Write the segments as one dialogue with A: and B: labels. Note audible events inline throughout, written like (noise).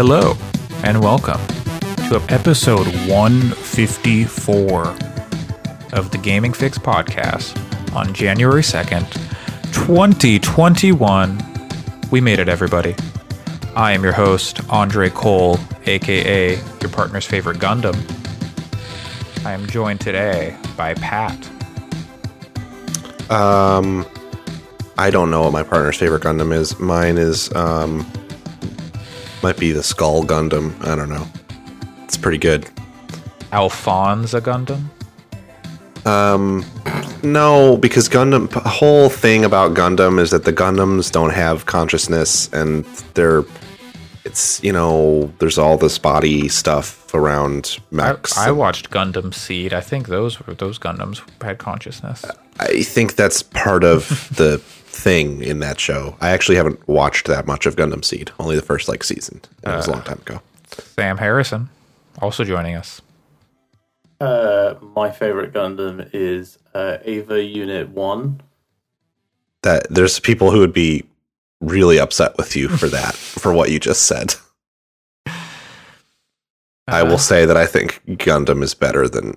A: Hello, and welcome to episode 154 of the Gaming Fyx podcast on January 2nd, 2021. We made it, everybody. I am your host, Andre Cole, aka your partner's favorite Gundam. I am joined today by Pat.
B: Um, I don't know what my partner's favorite Gundam is. Mine is um, might be the Skull Gundam. I don't know. It's pretty good.
A: Alphonse a Gundam?
B: Um, no, because Gundam. The whole thing about Gundam is that the Gundams don't have consciousness, and they're. It's you know, there's all this body stuff around
A: I,
B: mechs.
A: I watched Gundam Seed. I think those were those Gundams had consciousness.
B: I think that's part of the thing in that show. I actually haven't watched that much of Gundam Seed. Only the first like season. That was a long time ago.
A: Sam Harrison also joining us.
C: Uh, my favorite Gundam is uh, Eva Unit One.
B: That there's people who would be really upset with you for that, for what you just said. I
A: Uh,
B: will say that I think Gundam is better than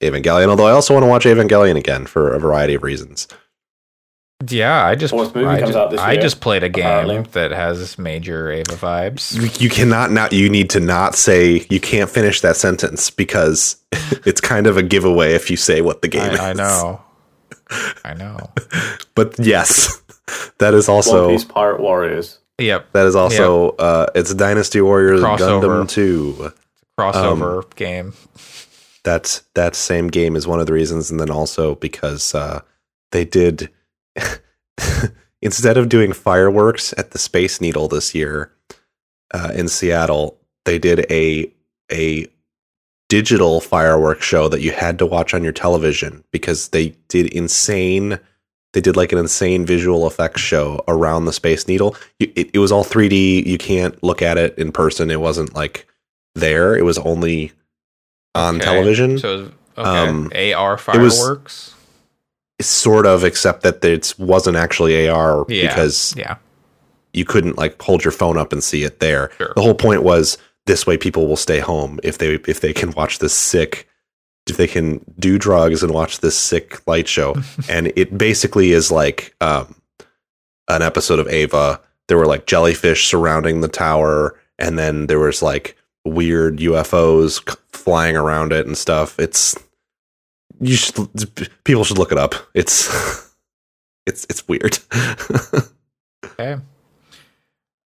B: Evangelion, although I also want to watch Evangelion again for a variety of reasons.
A: Yeah, I just
C: Fourth movie
A: I,
C: comes
A: just,
C: out this
A: I
C: year,
A: just played a game
C: apparently.
A: that has major Eva vibes.
B: You, you cannot not you need to not say you can't finish that sentence because (laughs) it's kind of a giveaway if you say what the game is.
A: I, I know. (laughs) I know.
B: But yes, (laughs) that is also
C: One
B: also
C: Piece Pirate Warriors.
A: Yep.
B: that is also uh it's Dynasty Warriors
A: Crossover.
B: Gundam 2.
A: Crossover
B: Um,
A: game.
B: That that same game is one of the reasons and then also because uh they did (laughs) instead of doing fireworks at the Space Needle this year uh, in Seattle, they did a a digital fireworks show that you had to watch on your television because they did insane. They did like an insane visual effects show around the Space Needle. It, it was all 3D. You can't look at it in person. It wasn't like there. It was only on
A: Okay.
B: television.
A: So okay.
B: um,
A: AR
B: it was-
A: fireworks.
B: Sort of, except that it wasn't actually AR
A: Yeah.
B: because
A: yeah.
B: you couldn't like hold your phone up and see it there.
A: Sure.
B: The whole point was this way people will stay home if they if they can watch this sick if they can do drugs and watch this sick light show. (laughs) and it basically is like um an episode of Eva. There were like jellyfish surrounding the tower and then there was like weird UFOs flying around it and stuff. It's you should people should look it up. It's (laughs) it's it's weird. (laughs)
A: Okay.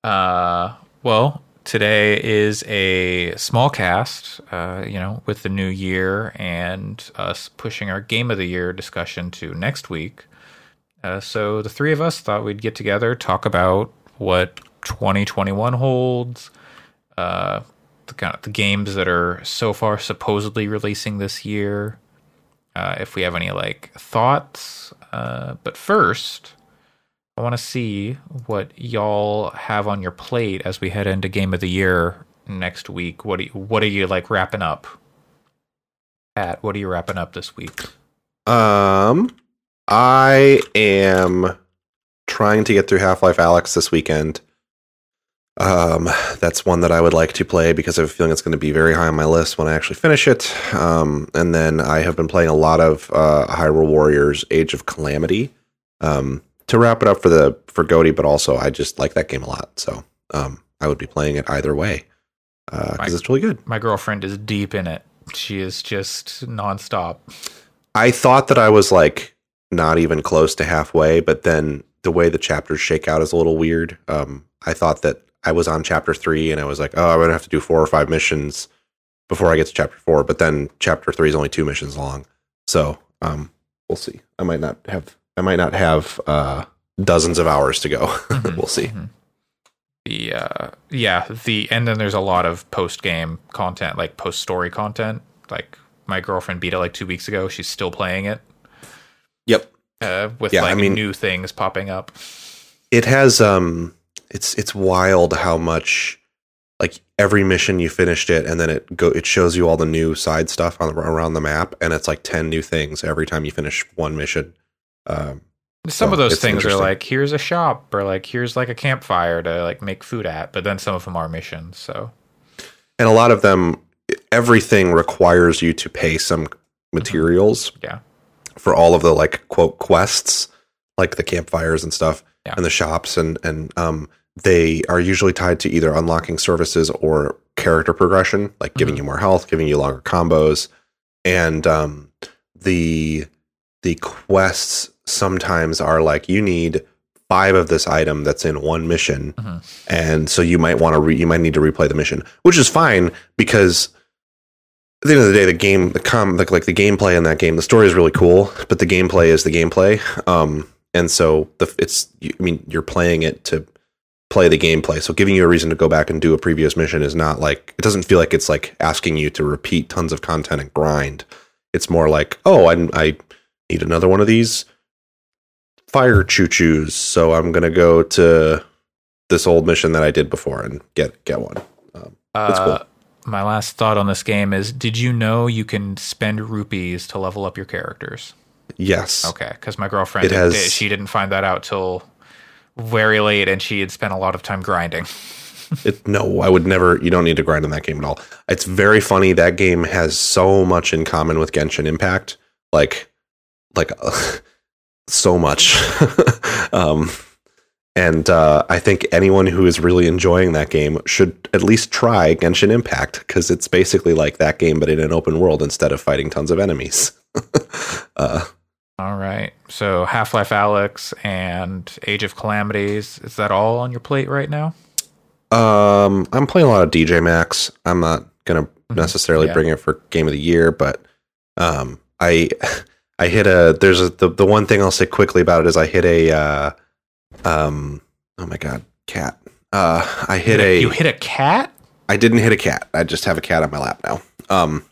A: Uh, well, today is a small cast, uh, you know, with the new year and us pushing our game of the year discussion to next week. Uh, so the three of us thought we'd get together, talk about what 2021 holds, uh, the kind of the games that are so far supposedly releasing this year. Uh, if we have any like thoughts, uh, but first, I want to see what y'all have on your plate as we head into Game of the Year next week. What do you, what are you like wrapping up? Pat, what are you wrapping up this week?
B: Um, I am trying to get through Half Life Alyx this weekend. Um, that's one that I would like to play because I have a feeling it's going to be very high on my list when I actually finish it. Um, and then I have been playing a lot of uh, Hyrule Warriors: Age of Calamity. Um, to wrap it up for the for GOTY, but also I just like that game a lot, so um, I would be playing it either way because
A: Right.
B: it's really good.
A: My girlfriend is deep in it. She is just nonstop.
B: I thought that I was like not even close to halfway, but then the way the chapters shake out is a little weird. Um, I thought that I was on chapter three and I was like, oh, I'm gonna have to do four or five missions before I get to chapter four. But then chapter three is only two missions long, so um, we'll see. I might not have. I might not have uh, dozens of hours to go. (laughs) we'll see.
A: Mhm. The uh, yeah, the and then there's a lot of post game content, like post story content. Like my girlfriend beat it like two weeks ago. She's still playing it
B: Yep.
A: uh, with
B: Yeah,
A: like
B: I mean-
A: new things popping up.
B: it has um it's it's wild how much like every mission you finished it and then it go it shows you all the new side stuff on around the map and it's like 10 new things every time you finish one mission. Um
A: Some
B: So
A: of those things are like here's a shop or like here's like a campfire to like make food at, but then some of them are missions. So.
B: And a lot of them, everything requires you to pay some materials
A: yeah,
B: for all of the like quote quests, like the campfires and stuff,
A: Yeah.
B: and the shops, and and um, they are usually tied to either unlocking services or character progression, like giving
A: Mhm.
B: you more health, giving you longer combos, and um, the the quests sometimes are like you need five of this item that's in one mission,
A: Mhm.
B: and so you might want to re- you might need to replay the mission, which is fine because at the end of the day, the game, the com, like, like the gameplay in that game, the story is really cool, but the gameplay is the gameplay. Um, and so the it's, I mean, you're playing it to play the gameplay. So giving you a reason to go back and do a previous mission is not like it doesn't feel like it's like asking you to repeat tons of content and grind. It's more like, oh, I, I need another one of these fire choo choos, so I'm gonna go to this old mission that I did before and get get one. Um, That's cool.
A: Uh, My last thought on this game is: Did you know you can spend rupees to level up your characters?
B: Yes.
A: Okay, because my girlfriend
B: It
A: did-
B: has-
A: she didn't find that out till very late, and she had spent a lot of time grinding. (laughs)
B: It, no, I would never. You don't need to grind in that game at all. It's very funny. That game has so much in common with Genshin Impact. Like, like uh, (laughs) so much. (laughs) um, and uh, I think anyone who is really enjoying that game should at least try Genshin Impact because it's basically like that game, but in an open world instead of fighting tons of enemies. Uh,
A: All right, so Half Life Alyx and Age of Calamities is that all on your plate right now?
B: Um, I'm playing a lot of DJ Max. I'm not gonna necessarily
A: Yeah.
B: bring it for game of the year, but um, I (laughs) I hit a. There's a the, the one thing I'll say quickly about it is I hit a. Uh, um, oh my god, cat. Uh, I hit a.
A: you hit a cat.
B: I didn't hit a cat. I just have a cat on my lap now. Um,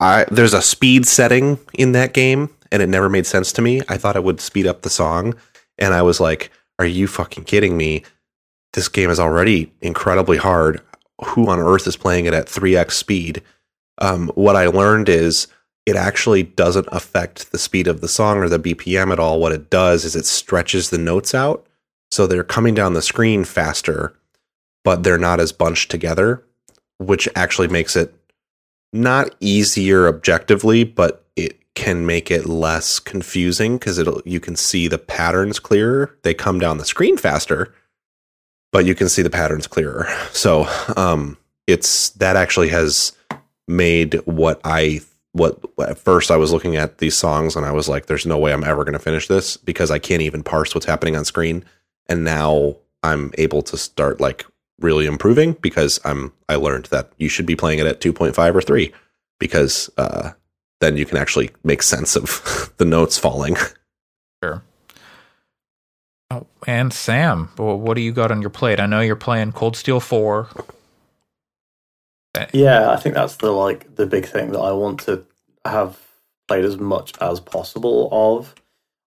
B: I there's a speed setting in that game, and it never made sense to me. I thought it would speed up the song, and I was like, "Are you fucking kidding me? This game is already incredibly hard. Who on earth is playing it at 3x speed?" Um, what I learned is it actually doesn't affect the speed of the song or the BPM at all. What it does is it stretches the notes out, so they're coming down the screen faster but they're not as bunched together, which actually makes it not easier objectively, but it can make it less confusing because it'll you can see the patterns clearer. They come down the screen faster, but you can see the patterns clearer. So um it's that actually has made what I what at first I was looking at these songs and I was like, there's no way I'm ever gonna finish this because I can't even parse what's happening on screen. And now I'm able to start like really improving because I'm I learned that you should be playing it at 2.5 or 3 because uh then you can actually make sense of (laughs) the notes falling.
A: Sure. Oh, and Sam, what do you got on your plate? I know you're playing Cold Steel Four.
C: Yeah, I think that's the like the big thing that I want to have played as much as possible of.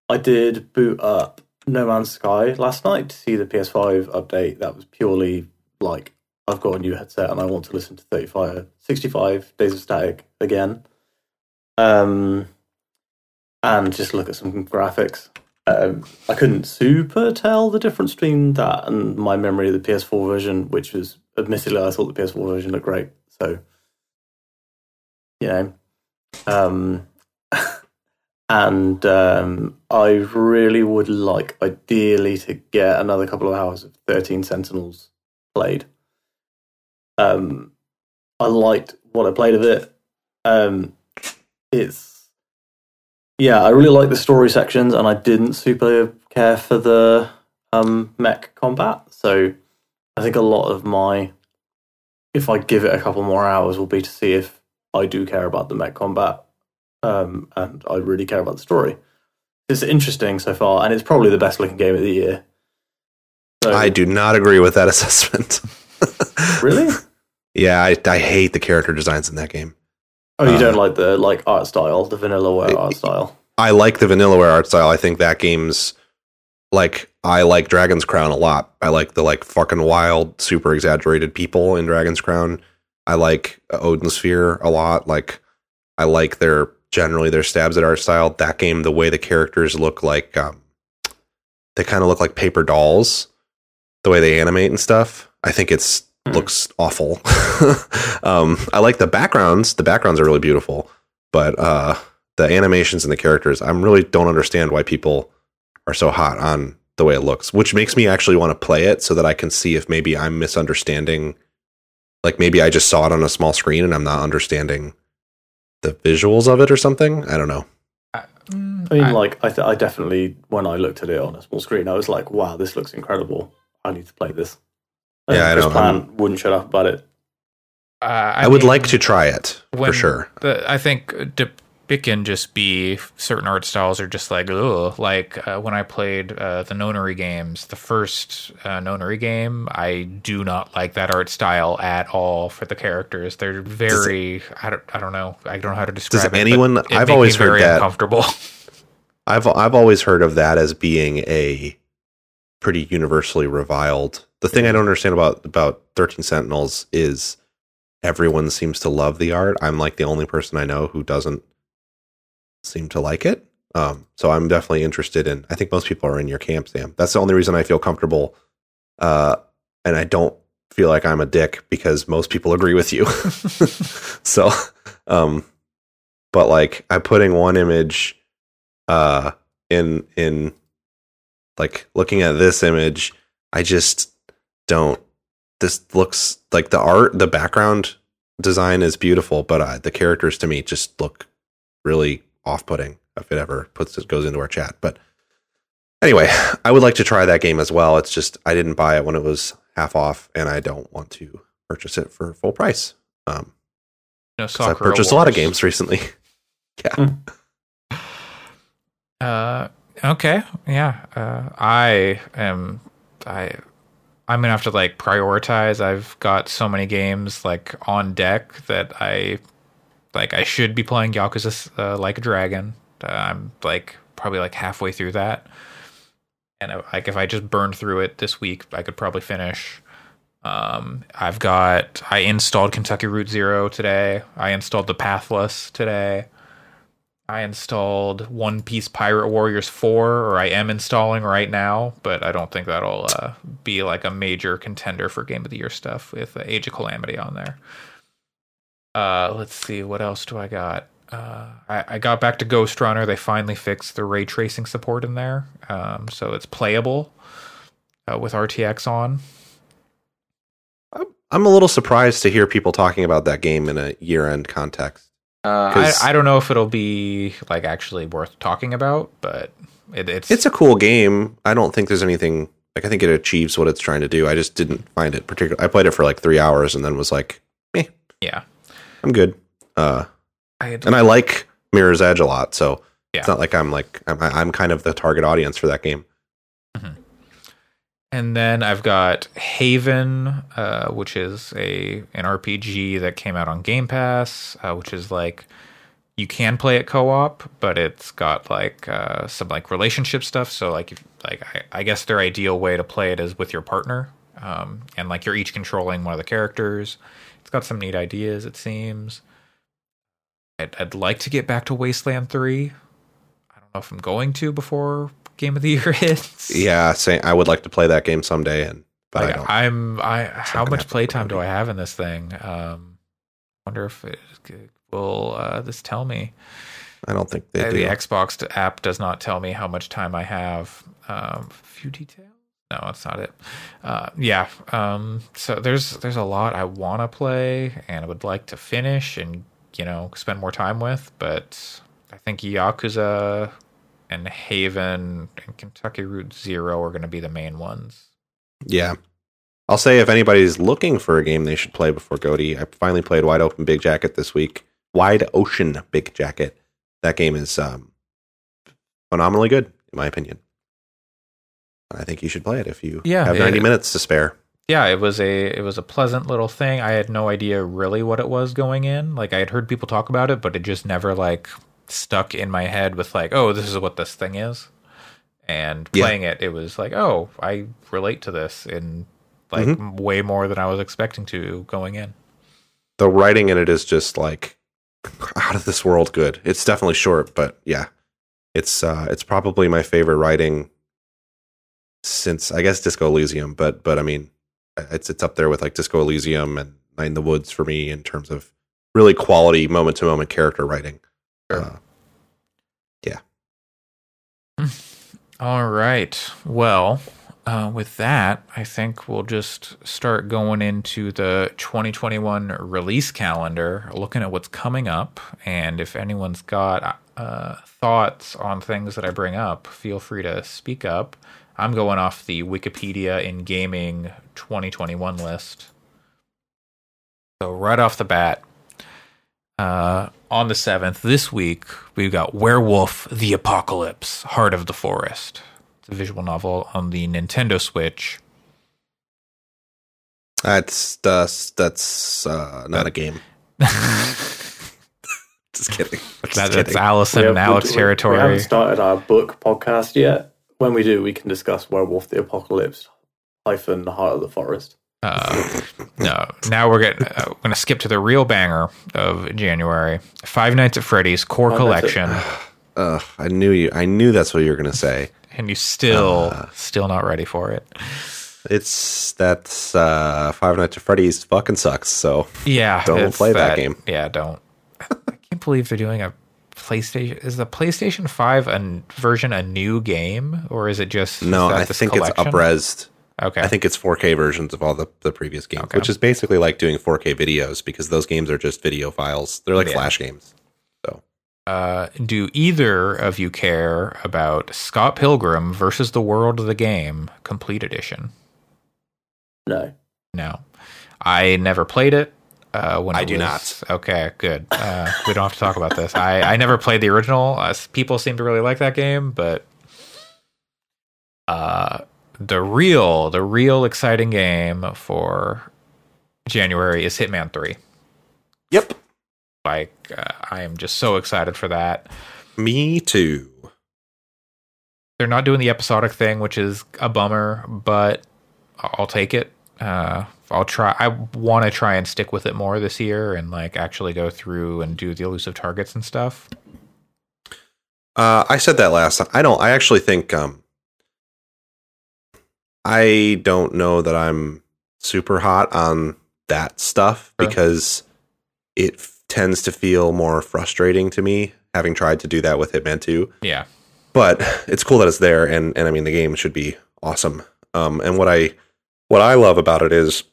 C: I did boot up No Man's Sky last night to see the PS5 update. That was purely like I've got a new headset and I want to listen to 35 65 Days of Static again. Um and just look at some graphics. Um, I couldn't super tell the difference between that and my memory of the PS4 version, which was admittedly I thought the PS4 version looked great. So, you know, um, (laughs) and um, I really would like, ideally, to get another couple of hours of Thirteen Sentinels played. Um, I liked what I played of it. Um, it's yeah, I really like the story sections, and I didn't super care for the um, mech combat. So I think a lot of my, if I give it a couple more hours, will be to see if I do care about the mech combat, um, and I really care about the story. It's interesting so far, and it's probably the best looking game of the year. So,
B: I do not agree with that (laughs) assessment.
C: really.
B: yeah, I, I hate the character designs in that game.
C: Oh, you
B: Uh,
C: don't like the like art style, the vanilla art style.
B: I like the Vanillaware art style. I think that game's like I like Dragon's Crown a lot. I like the like fucking wild, super exaggerated people in Dragon's Crown. I like Odin Sphere a lot. Like I like their generally their stabs at art style. That game, the way the characters look like um they kind of look like paper dolls, the way they animate and stuff. I think it's
C: Hmm.
B: looks awful. (laughs) um, I like the backgrounds. The backgrounds are really beautiful, but uh, the animations and the characters, I really don't understand why people are so hot on the way it looks. Which makes me actually want to play it so that I can see if maybe I'm misunderstanding. Like maybe I just saw it on a small screen and I'm not understanding the visuals of it or something. I don't know.
A: I, mm,
C: I mean,
A: I-
C: like I, th- I definitely when I looked at it on a small screen, I was like, "Wow, this looks incredible! I need to play this." And
B: Yeah, I
C: Chris
B: know,
C: Plant wouldn't shut up about it.
A: uh,
B: I, would
A: mean,
B: like to try it for sure.
A: The, I think the, it can just be certain art styles are just like ugh. Like uh, when I played uh, the Nonary games, the first uh, Nonary game, I do not like that art style at all for the characters. They're very I don't I don't know I don't know how to describe it. but
B: anyone-
A: it
B: I've
A: made me
B: always heard that-
A: uncomfortable. (laughs)
B: I've I've always heard of that as being a pretty universally reviled. The thing I don't understand about about Thirteen Sentinels is everyone seems to love the art. I'm like the only person I know who doesn't seem to like it. Um, so I'm definitely interested in. I think most people are in your camp, Sam. That's the only reason I feel comfortable, uh, and I don't feel like I'm a dick because most people agree with you. (laughs) so, um, but like I'm putting one image uh in in like looking at this image i just don't this looks like the art the background design is beautiful but uh, the characters to me just look really off-putting if it ever puts it goes into our chat. But anyway i would like to try that game as well. It's just i didn't buy it when it was half off and i don't want to purchase it for full price. Um
A: no soccer
B: purchased a lot of games recently. (laughs) Yeah. (laughs)
A: Uh, okay, yeah. Uh, I am. I. I'm gonna have to like prioritize. I've got so many games like on deck that I, like, I should be playing Yakuza uh, Like a Dragon. Uh, I'm like probably like halfway through that, and like if I just burned through it this week, I could probably finish. Um, I've got. I installed Kentucky Route Zero today. I installed the Pathless today. I installed One Piece Pirate Warriors 4, or I am installing right now, but I don't think that'll uh, be like a major contender for Game of the Year stuff with uh, Age of Calamity on there. Uh, let's see, what else do I got? Uh, I, I got back to Ghost Runner. They finally fixed the ray tracing support in there, um, so it's playable uh, with RTX on.
B: I'm a little surprised to hear people talking about that game in a year-end context.
A: Uh, I, I don't know if it'll be like actually worth talking about, but it, it's
B: It's a cool game. I don't think there's anything like I think it achieves what it's trying to do. I just didn't find it particular. I played it for like three hours and then was like, meh.
A: yeah.
B: I'm good. Uh,
A: I
B: and I like Mirror's Edge a lot, so
A: Yeah.
B: it's not like I'm like I'm, I'm kind of the target audience for that game.
A: And then I've got Haven, uh, which is a an RPG that came out on Game Pass, uh, which is like you can play it co-op, but it's got like uh, some like relationship stuff. So like if, like I, I guess their ideal way to play it is with your partner, um, and like you're each controlling one of the characters. It's got some neat ideas. It seems. I'd, I'd like to get back to Wasteland Three. I don't know if I'm going to before Game of the Year (laughs) hits.
B: Yeah, say I would like to play that game someday, and but I don't.
A: I'm I how much playtime do. I have in this thing? Um wonder if it will uh this tell me.
B: I don't think they
A: Uh, the Xbox app does not tell me how much time I have. Um few details. No, that's not it. Uh yeah. Um so there's there's a lot I want to play and I would like to finish and you know spend more time with, but I think Yakuza and Haven and Kentucky Route Zero are going to be the main ones.
B: Yeah. I'll say if anybody's looking for a game they should play before GOTY, I finally played Wide Open Big Jacket this week. Wide Ocean Big Jacket. That game is um, phenomenally good, in my opinion. I think you should play it if you
A: Yeah,
B: have 90
A: it-
B: minutes to spare.
A: yeah it was a it was a pleasant little thing i had no idea really what it was going in like i had heard people talk about it but it just never like stuck in my head with like oh this is what this thing is and
B: Yeah.
A: playing it it was like oh i relate to this in like
B: Mm-hmm.
A: way more than i was expecting to going in
B: The writing in it is just like (laughs) out of this world good. It's definitely short, but yeah. It's uh it's probably my favorite writing since I guess Disco Elysium, but but I mean, it's it's up there with like Disco Elysium and Night in the Woods for me in terms of really quality moment to moment character writing.
A: Sure.
B: Uh, (laughs)
A: All right. Well, uh, with that, I think we'll just start going into the 2021 release calendar, looking at what's coming up. And if anyone's got uh, thoughts on things that I bring up, feel free to speak up. I'm going off the Wikipedia in Gaming 2021 list. So, right off the bat, uh, on the 7th, this week, we've got Werewolf the Apocalypse Heart of the Forest. It's a visual novel on the Nintendo Switch.
B: That's that's that's uh, not a game. (laughs) Just kidding. Just
A: That,
B: kidding.
A: that's Allyson
C: We
A: and Alex
C: we- We haven't started our book podcast yet. When we do, we can discuss Werewolf the Apocalypse hyphen the Heart of the Forest.
A: Uh, no, now we're getting. Uh, we're gonna skip to the real banger of January. Five Nights at Freddy's core
C: Five
A: collection, (sighs)
B: Ugh, I knew you. I knew that's what you were gonna say.
A: and you still
B: Uh.
A: still not ready for it.
B: It's that's uh, Five Nights at Freddy's fucking sucks. So
A: Yeah,
B: Don't play that game.
A: Yeah, don't. I can't believe they're doing a PlayStation. Is the PlayStation Five a version a new game, or is it just
B: no, I think
A: collection?
B: it's upresed.
A: Okay,
B: I think it's 4K versions of all the, the previous games,
A: Okay.
B: which is basically like doing 4K videos because those games are just video files. They're like
A: Yeah.
B: flash games. So
A: Uh, do either of you care about Scott Pilgrim versus the World of the Game Complete Edition?
C: No.
A: No, I never played it. Uh, when
B: I
A: it
B: do
A: was- Okay, good. Uh, we don't have to talk about this. I, I never played the original. Uh, people seem to really like that game, but uh, the real, the real exciting game for January is Hitman Three.
B: Yep.
A: Like, uh, I am just so excited for that.
B: Me too.
A: They're not doing the episodic thing, which is a bummer, but I'll take it. Uh, I'll try. I want to try and stick with it more this year, and like actually go through and do the elusive targets and stuff.
B: Uh, I said that last time. I don't. I actually think. Um, I don't know that I'm super hot on that stuff
A: Sure.
B: because it f- tends to feel more frustrating to me, having tried to do that with Hitman Two.
A: Yeah,
B: But it's cool that it's there, and and I mean the game should be awesome. Um, and what I what I love about it is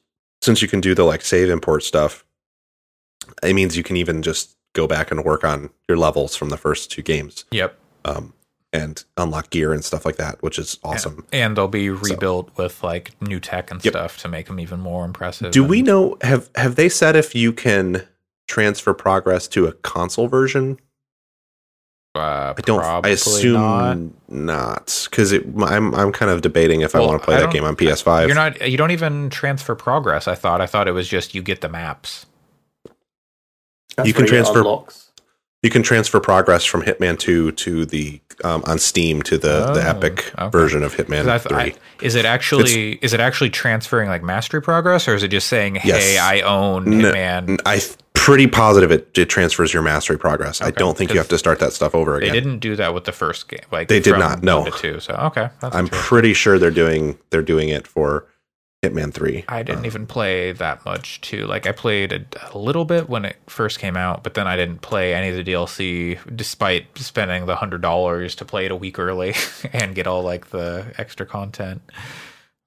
B: since you can do the like save import stuff, it means you can even just go back and work on your levels from the first two games
A: yep.
B: um, and unlock gear and stuff like that, which is awesome.
A: And they'll be rebuilt with like new tech and
B: Yep.
A: stuff to make them even more impressive.
B: Do
A: and-
B: we know have have they said if you can transfer progress to a console version?
A: Uh,
B: I don't. I assume
A: not.
B: not because I'm I'm kind of debating if I want to play
A: I
B: that game on PS5.
A: You're not. You don't even transfer progress. I thought. I thought it was just you get the maps.
C: That's
B: You can transfer-
C: unlocks.
B: You can transfer progress from Hitman 2 to the um, on Steam to the the
A: Oh,
B: Epic
A: okay.
B: version of Hitman
A: I th-
B: 3.
A: I- is it actually is it actually transferring like mastery progress, or is it just saying, "Hey,
B: Yes.
A: I own Hitman"?
B: I th- pretty positive it, it transfers your mastery progress. I don't think you have to start that stuff over again.
A: They didn't do that with the first game. Like
B: They did not, no.
A: two. So okay,
B: I'm pretty sure they're doing they're doing it for Hitman 3.
A: I didn't even play that much too. Like I played a, a little bit when it first came out, but then I didn't play any of the DLC, despite spending the hundred dollars to play it a week early (laughs) and get all like the extra content.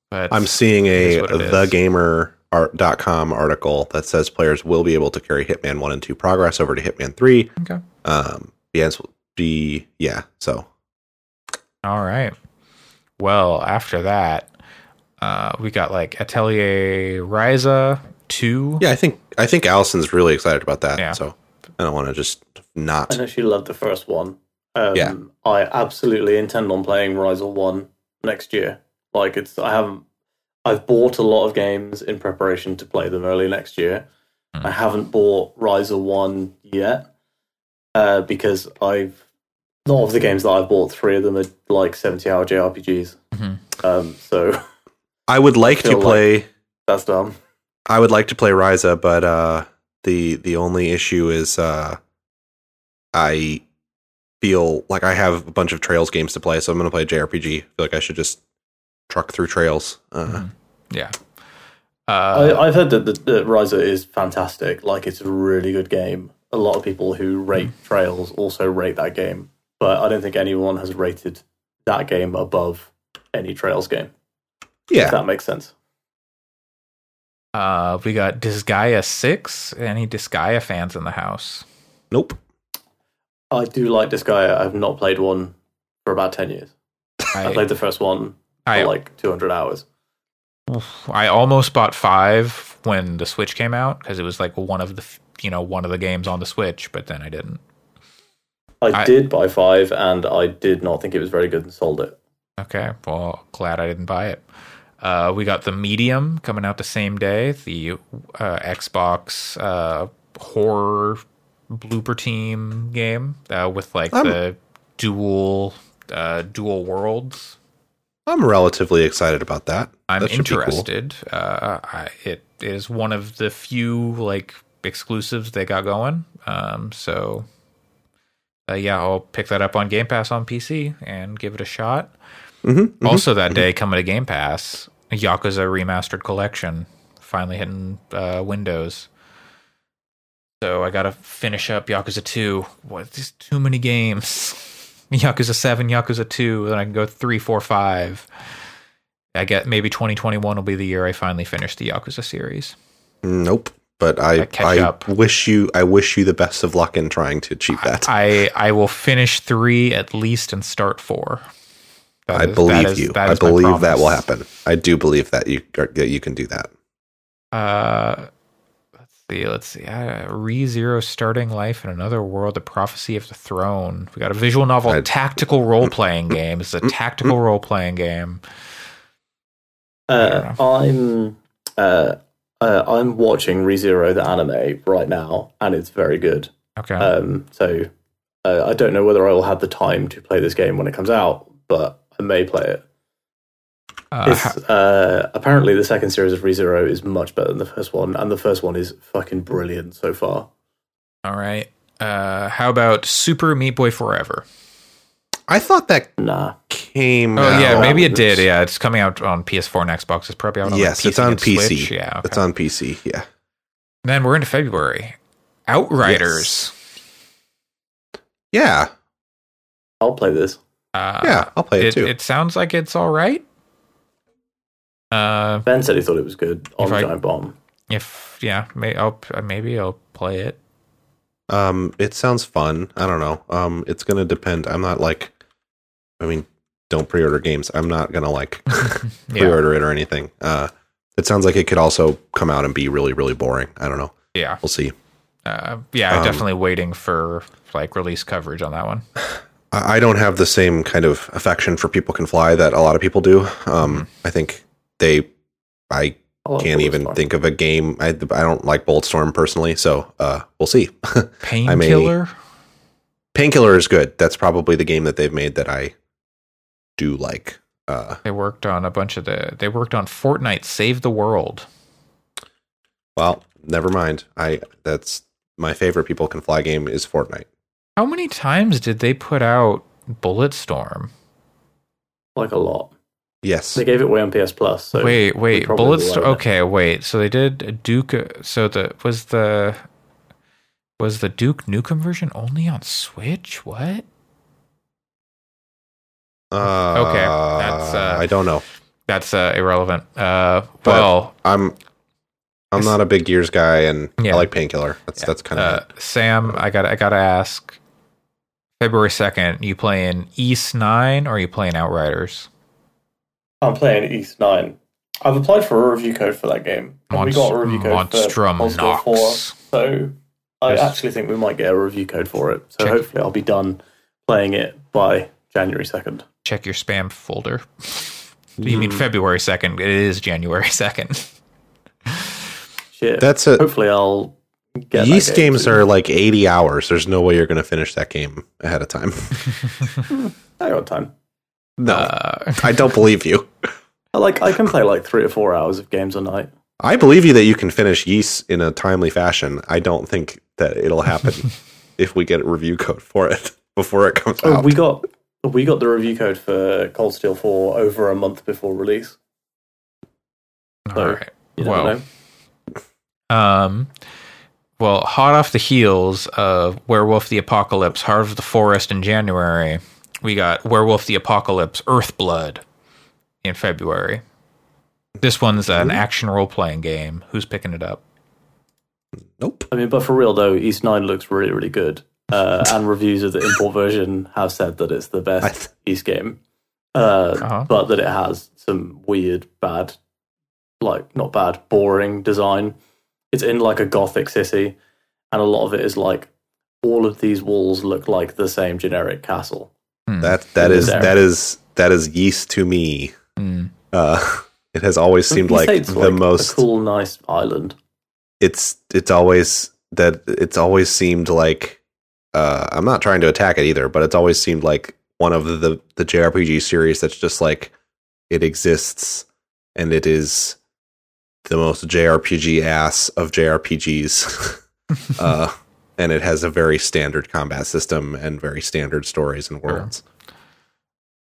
A: But
B: I'm seeing a
A: is what it is.
B: thegamer.com article that says players will be able to carry Hitman 1 and 2 progress over to Hitman 3.
A: okay.
B: Um the answer will be yeah, so
A: All right. Well, after that, uh, we got like Atelier Ryza two.
B: yeah, I think I think Allyson's really excited about that.
A: Yeah.
B: So I don't want to just not
C: I know she loved the first one. Um,
B: Yeah.
C: I absolutely intend on playing Ryza One next year. Like it's, I haven't. I've bought a lot of games in preparation to play them early next year.
A: Hmm.
C: I haven't bought Ryza One yet uh, because I've a lot of the games that I've bought. Three of them are like seventy-hour JRPGs.
A: Mhm.
C: Um, so (laughs)
B: I would like to
C: feel like-
B: play
C: that's dumb.
B: I would like to play Ryza, but uh, the the only issue is uh, I feel like I have a bunch of Trails games to play, so I'm going to play JRPG. I feel like I should just truck through trails. Uh,
A: Yeah. Uh,
C: I, I've heard that, that, that Ryza is fantastic. Like it's a really good game. A lot of people who rate Trails also rate that game, but I don't think anyone has rated that game above any Trails game. If
B: Yeah,
C: that makes sense.
A: uh, we got Disgaea 6. Any Disgaea fans in the house?
B: nope.
C: I do like this guy. I've not played one for about ten years. I
A: I,
C: played the first one for
A: I,
C: like two hundred hours.
A: I almost bought 5 when the Switch came out because it was like one of the, you know, one of the games on the Switch, but then I didn't.
C: I,
A: I-
C: did buy five, and I did not think it was very good, and sold it.
A: Okay, well, glad I didn't buy it. Uh, we got the Medium coming out the same day. The uh, Xbox uh, horror Bloober Team game uh, with like
B: I'm-
A: the dual uh, dual worlds.
B: I'm relatively excited about that.
A: I'm
B: That be cool.
A: interested. Uh, I, it is one of the few like exclusives they got going. Um, so uh, yeah, I'll pick that up on Game Pass on PC and give it a shot.
B: Mhm, mhm.
A: Also, that day coming to Game Pass, Yakuza Remastered Collection finally hitting uh, Windows. So I gotta finish up Yakuza Two. What? There's too many games. (laughs) Yakuza Seven, Yakuza Two, then I can go three, four, five. I get maybe 2021 will be the year I finally finish the Yakuza series.
B: Nope. But I
A: I
B: I wish you I wish you the best of luck in trying to achieve that.
A: I I will finish three at least and start four. That
B: I
A: is-
B: believe
A: is-
B: you.
A: that
B: I believe that will happen. I do believe that you are, that you can do that.
A: Uh, let's see. Let's see. Uh, Re Zero starting life in another world. The prophecy of the throne. We got a visual novel,
B: I-
A: tactical role playing game. It's a tactical role playing game.
C: Uh, I'm uh, uh, I'm watching ReZero the anime right now, and it's very good.
A: Okay.
C: Um, so uh, I don't know whether I will have the time to play this game when it comes out, but I may play it.
A: Uh,
C: It's,
A: ha-
C: uh, apparently, the second series of ReZero is much better than the first one, and the first one is fucking brilliant so far.
A: all right. Uh, how about Super Meat Boy Forever?
B: I thought that
C: Nah,
B: came.
A: Oh yeah, maybe it did. Yeah, it's coming out on PS4 and Xbox. It's probably out on
B: Yes,
A: like,
B: it's on PC.
A: Switch. Yeah, okay.
B: It's on PC. Yeah.
A: then we're into February. Outriders.
B: Yeah.
C: I'll play this.
A: Uh,
B: Yeah. I'll play it,
A: it,
B: too.
A: it sounds like it's all right. Uh,
C: Ben said he thought it was good on
A: If I-
C: Giant Bomb.
A: if yeah, may, I'll maybe I'll play it.
B: Um, it sounds fun. I don't know. Um, it's gonna depend. I'm not like, I mean, don't pre-order games. I'm not gonna like (laughs)
A: Yeah,
B: pre-order it or anything. Uh, it sounds like it could also come out and be really, really boring. I don't know.
A: yeah,
B: We'll see.
A: uh, yeah.
B: Um,
A: definitely waiting for like release coverage on that one. (laughs)
B: I I don't have the same kind of affection for People Can Fly that a lot of people do. Um, I think they, I
C: I
B: can't even
C: Bulletstorm.
B: think of a game. I, I don't like Bulletstorm personally, so uh, we'll see. (laughs)
A: Painkiller.
B: Painkiller is good. That's probably the game that they've made that I do like. Uh,
A: They worked on a bunch of the. They worked on Fortnite Save the World.
B: well, never mind. I that's my favorite People Can Fly game is Fortnite.
A: How many times did they put out Bulletstorm?
C: like a lot.
B: Yes,
C: They gave it away on PS Plus. So
A: wait, wait,
C: probably
A: Bulletstorm. Okay, wait. So they did Duke. So the was the was the Duke Nukem version only on Switch? What?
B: uh,
A: Okay, that's, uh,
B: I don't know.
A: That's uh, irrelevant. Uh,
B: But-
A: well,
B: I'm I'm not a big Gears guy, and
A: Yeah.
B: I like Painkiller. That's that's kind of
A: uh, Sam, I got I got to ask. February second, you playing Ys Nine or are you playing Outriders?
C: I'm playing Ys Nine. I've applied for a review code for that game. And we got a review code
A: Monstrum
C: for Monster
A: Nox.
C: 4. So I
A: Yes.
C: actually think we might get a review code for it. So
A: Check.
C: hopefully I'll be done playing it by January 2nd.
A: Check your spam folder. you
B: Hmm.
A: mean February second? It is January (laughs) second.
C: Shit.
B: that's a
C: hopefully I'll get Ys
B: games
C: soon.
B: are like 80 hours. There's no way you're going to finish that game ahead of time. (laughs)
C: I got time.
B: no,
A: Uh,
B: I don't believe you.
C: I like I can play like three or four hours of games a night.
B: I believe you that you can finish Ys in a timely fashion. I don't think that it'll happen (laughs) if we get a review code for it (laughs) before it comes
C: Oh,
B: out.
C: we got we got the review code for Cold Steel 4 over a month before release.
A: All
C: So,
A: right.
C: You
A: Well,
C: know.
A: Um, well, hot off the heels of Werewolf the Apocalypse, Heart of the Forest in January, we got Werewolf the Apocalypse Earthblood in February. This one's an action role playing game. Who's picking it up?
B: Nope.
C: I mean, but for real though, Ys 9 looks really, really good. Uh, and reviews of the import version have said that it's the best
B: th-
C: Ys game. Uh,
A: Uh-huh.
C: But that it has some weird, bad, like, not bad, boring design. It's in like a gothic city, and a lot of it is like all of these walls look like the same generic castle.
A: Hmm.
B: That that is that is that is Ys to me.
A: Hmm.
B: Uh, (laughs) it has always seemed like the
C: like
B: most.
C: a cool, nice island.
B: It's it's always that it's always seemed like. Uh, I'm not trying to attack it either, but it's always seemed like one of the the JRPG series that's just like it exists and it is the most JRPG ass of JRPGs. (laughs) uh, and it has a very standard combat system and very standard stories and worlds.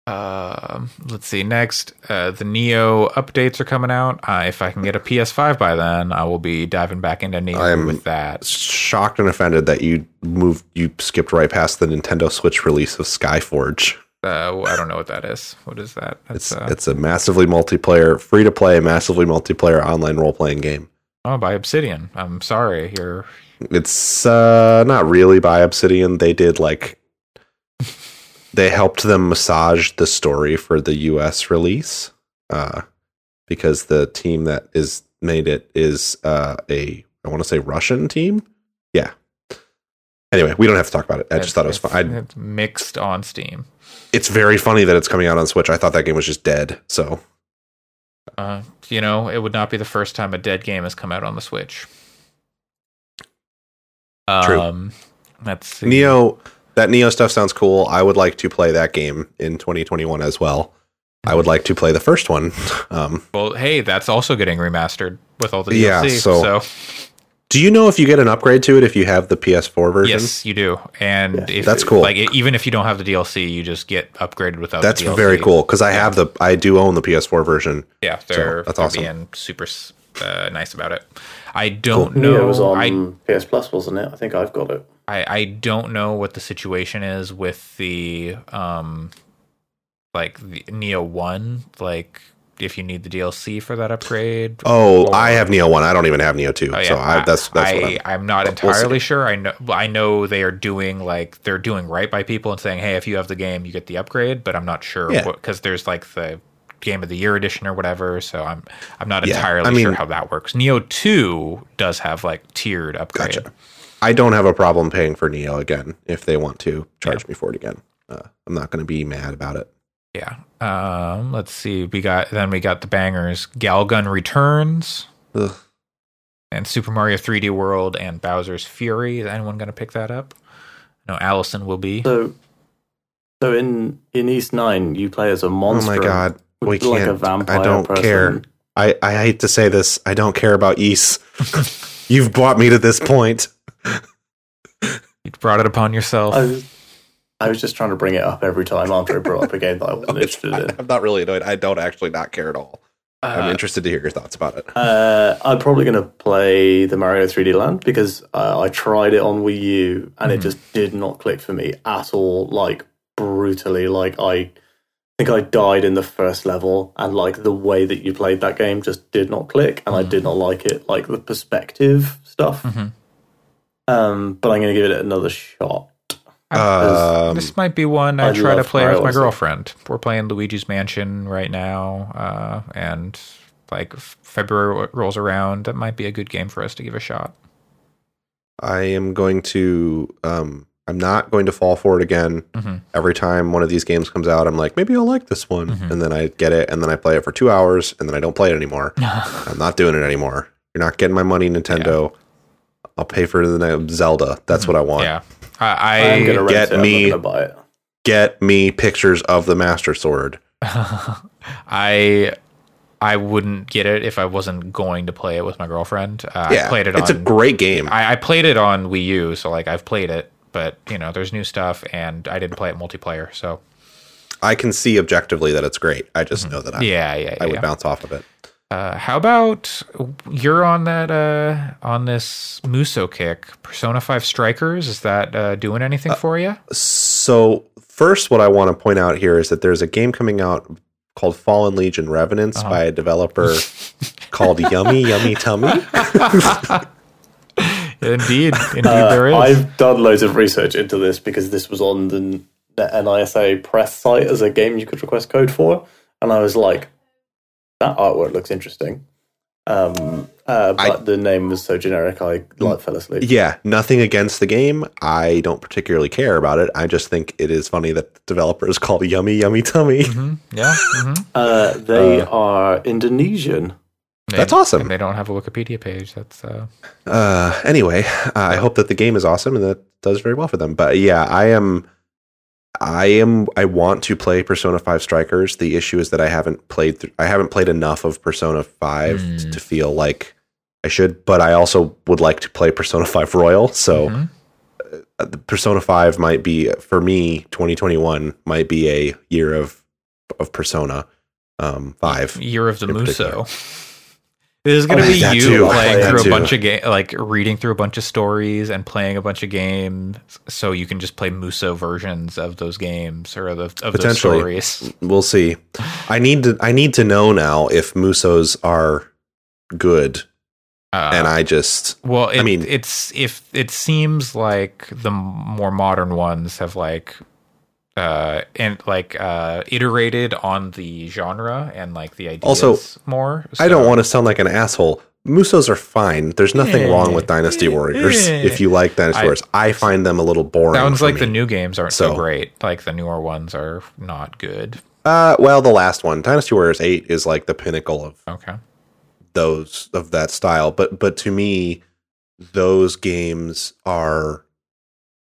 A: Um, let's see. Next, uh, the Nioh updates are coming out. Uh, if I can get a PS5 by then, I will be diving back into Nioh
B: I'm-
A: with that.
B: shocked and offended that you moved you skipped right past the Nintendo Switch release of Skyforge.
A: Uh, I don't know what that is. What is that?
B: It's
A: uh,
B: it's a massively multiplayer, free to play, massively multiplayer online role playing game.
A: oh by Obsidian. I'm sorry. You're
B: It's uh, not really by Obsidian. They did like they helped them massage the story for the US release. Uh, because the team that is made it is uh, a I want to say Russian team. Yeah. Anyway, we don't have to talk about it. I just thought it was fun. I,
A: It's mixed on Steam.
B: It's very funny that it's coming out on Switch. I thought that game was just dead. So
A: Uh, you know, it would not be the first time a dead game has come out on the Switch.
B: True.
A: Um, let's see.
B: Nioh, that Nioh stuff sounds cool. I would like to play that game in 2021 as well. I would like to play the first one. (laughs) Um,
A: Well, hey, that's also getting remastered with all the
B: Yeah,
A: DLC.
B: so-
A: so
B: do you know if you get an upgrade to it if you have the PS4 version?
A: Yes, you do, and
C: Yeah,
A: if,
B: that's cool.
A: Like even if you don't have the DLC, you just get upgraded without.
B: That's
A: the DLC.
B: very cool because I have the I do own the PS4 version.
A: Yeah, they're,
B: that's
A: they're
B: awesome.
A: being super uh, nice about it. I don't
C: Nioh
A: know.
C: was on
A: I,
C: PS Plus, wasn't it? I think I've got it.
A: I I don't know what the situation is with the um, like the Nioh One. Like if you need the DLC for that upgrade.
B: Oh,
A: or-
B: I have Nioh One. I don't even have Nioh Two.
A: Oh, yeah.
B: So I, that's that's
A: I,
B: what I'm.
A: I'm not
B: we'll
A: entirely sure. I know I know they are doing like they're doing right by people and saying, hey, if you have the game, you get the upgrade. But I'm not sure
B: Yeah.
A: because there's like the game of the year edition or whatever. So I'm I'm not
B: Yeah,
A: entirely
B: I mean-
A: sure how that works. Nioh Two does have like tiered upgrade.
B: Gotcha. I don't have a problem paying for Nioh again if they want to charge me for it again. Uh, I'm not going to be mad about it.
A: Yeah. Um. Let's see. We got then we got the bangers. Galgun Returns
B: Ugh.
A: and Super Mario 3D World and Bowser's Fury. Is anyone going to pick that up? No, Allyson will be.
C: So, so in in Ys Nine, you play as a monster.
B: Oh my god, we
C: like
B: can't.
C: vampire
B: I don't
C: person.
B: care. I, I hate to say this. I don't care about Ys. (laughs) You've brought me to this point. (laughs)
A: You brought it upon yourself.
C: I was, I was just trying to bring it up every time after Andre brought up a game that I wasn't (laughs) interested in.
B: I'm not really annoyed. I don't actually not care at all. I'm
A: Uh,
B: interested to hear your thoughts about it.
C: Uh, I'm probably going to play the Mario 3D Land because uh, I tried it on Wii U and
B: Mm-hmm.
C: it just did not click for me at all. Like brutally, like I think I died in the first level, and like the way that you played that game just did not click, and I did
B: Mm-hmm.
C: not like it. Like the perspective stuff.
A: Mhm.
C: Um, but I'm going to give it another shot.
B: Um,
A: this might be one I,
C: I
A: try to play with my girlfriend. We're playing Luigi's Mansion right now, uh, and like February rolls around, that might be a good game for us to give a shot.
B: I am going to. Um, I'm not going to fall for it again.
A: Mhm.
B: Every time one of these games comes out, I'm like, maybe I'll like this one,
A: Mhm.
B: and then I get it, and then I play it for two hours, and then I don't play it anymore. (laughs) I'm not doing it anymore. You're not getting my money, Nintendo. I'll pay for the Zelda. That's what I want.
A: yeah, I,
C: I
A: I
C: am going to
B: get
C: it.
B: me-
C: I'm going to buy it.
B: Get me pictures of the Master Sword. (laughs)
A: I I wouldn't get it if I wasn't going to play it with my girlfriend. Uh,
B: yeah,
A: I played it
B: it's
A: on
B: a great game.
A: I, I played it on Wii U, so like I've played it, but you know, there's new stuff, and I didn't play it multiplayer, so
B: I can see objectively that it's great. I just know that I,
A: yeah, yeah,
B: I would
A: yeah.
B: bounce off of it.
A: Uh, how about you're on that uh, on this Musou kick? Persona Five Strikers is that uh, doing anything for you?
B: So first, what I want to point out here is that there's a game coming out called Fallen Legion Revenants
A: Uh-huh.
B: by a developer (laughs) called Yummy Yummy Tummy. (laughs)
A: Indeed, indeed,
C: Uh,
A: there is.
C: I've done loads of research into this because this was on the, the NISA press site as a game you could request code for, and I was like, that artwork looks interesting. Um, uh, but
B: I-
C: the name was so generic, I like fell asleep.
B: Yeah, nothing against the game. I don't particularly care about it. I just think it is funny that the developer is called Yummy Yummy Tummy.
A: Mhm, Yeah, mhm. (laughs)
C: Uh, they
B: Uh,
C: are Indonesian.
A: They-
B: That's awesome.
A: And they don't have a Wikipedia page. That's uh,
B: Uh, anyway, I hope that the game is awesome and that does very well for them. But yeah, I am, I am, I want to play Persona Five Strikers. The issue is that I haven't played, th- I haven't played enough of Persona Five
A: Hmm.
B: to feel like I should. But I also would like to play Persona Five Royal. So
A: mhm.
B: uh, Persona Five might be for me. Twenty twenty one might be a year of of Persona um, Five.
A: Year of the Musou. Going to
C: Oh,
A: be you
B: too.
A: playing through
B: too.
A: a bunch of game, like reading through a bunch of stories and playing a bunch of games, so you can just play Musou versions of those games or of, the, of those stories.
B: We'll see. I need to. I need to know now if Musous are good,
A: Uh,
B: and I just
A: well, it,
B: I mean-
A: it's if it seems like the more modern ones have like uh and like uh iterated on the genre and like the ideas
B: Also,
A: more.
B: I don't want to sound like an asshole. Musous are fine. There's nothing wrong with Dynasty Warriors.
A: Yeah.
B: If you like Dynasty
A: I-
B: Warriors, I find them a little boring.
A: Sounds like
B: me.
A: the new games aren't so,
B: So-
A: great. Like the newer ones are not good.
B: Uh, well, the last one, Dynasty Warriors Eight, is like the pinnacle of
A: Okay.
B: those of that style. But but to me, those games are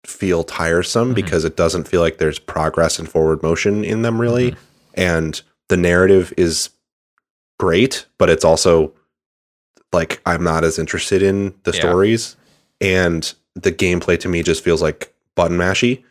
B: feel tiresome
A: Mhm.
B: because it doesn't feel like there's progress and forward motion in them really,
A: Mhm.
B: and the narrative is great, but it's also like I'm not as interested in the
A: Yeah.
B: stories, and the gameplay to me just feels like button mashy.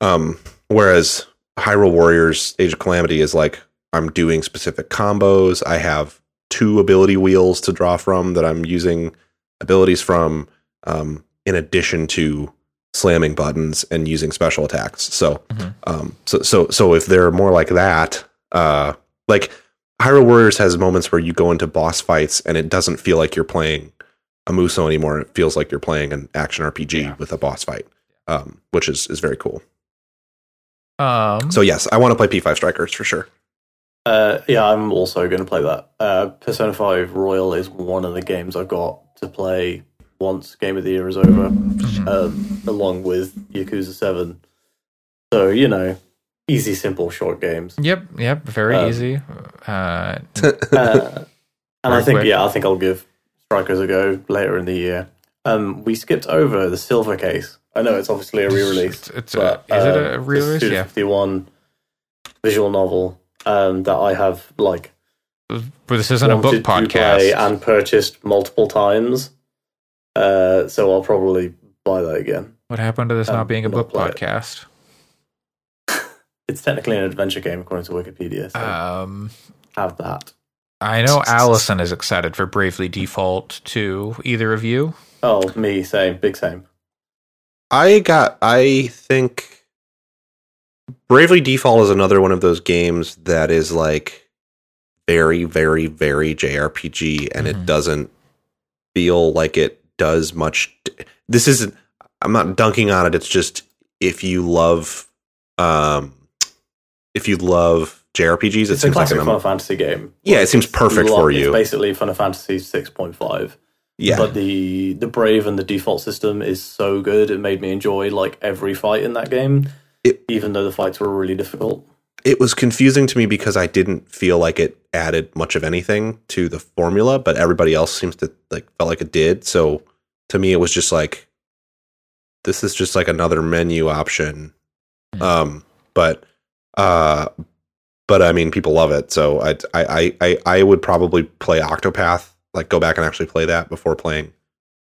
B: Um, whereas Hyrule Warriors Age of Calamity is like I'm doing specific combos. I have two ability wheels to draw from that I'm using abilities from, um, in addition to slamming buttons and using special attacks. So,
A: Mhm.
B: um, so so so if they're more like that, uh, like Hyrule Warriors has moments where you go into boss fights and it doesn't feel like you're playing a Musou anymore. It feels like you're playing an action RPG
A: Yeah.
B: with a boss fight, um, which is is very cool.
A: Um.
B: So yes, I want to play P5 Strikers for sure.
C: Uh, yeah, I'm also going to play that. Uh, Persona 5 Royal is one of the games I've got to play once Game of the Year is over,
A: mhm.
C: um, along with Yakuza 7. So, you know, easy, simple, short games.
A: Yep. Yep. Very
C: um,
A: easy. Uh, (laughs)
C: Uh, and I think,
A: quick.
C: yeah, I think I'll give Strikers a go later in the year. Um, we skipped over the Silver Case. I know it's obviously a re-release.
A: It's, it's
C: but,
A: a, is it a re-release?
C: the
A: Yeah.
C: 51 visual novel um, that I have like
A: But this isn't a book
C: wanted to play
A: podcast.
C: and purchased multiple times. Uh, so I'll probably buy that again.
A: What happened to this
C: um,
A: not being a book
C: play it.
A: podcast? (laughs)
C: It's technically an adventure game according to Wikipedia. So
A: Um,
C: have that.
A: I know (laughs) Allyson is excited for Bravely Default too. Either of you?
C: Oh, me, same, big same.
B: I got. I think Bravely Default is another one of those games that is like very, very, very JRPG, and
A: Mhm.
B: it doesn't feel like it does much. This isn't. I'm not dunking on it. It's just if you love, um, if you love JRPGs, it
C: It's a
B: seems like
C: classic
B: an,
C: Final Fantasy game.
B: yeah, it seems perfect for
C: It's
B: you.
C: basically Final Fantasy six point five.
B: Yeah,
C: But the the Brave and the default system is so good. It made me enjoy like every fight in that game,
B: It-
C: even though the fights were really difficult.
B: it was confusing to me because I didn't feel like it added much of anything to the formula, but everybody else seems to like felt like it did. So to me, it was just like this is just like another menu option.
A: Hmm.
B: Um, but uh, but I mean, people love it, so I I I I would probably play Octopath, like go back and actually play that before playing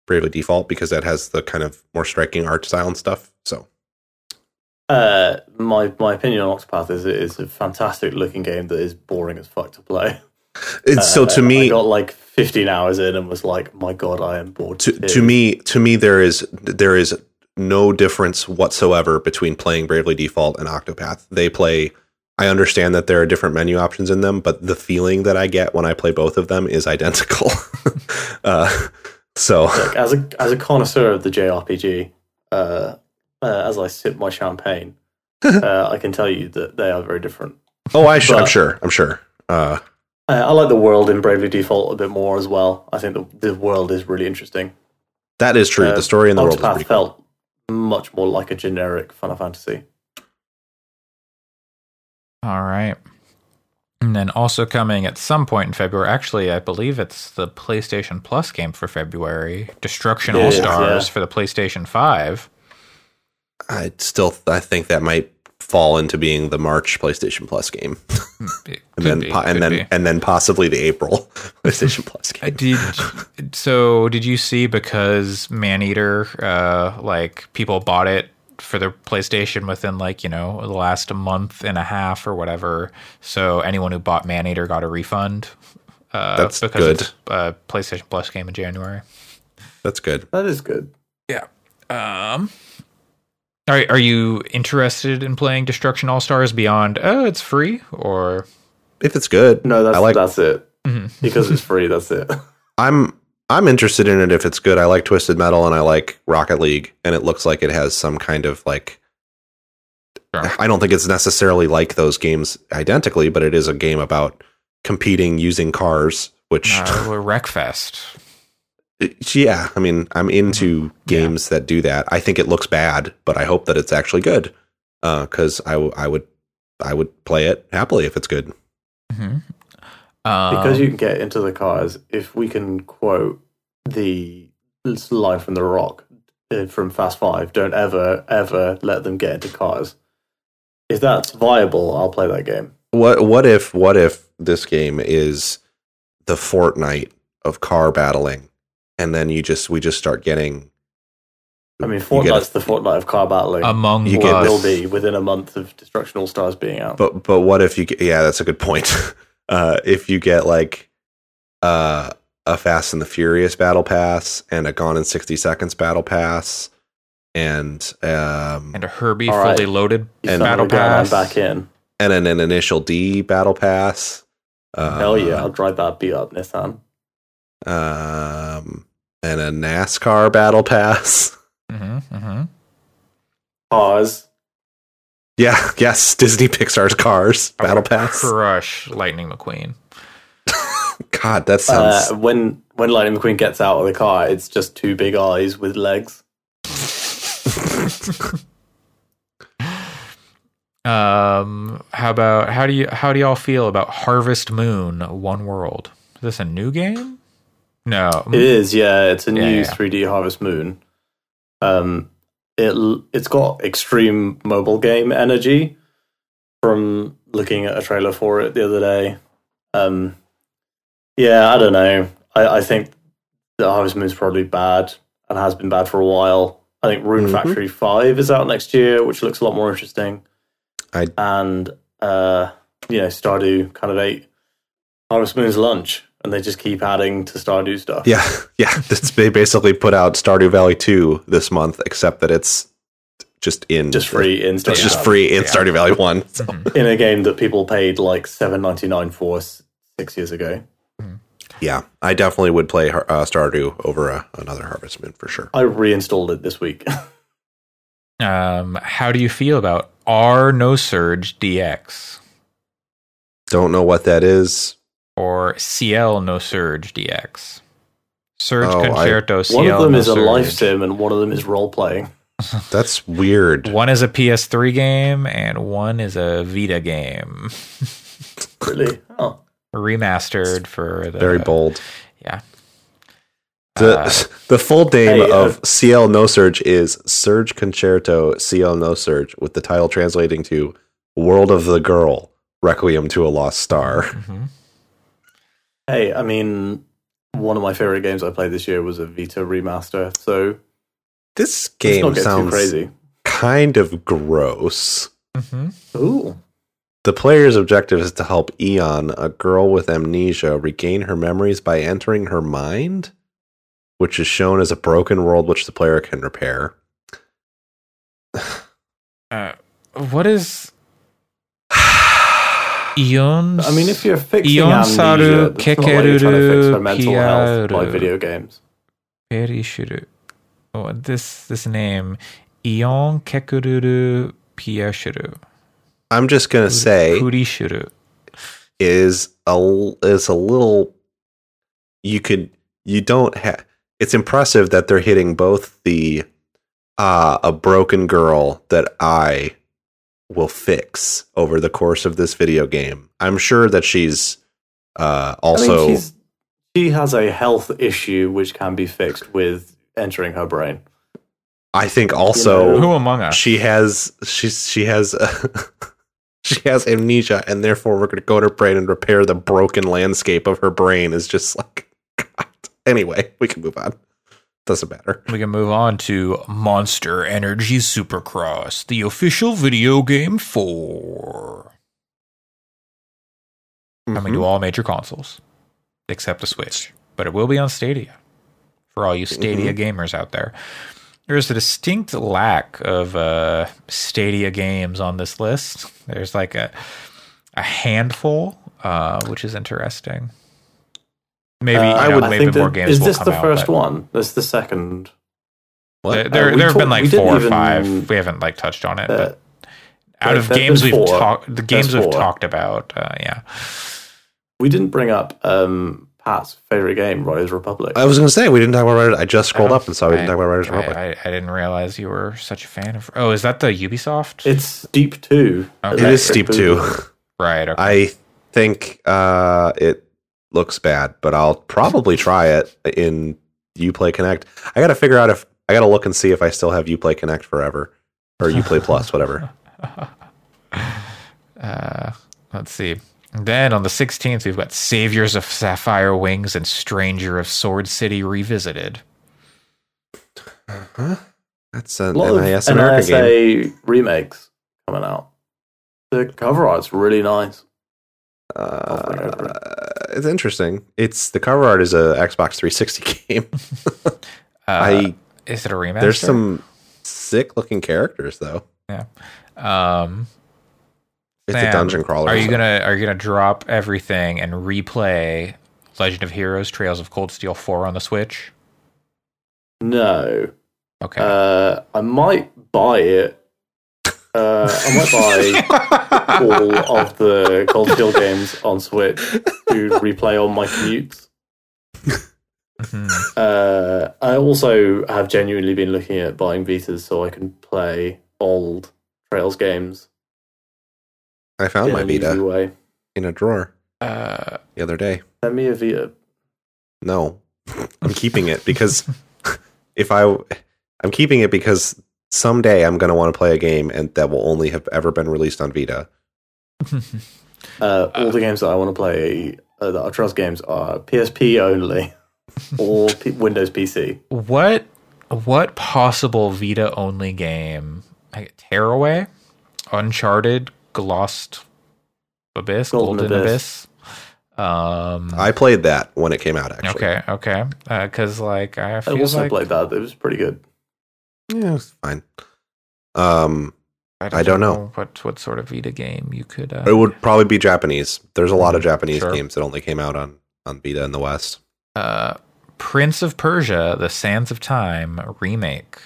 B: Bravely Default because that has the kind of more striking art style and stuff. So
C: Uh, my my opinion on Octopath is it is a fantastic looking game that is boring as fuck to play. (laughs)
B: It's so to
C: Uh,
B: me
C: I got like 15 hours in and was like, my god, I am bored.
B: to, to me to me there is there is no difference whatsoever between playing Bravely Default and Octopath. They play I understand that there are different menu options in them, but the feeling that I get when I play both of them is identical. (laughs) uh, so
C: Like, as a as a connoisseur of the JRPG, uh, uh, as I sip my champagne, (laughs) uh, I can tell you that they are very different.
B: oh, I I'm sure. I'm sure. Uh,
C: I like the world in Bravely Default a bit more as well. I think the, the world is really interesting.
B: that is true.
C: Uh,
B: the story in the world is
C: Octopath
B: pretty cool.
C: felt much more like a generic Final Fantasy.
A: All right. And then also coming at some point in February, actually, I believe it's the PlayStation Plus game for February, Destruction All Stars
C: yeah.
A: for the PlayStation 5.
B: I still I think that might fall into being the March PlayStation Plus game, (laughs) and then
A: be,
B: po- and then
A: be.
B: and then possibly the April (laughs) PlayStation Plus
A: I
B: game.
A: did so did you see because Maneater uh like people bought it for their PlayStation within like, you know, the last month and a half or whatever. So anyone who bought Maneater got a refund. Uh
B: That's
A: because
B: good.
A: it's a PlayStation Plus game in January.
B: That's good.
C: That is good.
A: Yeah. Um are, are you interested in playing Destruction All Stars beyond oh it's free or
B: If it's good,
C: No, that's
B: I like.
C: that's it.
A: Mhm. (laughs)
C: Because it's free, that's it. (laughs)
B: I'm I'm interested in it if it's good. I like Twisted Metal and I like Rocket League, and it looks like it has some kind of like.
A: Sure.
B: I don't think it's necessarily like those games identically, but it is a game about competing using cars. Which,
A: uh, (laughs) Wreckfest?
B: Yeah, I mean, I'm into games that do that. I think it looks bad, but I hope that it's actually good. Because I w- I would I would play it happily if it's good.
A: Mm-hmm. Um,
C: because you can get into the cars, if we can quote the line from The Rock uh, from Fast Five, don't ever, ever let them get into cars. If that's viable, I'll play that game.
B: What what if what if this game is the Fortnite of car battling, and then you just we just start getting
C: I mean,
B: You get
C: Fortnite's the Fortnite of car battling.
A: among
B: You get
C: will be within a month of Destruction All Stars being out.
B: But but what if you get yeah, that's a good point. (laughs) uh if you get like uh a Fast and the Furious battle pass and a Gone in 60 Seconds battle pass and um
A: and a Herbie
C: All right.
A: fully loaded
B: and
C: son of a
A: battle
C: gun,
A: pass.
C: back in.
B: and an, an initial D battle pass. Uh,
C: Hell yeah, I'll drive that beat up Nissan.
B: Um and a NASCAR battle pass.
A: hmm hmm
C: Cars.
B: Yeah, yes, Disney Pixar's Cars battle pass.
A: Crush Lightning McQueen. (laughs)
B: God, that sounds
C: Uh, when when Lightning McQueen gets out of the car, it's just two big eyes with legs. (laughs)
A: Um, how about how do you how do y'all feel about Harvest Moon One World? Is this a new game? No.
C: It is, yeah. It's a
A: Yeah,
C: new
A: yeah.
C: 3D Harvest Moon. Um, it it's got extreme mobile game energy from looking at a trailer for it the other day. Um, yeah, I don't know. I, I think the Harvest Moon's probably bad and has been bad for a while. I think Rune
B: Mhm.
C: Factory Five is out next year, which looks a lot more interesting.
B: I-
C: and uh, you know, Stardew kind of ate Harvest Moon's lunch, and they just keep adding to Stardew stuff.
B: Yeah, (laughs) yeah. They basically put out Stardew Valley 2 this month, except that it's just in
C: just free in
B: It's
C: Stardew
B: just
C: Valley.
B: free in
A: Yeah.
B: Stardew Valley 1. So,
A: Mhm.
C: in a game that people paid like seven ninety nine for six years ago.
B: yeah, I definitely would play uh, Stardew over uh, another Harvest Moon for sure.
C: I reinstalled it this week. (laughs)
A: Um, how do you feel about R No Surge DX
B: Don't know what that is.
A: Or CL No Surge DX? Surge
B: Oh, I-
A: Concerto CL.
C: one of them
A: no
C: is a life sim, and one of them is role playing. (laughs)
B: That's weird.
A: One is a PS3 game and one is a Vita game, (laughs)
C: Really? Oh,
A: remastered for the
B: Very bold.
A: Yeah.
B: The
A: Uh, (laughs)
B: the full name
C: hey, uh,
B: of CL No Surge is Surge Concerto CL No Surge, with the title translating to World of the Girl Requiem to a Lost Star.
A: mhm.
C: Hey, I mean, one of my favorite games I played this year was a Vita remaster, so
B: This
C: let's not
B: game
C: get too
B: sounds
C: crazy.
B: kind of gross.
A: Mm-hmm.
C: Ooh.
B: The player's objective is to help Ion, a girl with amnesia, regain her memories by entering her mind, which is shown as a broken world which the player can repair. (sighs)
A: Uh, what is Ion?
C: I mean, if you're fixing
A: Ion
C: amnesia,
A: Saru
C: it's not like you're trying to fix her mental health by video games.
A: Perishuru. Oh, this this name Ion Kekururu Piashuru.
B: I'm just gonna say
A: Kurishuru.
B: is a is a little. You could you don't have. It's impressive that they're hitting both the uh, a broken girl that I will fix over the course of this video game. I'm sure that she's uh,
C: I
B: also.
C: mean, she's, she has a health issue which can be fixed with entering her brain.
B: I think also
A: Who among us?
B: she has she's she has (laughs) she has amnesia and therefore we're going to go to her brain and repair the broken landscape of her brain is just like (laughs) God. anyway we can move on doesn't matter (laughs)
A: We can move on to Monster Energy Supercross, the official video game for coming to all major consoles except the Switch, but it will be on Stadia for all you Stadia gamers out there. There's a distinct lack of uh, Stadia games on this list. There's like a a handful, uh, which is interesting. Maybe
C: Uh,
A: you know,
B: would-
A: maybe
C: think
A: more
C: that-
A: games
C: Is
A: will
C: this
A: come
C: the
A: out,
C: first
A: but-
C: one? This is the second.
B: What?
A: There, there,
C: Uh,
A: there have been like four or
C: even-
A: five. We haven't like touched on it,
C: Uh,
A: but out of games we've talked, the games we've talked about, uh, yeah.
C: we didn't bring up um, Pat's favorite game, Riders Republic.
B: I was going to say we didn't talk about Riders I just scrolled
A: Oh,
B: up and saw we didn't talk about Riders
A: I,
B: Republic
A: I, I didn't realize you were such a fan of. Oh, is that the Ubisoft?
C: it's Steep Two.
A: Okay.
B: it is
C: Electric
B: steep too
A: right. Okay.
B: I think uh, it looks bad but I'll probably try it in Uplay Connect I got to figure out if I got to look and see if I still have Uplay Connect forever or Uplay Plus whatever (laughs)
A: Uh, let's see. Then on the 16th, we've got Saviors of Sapphire Wings and Stranger of Sword City Revisited. Huh?
B: that's an
C: A lot of
B: NIS America game
C: remakes coming out. The cover art's really nice.
B: Uh, it's interesting. It's the cover art is a Xbox 360 game. (laughs)
A: Uh,
B: I
A: is it a remaster?
B: there's some sick looking characters though.
A: Um,
B: It's
A: Sam,
B: a dungeon crawler.
A: Are you
B: so-
A: gonna Are you gonna drop everything and replay Legend of Heroes: Trails of Cold Steel 4 on the Switch?
C: No.
A: Okay.
C: Uh, I might buy it. Uh, I might (laughs) buy all of the Cold Steel games on Switch to replay on my commutes.
A: Mhm.
C: Uh, I also have genuinely been looking at buying Vitas so I can play old Trails games
B: I found my Vita
C: way.
B: in a drawer
A: Uh,
B: the other day.
C: Send me a Vita.
B: No, I'm keeping it because (laughs) if I, I'm keeping it because someday I'm going to want to play a game and that will only have ever been released on Vita. (laughs)
C: Uh, all the games that I want to play, uh, that are Trails games, are PSP only (laughs) or P- Windows PC.
A: what What possible Vita only game? Like Tearaway, Uncharted, Lost Abyss,
C: Golden
A: Golden,
C: Abyss.
A: Abyss. Um,
B: I played that when it came out. Actually,
A: okay, okay, because like I
C: I
A: feel
C: also
A: like
C: played that. It was pretty good.
B: Yeah, it was fine. Um, I don't know.
A: what what sort of Vita game you could. Uh,
B: it would probably be Japanese. There's a lot of Japanese
A: Sure.
B: games that only came out on on Vita in the West.
A: uh, Prince of Persia: The Sands of Time remake.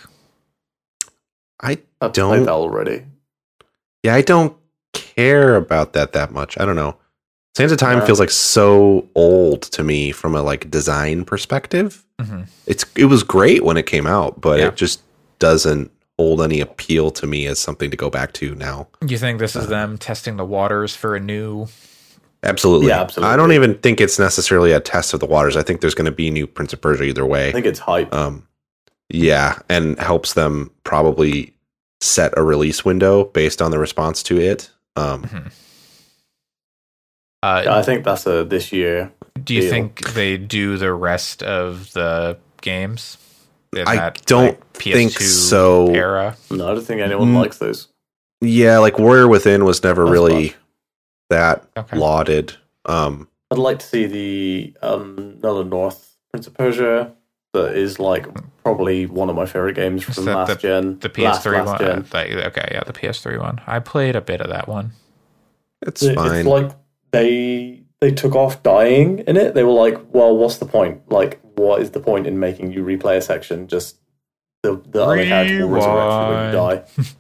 B: I
C: I've
B: Don't-
C: played that already.
B: yeah, I don't care about that that much. I don't know. Sands of Time
C: Yeah.
B: feels like so old to me from a like design perspective.
A: Mhm.
B: It's it was great when it came out, but
A: Yeah.
B: it just doesn't hold any appeal to me as something to go back to now.
A: You think this is them testing the waters for a new?
B: Absolutely.
C: Yeah, absolutely.
B: I don't even think it's necessarily a test of the waters. I think there's going to be new Prince of Persia either way.
C: I think it's hype.
B: Um, yeah, and helps them probably set a release window based on the response to it. Um,
A: Mhm. Uh,
C: Yeah, I think that's a this year.
A: do you
C: deal.
A: think they do the rest of the games in
B: I
A: that,
B: don't
A: like,
B: think so.
A: Era.
C: No, I don't think anyone
B: Mm.
C: likes those.
B: Yeah, like Warrior Within was never
C: That's
B: really
C: fun.
B: that
A: Okay.
B: lauded. Um,
C: I'd like to see the um, another North Prince of Persia that is like probably one of my favorite games from
A: that
C: last gen.
A: The PS3
C: last
A: one.
C: gen.
A: uh, that- okay, yeah, the PS3 one. I played a bit of that one.
B: it's
C: It-
B: fine.
C: It's like they they took off dying in it. They were like, well, what's the point? Like, what is the point in making you replay a section? Just the the other character will resurrect when you die. (laughs)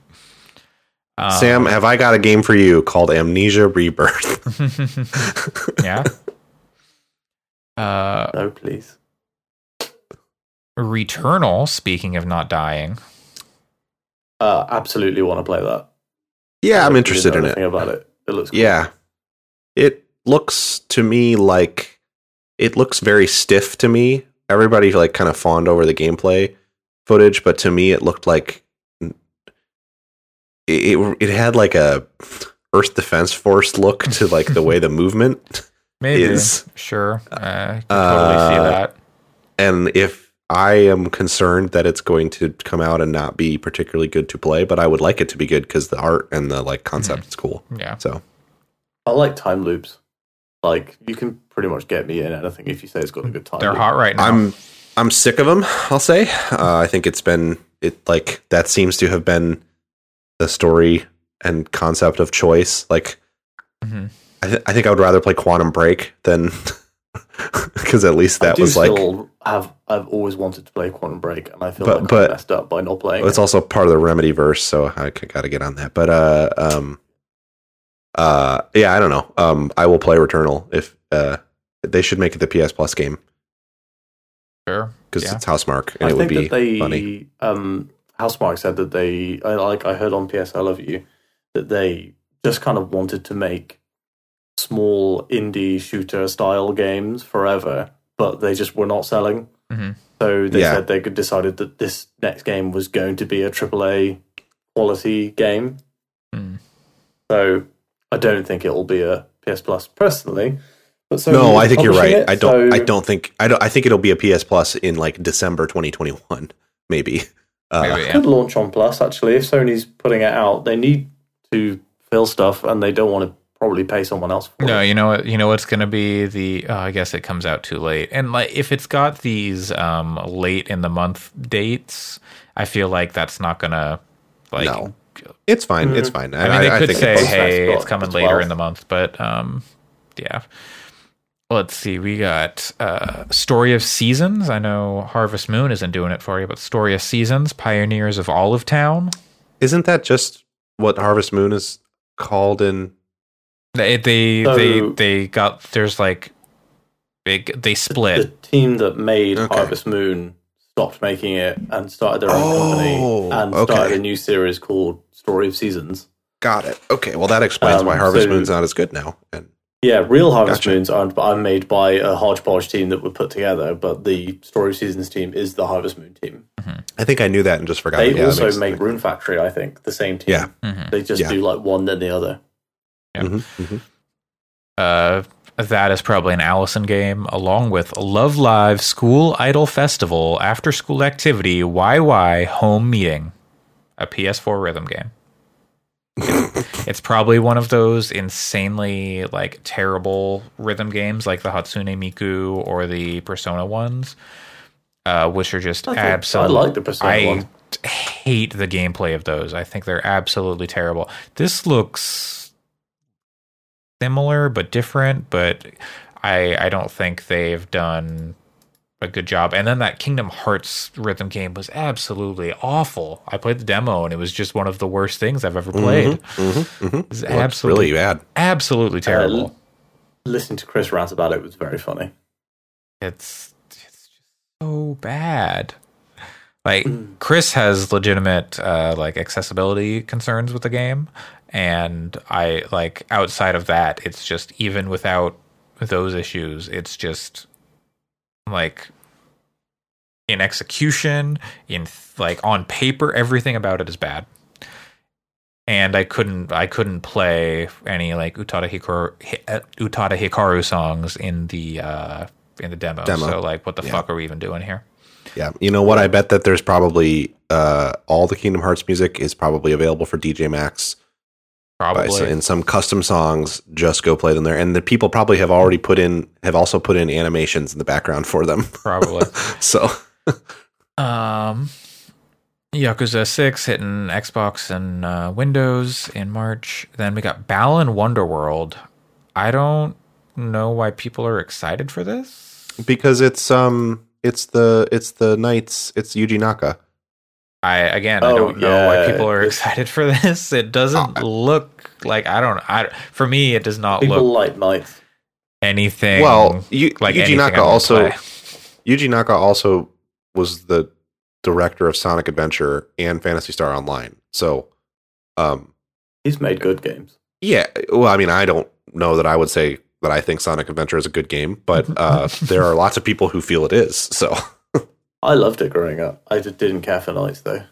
A: Um,
B: Sam, have I got a game for you called Amnesia Rebirth? (laughs) (laughs)
A: yeah. Uh,
C: No, please.
A: Returnal. Speaking of not dying,
C: Uh, absolutely want to play that.
B: yeah, I'm interested in it.
C: about it. It looks cool.
B: Yeah. It looks to me like it looks very stiff to me. Everybody like kind of fawned over the gameplay footage, but to me it looked like it it, it had like a Earth Defense Force look to like the way the (laughs) movement
A: maybe.
B: is.
A: Sure, uh, I can totally see
B: Uh,
A: that.
B: And if I am concerned that it's going to come out and not be particularly good to play, but I would like it to be good because the art and the like concept is cool.
A: Yeah.
B: So
C: I like time loops. Like you can pretty much get me in anything if you say it's got a good time.
A: They're hot right now.
B: I'm I'm sick of them. I'll say. Uh, I think it's been it like that seems to have been the story and concept of choice. Like
A: Mhm.
B: I, th- I think I would rather play Quantum Break than (laughs) because at least
C: I
B: that
C: do
B: was like
C: still have. I've always wanted to play Quantum Break, and I feel
B: But-
C: like
B: but-
C: I messed up by not playing.
B: it's
C: it.
B: also part of the Remedy verse, so I got to get on that. But uh um uh yeah, I don't know. Um I will play Returnal if uh they should make it the PS Plus game
A: sure.
B: because
A: Yeah.
B: it's Housemarque and
C: I
B: it would
C: think
B: be
C: that they,
B: funny.
C: um, Housemarque said that they, I, like I heard on PS I Love You, that they just kind of wanted to make small indie shooter style games forever, but they just were not selling.
A: Mhm.
C: So they
B: Yeah.
C: said they could decided that this next game was going to be a AAA quality game.
A: Hmm.
C: So I don't think it will be a PS Plus personally. But Sony
B: no, I think you're right.
C: it,
B: I don't.
C: so-
B: I don't think. I don't. I think it'll be a PS Plus in like December 2021, (laughs) maybe. Uh,
A: Maybe, yeah.
C: could launch on Plus actually. If Sony's putting it out, they need to fill stuff, and they don't want to probably pay someone else for
A: No,
C: it.
A: you know what? You know what's going to be the? Oh, I guess it comes out too late. And like, if it's got these um, late in the month dates, I feel like that's not going to like.
B: No. It's fine. It's
C: Mm.
B: fine.
A: I mean, they could
B: think
A: say,
B: it's-
A: "Hey, it's coming
C: the
A: later
C: 12th.
A: in the month," but um, yeah. Let's see. We got uh, Story of Seasons. I know Harvest Moon isn't doing it for you, but Story of Seasons, Pioneers of Olive Town.
B: Isn't that just what Harvest Moon is called in?
A: They they
C: So-
A: they, they got there's like big. They split
C: The
A: split.
C: team that made
B: Okay.
C: Harvest Moon stopped making it and started their own
B: Oh,
C: company and
B: okay.
C: started a new series called Story of Seasons.
B: Got it. Okay. Well, that explains
C: Um,
B: why Harvest
C: so-
B: Moon's not as good now. And
C: Yeah, real Harvest
B: Gotcha.
C: Moons are, are made by a hodgepodge team that were put together, but the Story of Seasons team is the Harvest Moon team.
B: I think I knew that and just forgot.
C: They
B: Yeah,
C: also
B: makes-
C: make Rune Factory, I think, the same team.
B: Yeah.
A: Mhm.
C: They just
B: Yeah.
C: do like one then the other.
B: Mhm, mhm.
A: Uh, that is probably an Allyson game, along with Love Live School Idol Festival After School Activity YY Home Meeting, a PS4 rhythm game. It's probably one of those insanely like terrible rhythm games like the Hatsune Miku or the Persona ones, uh, which are just
C: think- I
A: absolutely.
C: like the Persona
A: I
C: ones.
A: hate the gameplay of those. I think they're absolutely terrible. This looks similar but different, but I I don't think they've done a good job. And then that Kingdom Hearts rhythm game was absolutely awful. I played the demo and it was just one of the worst things I've ever played.
B: Mhm, mhm.
A: It was
B: Looks
A: absolutely
B: really bad.
A: absolutely terrible.
C: Listening to Chris rant about it was very funny.
A: it's it's just so bad. Like
C: Mm.
A: Chris has legitimate uh, like accessibility concerns with the game, and I like outside of that, it's just even without those issues, it's just like in execution, in like on paper, everything about it is bad. And I couldn't, I couldn't play any like Utada Hikaru, uh, Utada Hikaru songs in the uh, in the demo.
B: Demo.
A: So like, what the
B: Yeah.
A: fuck are we even doing here?
B: Yeah, you know what? I bet that there's probably uh, all the Kingdom Hearts music is probably available for DJ Max.
A: Probably.
B: in some custom songs, just go play them there, and the people probably have already put in have also put in animations in the background for them.
A: Probably. (laughs)
B: So
A: Um, Yakuza 6 hitting Xbox and uh, Windows in March. Then we got Balan Wonderworld. I don't know why people are excited for this.
B: because it's um it's the it's the NiGHTS it's Yuji Naka.
A: I again, I
C: Oh,
A: don't know why people are
C: It's-
A: excited for (laughs) this. It doesn't look like I don't. I for me, it does not
C: People
A: look
C: like NiGHTS.
A: anything.
B: well, you,
A: like
B: Yuji Naka also
A: play.
B: Yuji Naka also was the director of Sonic Adventure and Phantasy Star Online. So, um,
C: He's made good games.
B: yeah. Well, I mean, I don't know that I would say that I think Sonic Adventure is a good game, but (laughs) uh, there are lots of people who feel it is. So,
C: I loved it growing up. I just didn't care for NiGHTS though.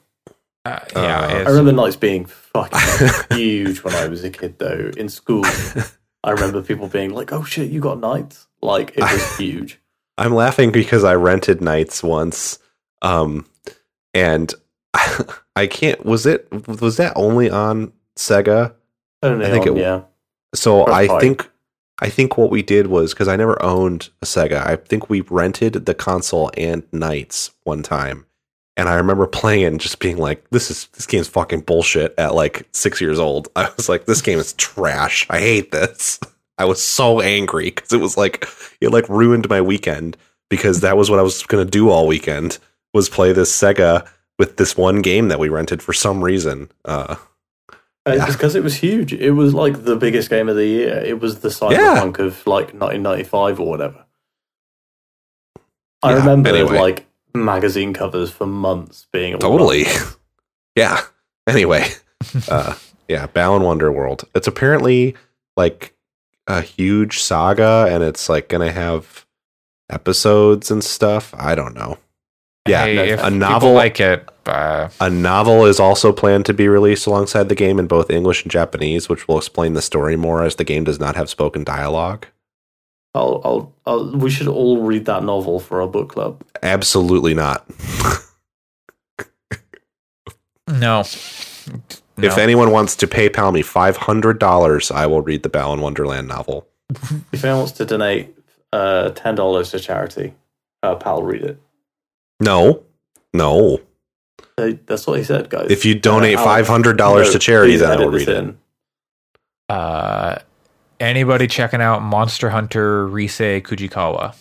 A: Uh, yeah,
B: Uh,
C: I remember NiGHTS being fucking (laughs) huge when I was a kid though. In school, (laughs) I remember people being like, "Oh shit, you got NiGHTS!" Like it was (laughs) huge.
B: I'm laughing because I rented NiGHTS once, um, and I can't. Was it was that only on Sega?
C: Only
B: I think
C: on,
B: it-
C: yeah.
B: So
C: Or
B: I
C: fine.
B: think I think what we did was because I never owned a Sega. I think we rented the console and NiGHTS one time, and I remember (laughs) playing and just being like, "This is this game's fucking bullshit." At like six years old, (laughs) I was like, "This game is trash. I hate this." (laughs) I was so angry because it was like it like ruined my weekend because that was what I was gonna do all weekend was play this Sega with this one game that we rented for some reason. Uh, Yeah.
C: Because it was huge. It was like the biggest game of the year. It was the cyberpunk of like 1995 or whatever. I
B: Yeah,
C: remember
B: anyway.
C: like magazine covers for months being all
B: Totally. (laughs) yeah. Anyway, (laughs) uh, yeah, Balan Wonder World. It's apparently like a huge saga, and it's like gonna have episodes and stuff. I don't know. Yeah,
A: hey, if
C: a
B: novel-
A: like it. Uh,
B: a novel is also planned to be released alongside the game in both English and Japanese, which will explain the story more, as the game does not have spoken dialogue.
C: I'll, I'll, I'll, we should all read that novel for our book club.
B: Absolutely not.
A: no. (laughs) No.
B: If anyone wants to PayPal me five hundred dollars, I will read the Balan Wonderland novel.
C: If anyone wants to donate uh, ten dollars to charity, uh, pal, read it.
B: No, no.
C: Uh, That's what he said, guys.
B: If you donate
C: Uh,
B: five hundred dollars to charity,
C: please
B: then I will read it.
C: in.
A: Uh, anybody checking out Monster Hunter Risei Kujikawa?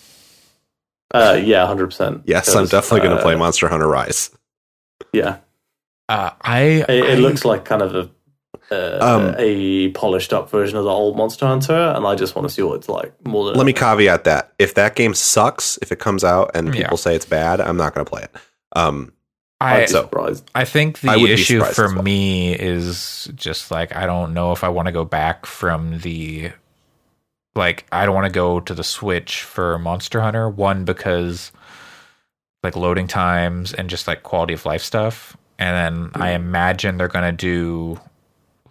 C: Uh, yeah, hundred percent.
B: Yes, I'm definitely going to play Monster Hunter Rise.
C: Yeah,
A: Uh, I,
C: it,
A: I
C: it looks like kind of a uh,
B: Um,
C: a polished up version of the old Monster Hunter, and I just want to see what it's like more than.
B: Let me caveat that if that game sucks, if it comes out and
A: Yeah.
B: people say it's bad, I'm not going to play it. Um,
A: I,
B: so-
A: I think the
B: would be
A: issue for
B: well.
A: me is just like I don't know if I want to go back from the like I don't want to go to the Switch for Monster Hunter one because like loading times and just like quality of life stuff and then I imagine they're going to do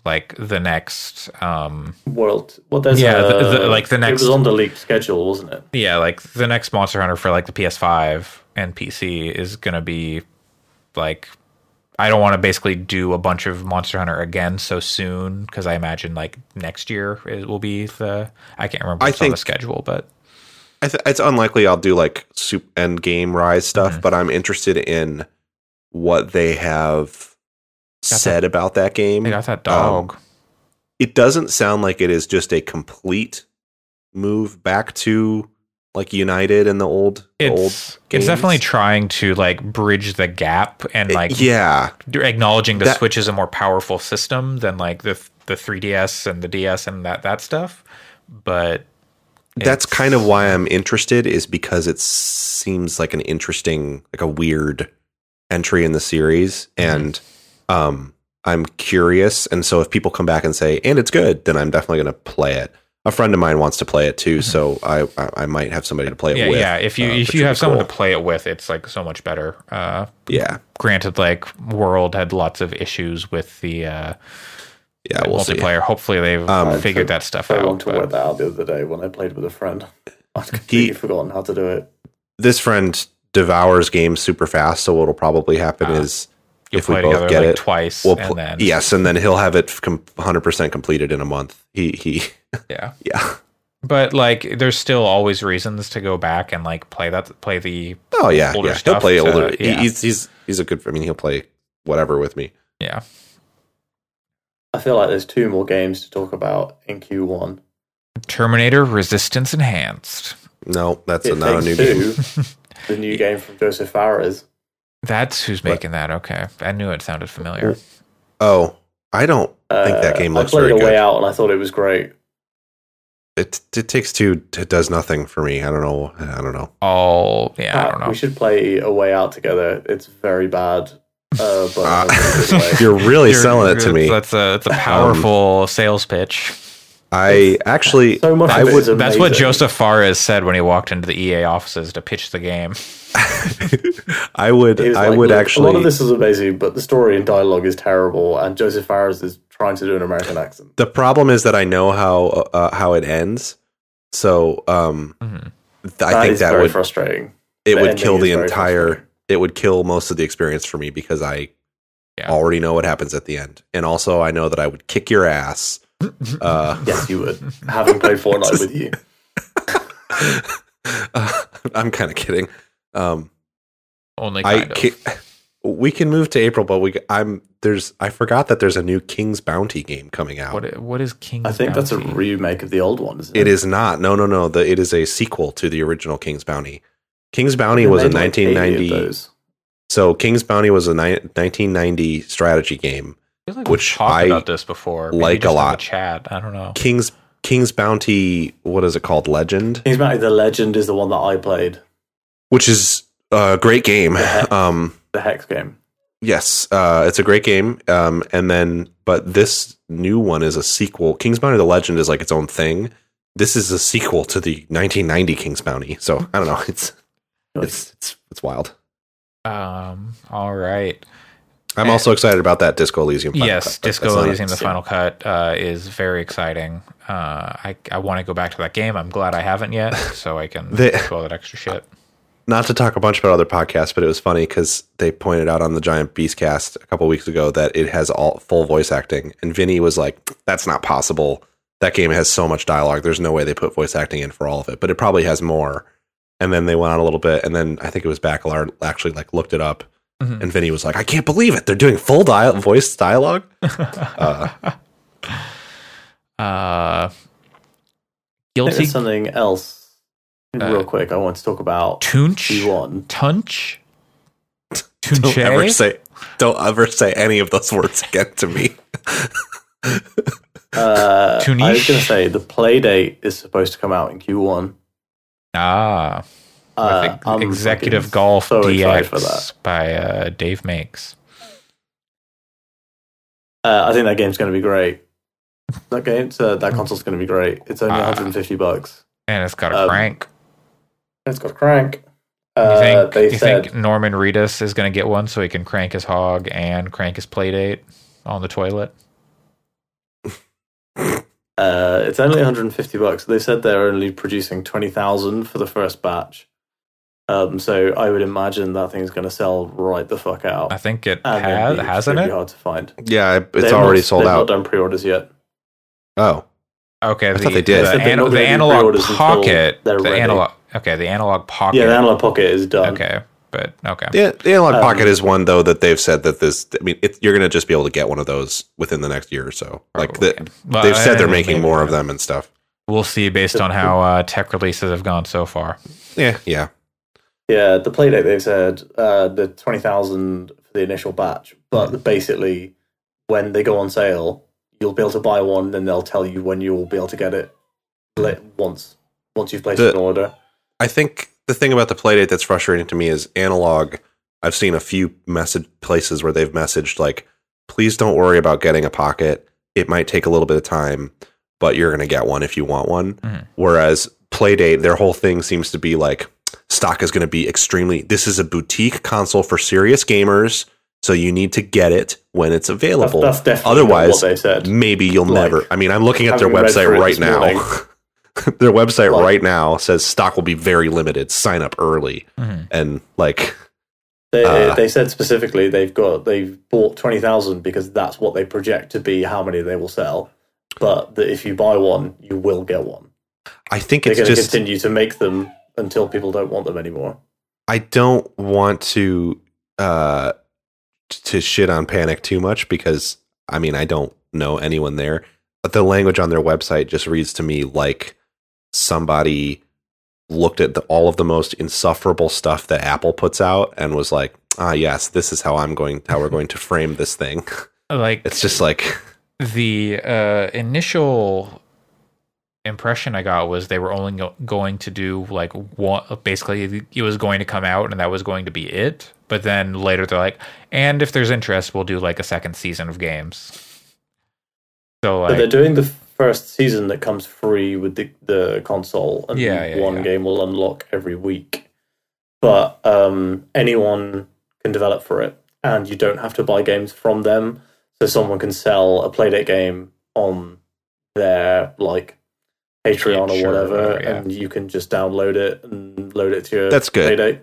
A: like the next um
C: World. Well, there's
A: Yeah,
C: a,
A: the- the- like the next-
C: It was on the leaked schedule, wasn't it?
A: yeah, like the next Monster Hunter for like the PS5 and PC is going to be like I don't want to basically do a bunch of Monster Hunter again so soon because I imagine like next year it will be the I can't remember
B: I
A: what's on the
B: think-
A: schedule, but
B: I th- it's unlikely I'll do like soup end game rise stuff,
A: Mhm.
B: but I'm interested in what they have Said about that game.
A: they got that dog.
B: it doesn't sound like it is just a complete move back to like United and the old the old
A: it's it's definitely trying to like bridge the gap and like
B: yeah
A: acknowledging the
B: That-
A: Switch is a more powerful system than like the the 3DS and the DS and that that stuff, but
B: that's kind of why I'm interested is because it seems like an interesting like a weird entry in the series
A: Mhm.
B: and um I'm curious and so if people come back and say and it's good then I'm definitely going to play it. A friend of mine wants to play it too, so I, I I might have somebody to play it
A: Mm-hmm. yeah,
B: with.
A: yeah. If you
B: uh,
A: if you have
B: be
A: someone
B: cool.
A: to play it with, it's like so much better. Uh,
B: yeah,
A: granted, like World had lots of issues with the uh,
B: yeah, we'll see.
A: multiplayer. Hopefully, they've
B: Um,
A: figured that stuff
C: So long
A: out.
C: to
A: but-
C: work that out the other day when I played with a friend. (laughs) I'd completely forgotten how to do it.
B: this friend devours games super fast. So what'll probably happen
A: Ah.
B: is
A: You'll
B: if we both
A: together
B: get
A: like
B: it,
A: twice,
B: we'll
A: and then
B: yes, and then he'll have it 100% completed in a month. He he (laughs)
A: yeah.
B: yeah.
A: But like, there's still always reasons to go back and like play that, play the
B: Oh yeah,
A: Older
B: yeah. He'll play
A: to-
B: older. he-
A: yeah.
B: he's he's he's a good. I mean, he'll play whatever with me.
A: yeah.
C: I feel like there's two more games to talk about in Q1.
A: Terminator Resistance Enhanced.
B: No, that's
C: It
B: not a new
C: Takes
B: game.
C: The new (laughs) game from Josef Fares.
A: That's who's
B: What?
A: making that. Okay, I knew it sounded familiar.
B: Oh, I don't think that
C: Uh,
B: game looks
C: I played
B: very
C: A Way. Out and I thought it was great.
B: It it takes two. It does nothing for me. I don't know. I don't know.
A: Oh, yeah, I don't know.
C: We should play A Way Out together. It's very bad. Uh, but
B: Uh,
C: in a good
B: you're really
A: You're-
B: selling it to me.
A: That's a that's a powerful sales pitch.
B: I actually,
C: so much
B: I would.
A: That's what. Josef Fares said when he walked into the EA offices to pitch the game. (laughs)
B: I would. I
C: like,
B: would actually.
C: A lot of this is amazing, but the story and dialogue is terrible, and Josef Fares is trying to do an American accent.
B: the problem is that I know how uh, how it ends. So um,
A: Mhm.
B: th-
C: That
B: I think that
C: very
B: would
C: frustrating.
B: it
C: The
B: would kill the entire. It would kill most of the experience for me because I
A: Yeah.
B: already know what happens at the end, and also I know that I would kick your ass. Uh,
C: Yes, you would. Having played Fortnite with you, (laughs)
B: I'm kind of kidding. Um,
A: Only
B: I
A: kind of.
B: ca- we can move to April, but we I'm there's I forgot that there's a new King's Bounty game coming out.
A: What what is King's Bounty?
C: I think that's a remake of the old one. Isn't
B: It
C: it
B: is not. No, no, no. The, it is a sequel to the original King's Bounty. King's Bounty was a
C: made like
B: 1990. So King's Bounty was a ni- 1990 strategy game.
A: I like
B: which
A: we've talked
B: I
A: about this before. Maybe
B: like a
A: just in the
B: lot.
A: Chat. I don't know.
B: King's King's Bounty. What is it called? Legend,
C: King's Bounty: The Legend is the one that I played,
B: which is a great game.
C: Yeah.
B: Um,
C: the Hex game.
B: yes, uh, it's a great game. Um, and then, but this new one is a sequel. King's Bounty: The Legend is like its own thing. This is a sequel to the 1990 King's Bounty. So I don't know. (laughs) It's it's it's it's wild.
A: Um. All right.
B: I'm
A: Eh.
B: also excited about that Disco Elysium. Final
A: yes,
B: Cut,
A: Disco Elysium, the final cut, uh, is very exciting. Uh, I I want to go back to that game. I'm glad I haven't yet, (laughs) so I can do all that extra shit. (laughs)
B: Not to talk a bunch about other podcasts, but it was funny because they pointed out on the Giant Beast cast a couple weeks ago that it has all full voice acting, and Vinny was like, "That's not possible. That game has so much dialogue. There's no way they put voice acting in for all of it, but it probably has more." And then they went on a little bit, and then I think it was Bakalar actually like looked it up,
A: Mhm.
B: and Vinny was like, "I can't believe it. They're doing full dia- voice dialogue." (laughs) Uh,
A: Uh, guilty
C: there's something else,
A: Uh,
C: real quick. I want to talk about
A: Tunch
C: Q1.
A: Tunch (laughs)
B: don't ever say, don't ever say any of those words again to me.
C: Uh, I was going to say the play date is supposed to come out in Q1.
A: Ah,
C: Uh,
A: Executive Golf
C: so
A: DX
C: for that.
A: by uh, Dave Makes.
C: Uh, I think that game's going to be great. That game, uh, that console's going to be great. It's only
A: Ah.
C: 150 bucks.
A: And it's got a
C: Um,
A: crank.
C: It's got a crank.
A: You
C: Uh,
A: think,
C: they
A: you
C: said
A: think Norman Reedus is going to get one so he can crank his hog and crank his playdate on the toilet? (laughs)
C: uh, it's only 150 bucks. They said they're only producing 20,000 for the first batch. Um, so I would imagine that thing's going to sell right the fuck out.
A: I think it
C: And
A: has,
C: be
A: hasn't it?
C: hard to find.
B: Yeah, it's
C: They've
B: already
C: not-
B: sold
C: they've
B: out.
C: Not done pre-orders yet.
B: Oh,
A: Okay, the,
B: thought they did.
A: The,
C: They
A: an- the
C: Analogue
A: Pocket.
C: they're
A: The
C: ready.
A: analog. Okay, the Analogue Pocket.
C: Yeah, the analog pocket is done.
A: Okay, but okay.
B: the, the analog
C: Um,
B: pocket is one though that they've said that this. I mean, it, you're going to just be able to get one of those within the next year or so. Like the,
A: Well,
B: they've said they're making more of them and stuff.
A: We'll see based on how uh, tech releases have gone so far.
B: Yeah, yeah.
C: Yeah, the playdate they've said uh, the twenty thousand for the initial batch, but basically when they go on sale, you'll be able to buy one, and they'll tell you when you will be able to get it la- once once you've placed
B: The-
C: an order.
B: I think the thing about the playdate that's frustrating to me is analog. I've seen a few message places where they've messaged like, "Please don't worry about getting a pocket. It might take a little bit of time, but you're going to get one if you want one."
A: Mhm.
B: Whereas playdate, their whole thing seems to be like, stock is going to be extremely. This is a boutique console for serious gamers, so you need to get it when it's available.
C: that's definitely
B: Otherwise,
C: what they said.
B: maybe you'll
C: Like,
B: never. I mean, I'm looking at their website right now. (laughs) their website
C: Like-
B: right now says stock will be very limited. Sign up early,
A: Mhm.
B: and like
C: They,
B: Uh,
C: they said specifically they've got they've bought twenty thousand because that's what they project to be how many they will sell. But that if you buy one, you will get one.
B: I think
C: They're
B: it's
C: going to
B: just
C: continue to make them until people don't want them anymore.
B: I don't want to uh to shit on Panic too much because I mean I don't know anyone there, but the language on their website just reads to me like somebody looked at the, all of the most insufferable stuff that Apple puts out and was like, ah, yes, this is how I'm going, how we're going to frame this thing. (laughs)
A: Like
B: It's just like,
A: the uh, initial impression I got was they were only go- going to do like one. Basically, it was going to come out, and that was going to be it. But then later, they're like, and if there's interest, we'll do like a second season of games. So
C: But they're doing the first season that comes free with the, the console, and
A: Yeah, yeah,
C: one
A: yeah.
C: game will unlock every week. But um, anyone can develop for it, and you don't have to buy games from them. So someone can sell a Playdate game on their like Patreon
A: Yeah,
C: or
A: sure,
C: whatever,
A: whatever, yeah.
C: and you can just download it and load it to your
B: That's good.
C: Playdate.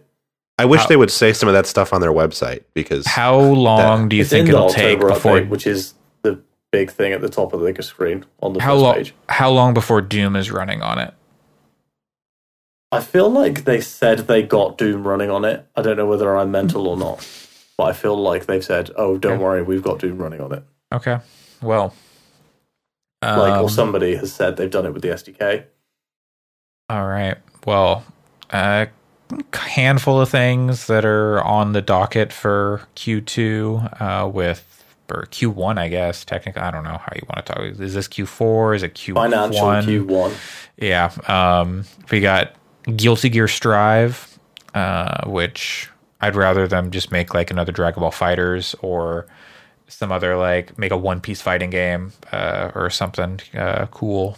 B: I wish
A: How-
B: they would say some of that stuff on their website because
A: how long do you think it'll take
C: October
A: before?
C: update, which is the big thing at the top of the screen on the
A: How
C: first
A: long?
C: page.
A: How long before Doom is running on it?
C: I feel like they said they got Doom running on it. I don't know whether I'm mental or not, but I feel like they've said, "Oh, don't
A: Okay.
C: worry, we've got Doom running on it."
A: Okay, well,
C: Like,
A: um,
C: or somebody has said they've done it with the SDK.
A: All right. Well, a handful of things that are on the docket for Q2 uh, with or Q1, I guess. Technically, I don't know how you want to talk. Is this Q4? Is it Q1?
C: Financial Q1.
A: Yeah. Um, we got Guilty Gear Strive, uh, which I'd rather them just make like another Dragon Ball FighterZ or some other like make a one piece fighting game uh, or something uh, cool.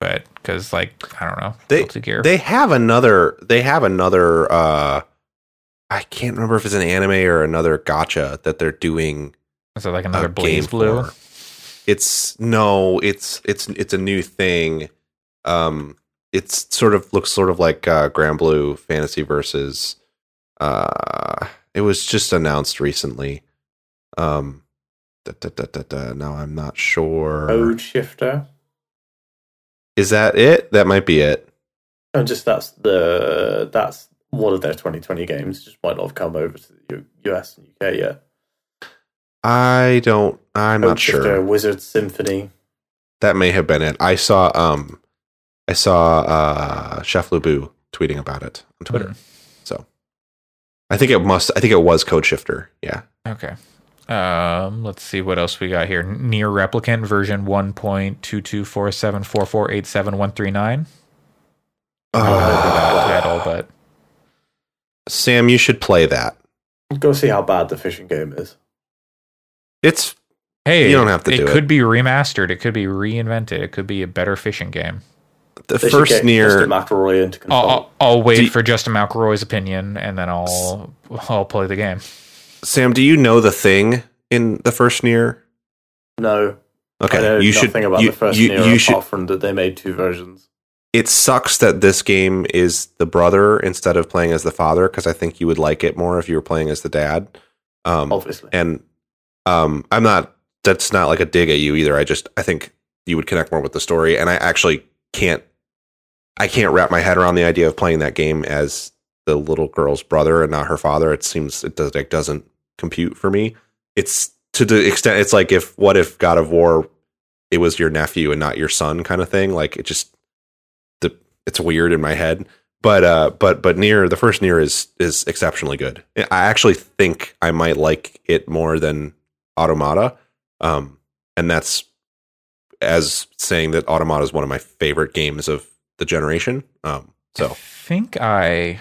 A: But because like I don't know,
B: They- they have another they have another uh i can't remember if it's an anime or another gacha that they're doing
A: Is it like another BlazBlue?
B: for. it's no it's it's it's a new thing um it's sort of looks sort of like uh Granblue Fantasy versus uh it was just announced recently um da, da, da, da, da. now i'm not sure
C: Code Shifter.
B: is that it that might be it
C: And just that's the that's one of their 2020 games. Just might not have come over to the US and UK yet.
B: i don't i'm
C: Code
B: not sure
C: Shifter, Wizard Symphony.
B: That may have been it. I saw um I saw uh Chef Lubu tweeting about it on Twitter.
A: Hmm.
B: So I think it must I think it was Code Shifter. Yeah.
A: Okay. Um, let's see what else we got here. NieR replicant version one point two two four seven four four eight seven one three nine.
B: Uh,
A: title, but
B: Sam, you should play that.
C: Go see how bad the fishing game is.
B: It's
A: hey,
B: You don't have to
A: it
B: do
A: could be remastered. It could be reinvented. It could be a better fishing game.
B: the
C: They
B: first
C: get
B: near
C: McElroy into
A: I'll. I'll, I'll wait
B: you-
A: for Justin McElroy's opinion, and then I'll I'll play the game.
B: Sam, do you know the thing in the first Nier?
C: no,
B: Okay, you should
C: about
B: you,
C: the first
B: you,
C: Nier
B: you should
C: from that they made two versions.
B: it sucks that this game is the brother instead of playing as the father because I think you would like it more if you were playing as the dad. Um,
C: Obviously,
B: and um i'm not that's not like a dig at you either i just i think you would connect more with the story and i actually can't i can't wrap my head around the idea of playing that game as the little girl's brother and not her father it seems it does like doesn't compute for me it's to the extent it's like if what if god of war it was your nephew and not your son kind of thing? Like it just the it's weird in my head. But uh but but Nier the first Nier is is exceptionally good. I actually think i might like it more than Automata um and that's as saying that Automata is one of my favorite games of the generation um
A: I
B: so
A: think I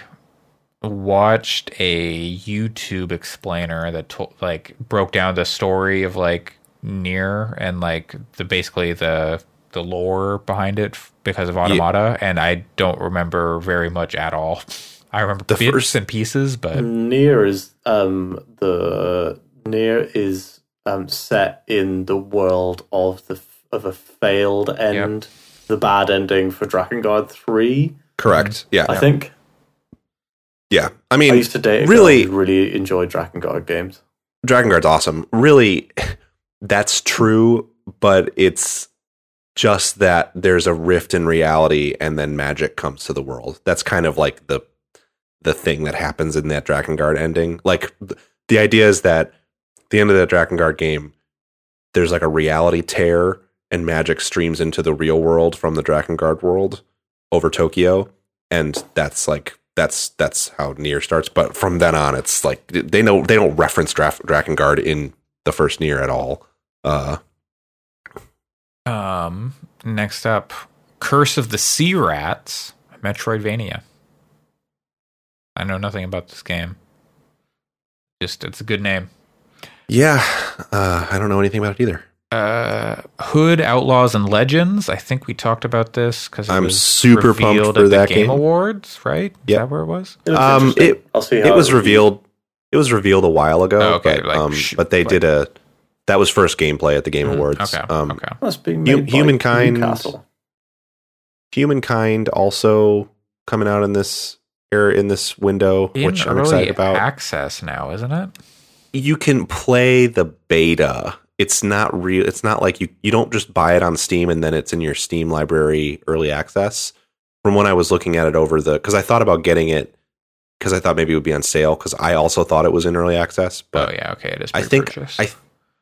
A: watched a YouTube explainer that to- like broke down the story of like Nier and like the basically the the lore behind it because of Automata, and I don't remember very much at all. (laughs) I remember
B: The
A: bits
B: first-
A: and pieces, but
C: Nier is um the Nier is um set in the world of the of a failed end the bad ending for Drakengard three.
B: Correct. Yeah.
C: I think
B: yeah. I
C: I
B: mean,
C: used to date
B: really-
C: really enjoyed Drakengard games.
B: Drakengard's awesome. Really, (laughs) that's true, but it's just that there's a rift in reality and then magic comes to the world. That's kind of like the the thing that happens in that Drakengard ending. Like the idea is that at the end of that Drakengard game, there's like a reality tear and magic streams into the real world from the Drakengard world over Tokyo. And that's like that's that's how Nier starts. But from then on, it's like they know they don't reference Dra- Drakengard in the first Nier at all. Uh,
A: Um, next up, Curse of the Sea Rats, Metroidvania. I know nothing about this game. Just it's a good name.
B: yeah, uh, I don't know anything about it either.
A: Uh, Hood Outlaws and Legends. I think we talked about this because
B: I'm super pumped for
A: at the
B: that
A: Game
B: game.
A: Awards, right? Is
B: Yep.
A: that where it was?
C: It looks
B: Um, it-
C: I'll see how
B: It was
C: reviewed.
B: revealed. It was revealed a while ago.
A: Oh, okay,
B: but,
A: like,
B: um,
A: sh-
B: but they
A: like-
B: did a that was first gameplay at the Game
A: Mm,
B: Awards.
A: Okay.
B: Um,
A: okay.
C: That's being
B: Hu-
C: made by
B: Humankind-
C: Newcastle.
B: Humankind also coming out in this era in this window,
A: In
B: which I'm excited about.
A: access now, isn't it?
B: you can play the beta. It's not real. It's not like you you don't just buy it on Steam and then it's in your Steam library early access. From when I was looking at it over the because I thought about getting it because I thought maybe it would be on sale because I also thought it was in early access. But
A: oh yeah, okay, it is.
B: I think. I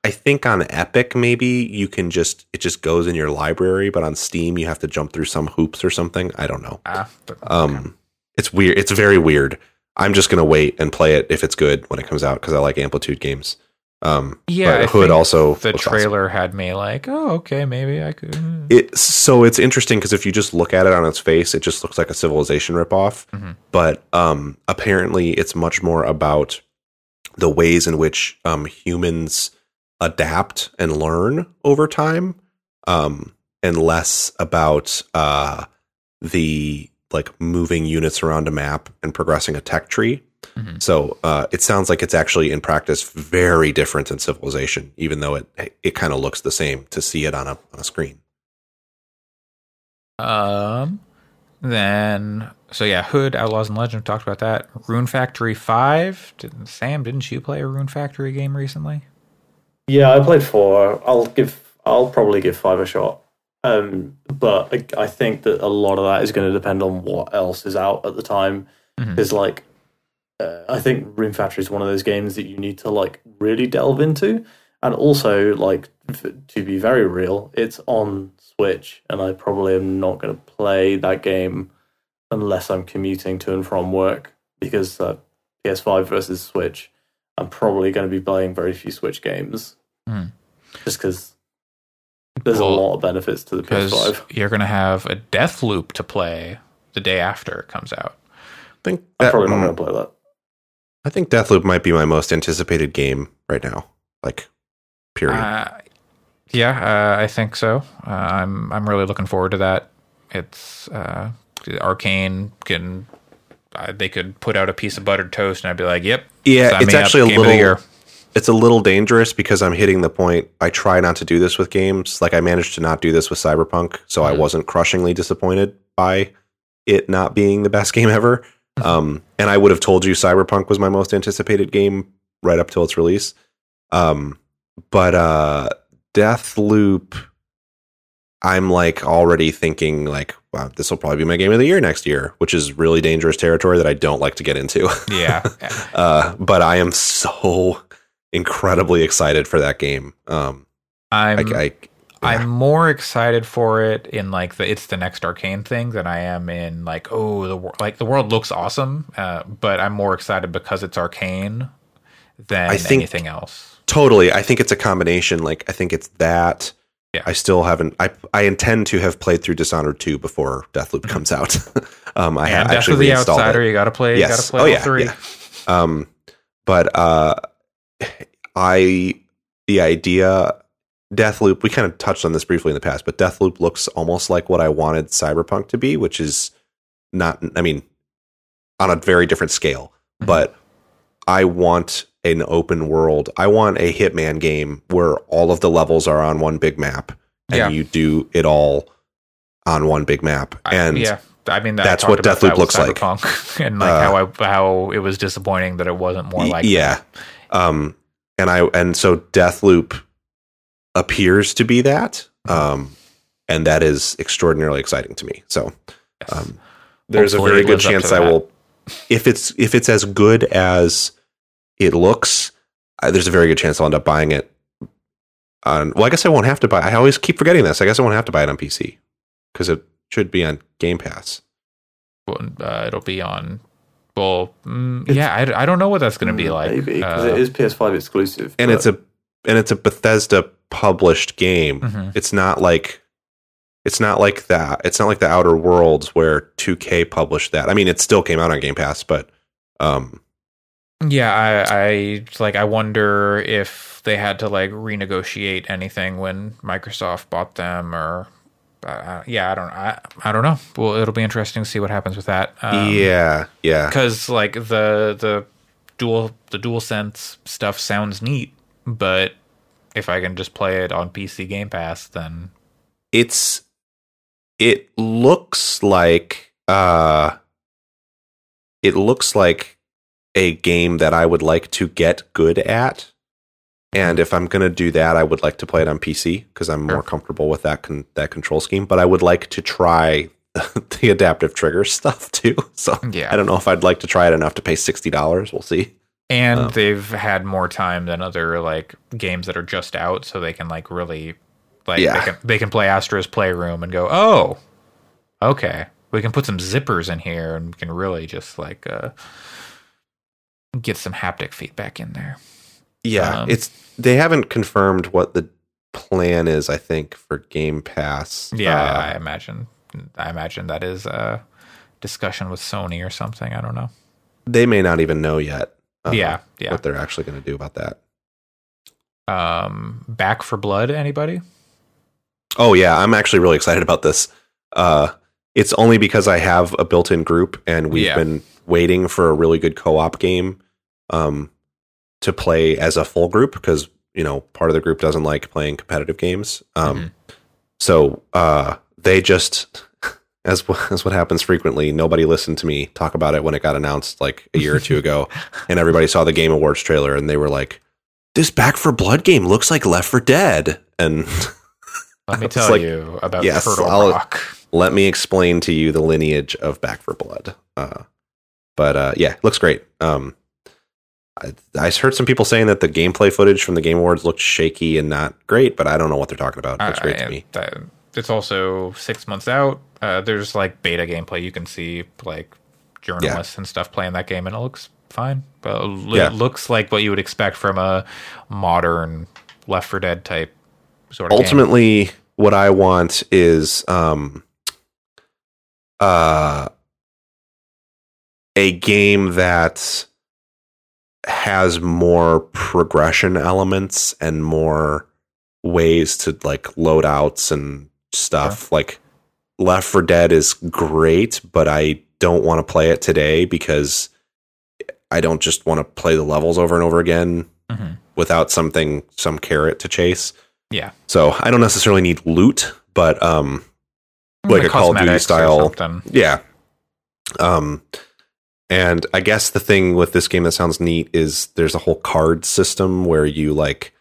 B: I think on Epic maybe you can just it just goes in your library, but on Steam you have to jump through some hoops or something. I don't know.
A: Ah, but-
B: Um, it's weird. It's very weird. I'm just gonna wait and play it if it's good when it comes out because I like Amplitude games. Um,
A: Yeah,
B: Hood also
A: the
B: looks awesome.
A: trailer had me like, oh, okay, maybe I could.
B: It so it's interesting because if you just look at it on its face, it just looks like a Civilization ripoff.
A: Mhm.
B: But um, apparently, it's much more about the ways in which um, humans adapt and learn over time, um, and less about uh, the like moving units around a map and progressing a tech tree.
A: Mhm.
B: So uh, it sounds like it's actually in practice very different than Civilization, even though it it kind of looks the same to see it on a on a screen.
A: Um, then so yeah, Hood Outlaws and Legends talked about that. Rune Factory Five. Didn't, Sam, didn't you play a Rune Factory game recently?
C: Yeah, I played four. I'll give. I'll probably give five a shot. Um, but I, I think that a lot of that is going to depend on what else is out at the time.
A: Mhm.
C: Because like, uh, I think Rune Factory is one of those games that you need to like really delve into, and also like f- to be very real, it's on Switch, and I probably am not going to play that game unless I'm commuting to and from work because uh, PS5 versus Switch. I'm probably going to be playing very few Switch games
A: Hmm.
C: just because there's
A: Well,
C: a lot of benefits to the PS5.
A: you're gonna have a Deathloop to play the day after it comes out.
B: I think
C: I'm
B: that,
C: probably not
B: mm,
C: going to play that.
B: I think Deathloop might be my most anticipated game right now. Like, period.
A: Uh, yeah, uh, I think so. Uh, I'm I'm really looking forward to that. It's uh, Arkane can uh, they could put out a piece of buttered toast and I'd be like, "Yep,
B: yeah, it's actually a
A: game of the
B: little.
A: year."
B: It's a little dangerous because I'm hitting the point. I try not to do this with games. Like I managed to not do this with Cyberpunk, so I
A: Mhm.
B: wasn't crushingly disappointed by it not being the best (laughs) game ever. Um, and I would have told you Cyberpunk was my most anticipated game right up till its release. Um, but uh, Deathloop, I'm like already thinking like, wow, this will probably be my game of the year next year, which is really dangerous territory that I don't like to get into.
A: Yeah, (laughs)
B: uh, but I am so incredibly excited for that game. Um,
A: I'm
B: I, I,
A: I'm more excited for it in like the it's the next Arkane thing than I am in like oh the like the world looks awesome, uh, but I'm more excited because it's Arkane than
B: I think-
A: anything else.
B: totally. I think it's a combination. Like I think it's that.
A: Yeah.
B: I still haven't. I I intend to have played through Dishonored two before Deathloop comes out. (laughs) um, I have actually
A: the
B: reinstalled
A: Outsider,
B: it.
A: you got to play. You got to
B: Yes.
A: play
B: Oh, yeah,
A: three.
B: yeah. Um, but uh, (sighs) I the idea Deathloop. We kind of touched on this briefly in the past, but Deathloop looks almost like what I wanted Cyberpunk to be, which is not. I mean, on a very different scale,
A: Mhm.
B: but I want an open world. I want a Hitman game where all of the levels are on one big map and
A: Yeah.
B: you do it all on one big map, and
A: yeah, I mean
B: that's
A: I
B: what Deathloop
A: that
B: looks like. (laughs)
A: And like
B: Uh,
A: how I, how it was disappointing that it wasn't more like
B: yeah, um, and I and so Deathloop appears to be that, um, and that is extraordinarily exciting to me. So
A: Yes.
B: um, there's
A: Hopefully
B: a very good chance I
A: that.
B: will, if it's if it's as good as it looks, uh, there's a very good chance I'll end up buying it. On well, I guess I won't have to buy. I always keep forgetting this. I guess I won't have to buy it on PC because it should be on Game Pass.
A: Well, uh, it'll be on. Well, mm, yeah, I, I don't know what that's going to be like.
C: Maybe because
A: Uh,
C: it is PS5 exclusive.
B: and
C: but
B: it's a and it's a Bethesda published game.
A: mhm.
B: It's not like it's not like that. It's not like the Outer Worlds where 2K published that. I mean, it still came out on Game Pass, but um,
A: Yeah, I, I like. I wonder if they had to like renegotiate anything when Microsoft bought them, or uh, yeah, I don't. I I don't know. Well, it'll be interesting to see what happens with that. Um,
B: yeah, yeah,
A: because like the the dual the DualSense stuff sounds neat, but if I can just play it on PC Game Pass, then
B: it's it looks like uh, it looks like a game that I would like to get good at. And if I'm going to do that, I would like to play it on PC because I'm more
A: Sure.
B: comfortable with that con- that control scheme. But I would like to try (laughs) the adaptive trigger (laughs) stuff too. So
A: yeah,
B: I don't know if I'd like to try it enough to pay sixty dollars. We'll see.
A: And
B: Um,
A: they've had more time than other like games that are just out, so they can like really like
B: Yeah.
A: they can they can play Astro's Playroom and go, oh, okay, we can put some zippers in here and we can really just like uh get some haptic feedback in there.
B: Yeah,
A: Um,
B: it's they haven't confirmed what the plan is. I think for Game Pass.
A: Yeah,
B: Uh,
A: I imagine. I imagine that is a discussion with Sony or something. I don't know.
B: they may not even know yet. Uh,
A: yeah, yeah.
B: what they're actually going to do about that.
A: Um, Back 4 Blood. Anybody?
B: Oh yeah, I'm actually really excited about this. Uh, it's only because I have a built-in group, and we've
A: Yeah.
B: been waiting for a really good co-op game um, to play as a full group because you know part of the group doesn't like playing competitive games. Um,
A: Mhm.
B: So uh, they just, as (laughs) as what happens frequently, nobody listened to me talk about it when it got announced like a year or two ago, (laughs) and everybody saw the Game Awards trailer and they were like, "This Back 4 Blood game looks like Left 4 Dead," and (laughs)
A: Let me tell
B: like-
A: you about
B: Yes,
A: Turtle
B: I'll-
A: Rock.
B: let me explain to you the lineage of Back 4 Blood. Uh, but uh, yeah, looks great. Um, I, I heard some people saying that the gameplay footage from the Game Awards looked shaky and not great, but I don't know what they're talking about. It looks great
A: I-
B: to me.
A: It's also six months out. Uh, there's like beta gameplay. You can see like journalists and stuff playing that game, and it looks fine. But it
B: Yeah.
A: looks like what you would expect from a modern Left 4 Dead type sort of game.
B: Ultimately, what I want is um, uh, a game that has more progression elements and more ways to like loadouts and stuff. Like Left 4 Dead is great, but I don't want to play it today because I don't just want to play the levels over and over again
A: Mhm.
B: without something some carrot to chase.
A: Yeah.
B: So I don't necessarily need loot, but um like a Call of Duty style. yeah. Um and I guess the thing with this game that sounds neat is there's a whole card system where you like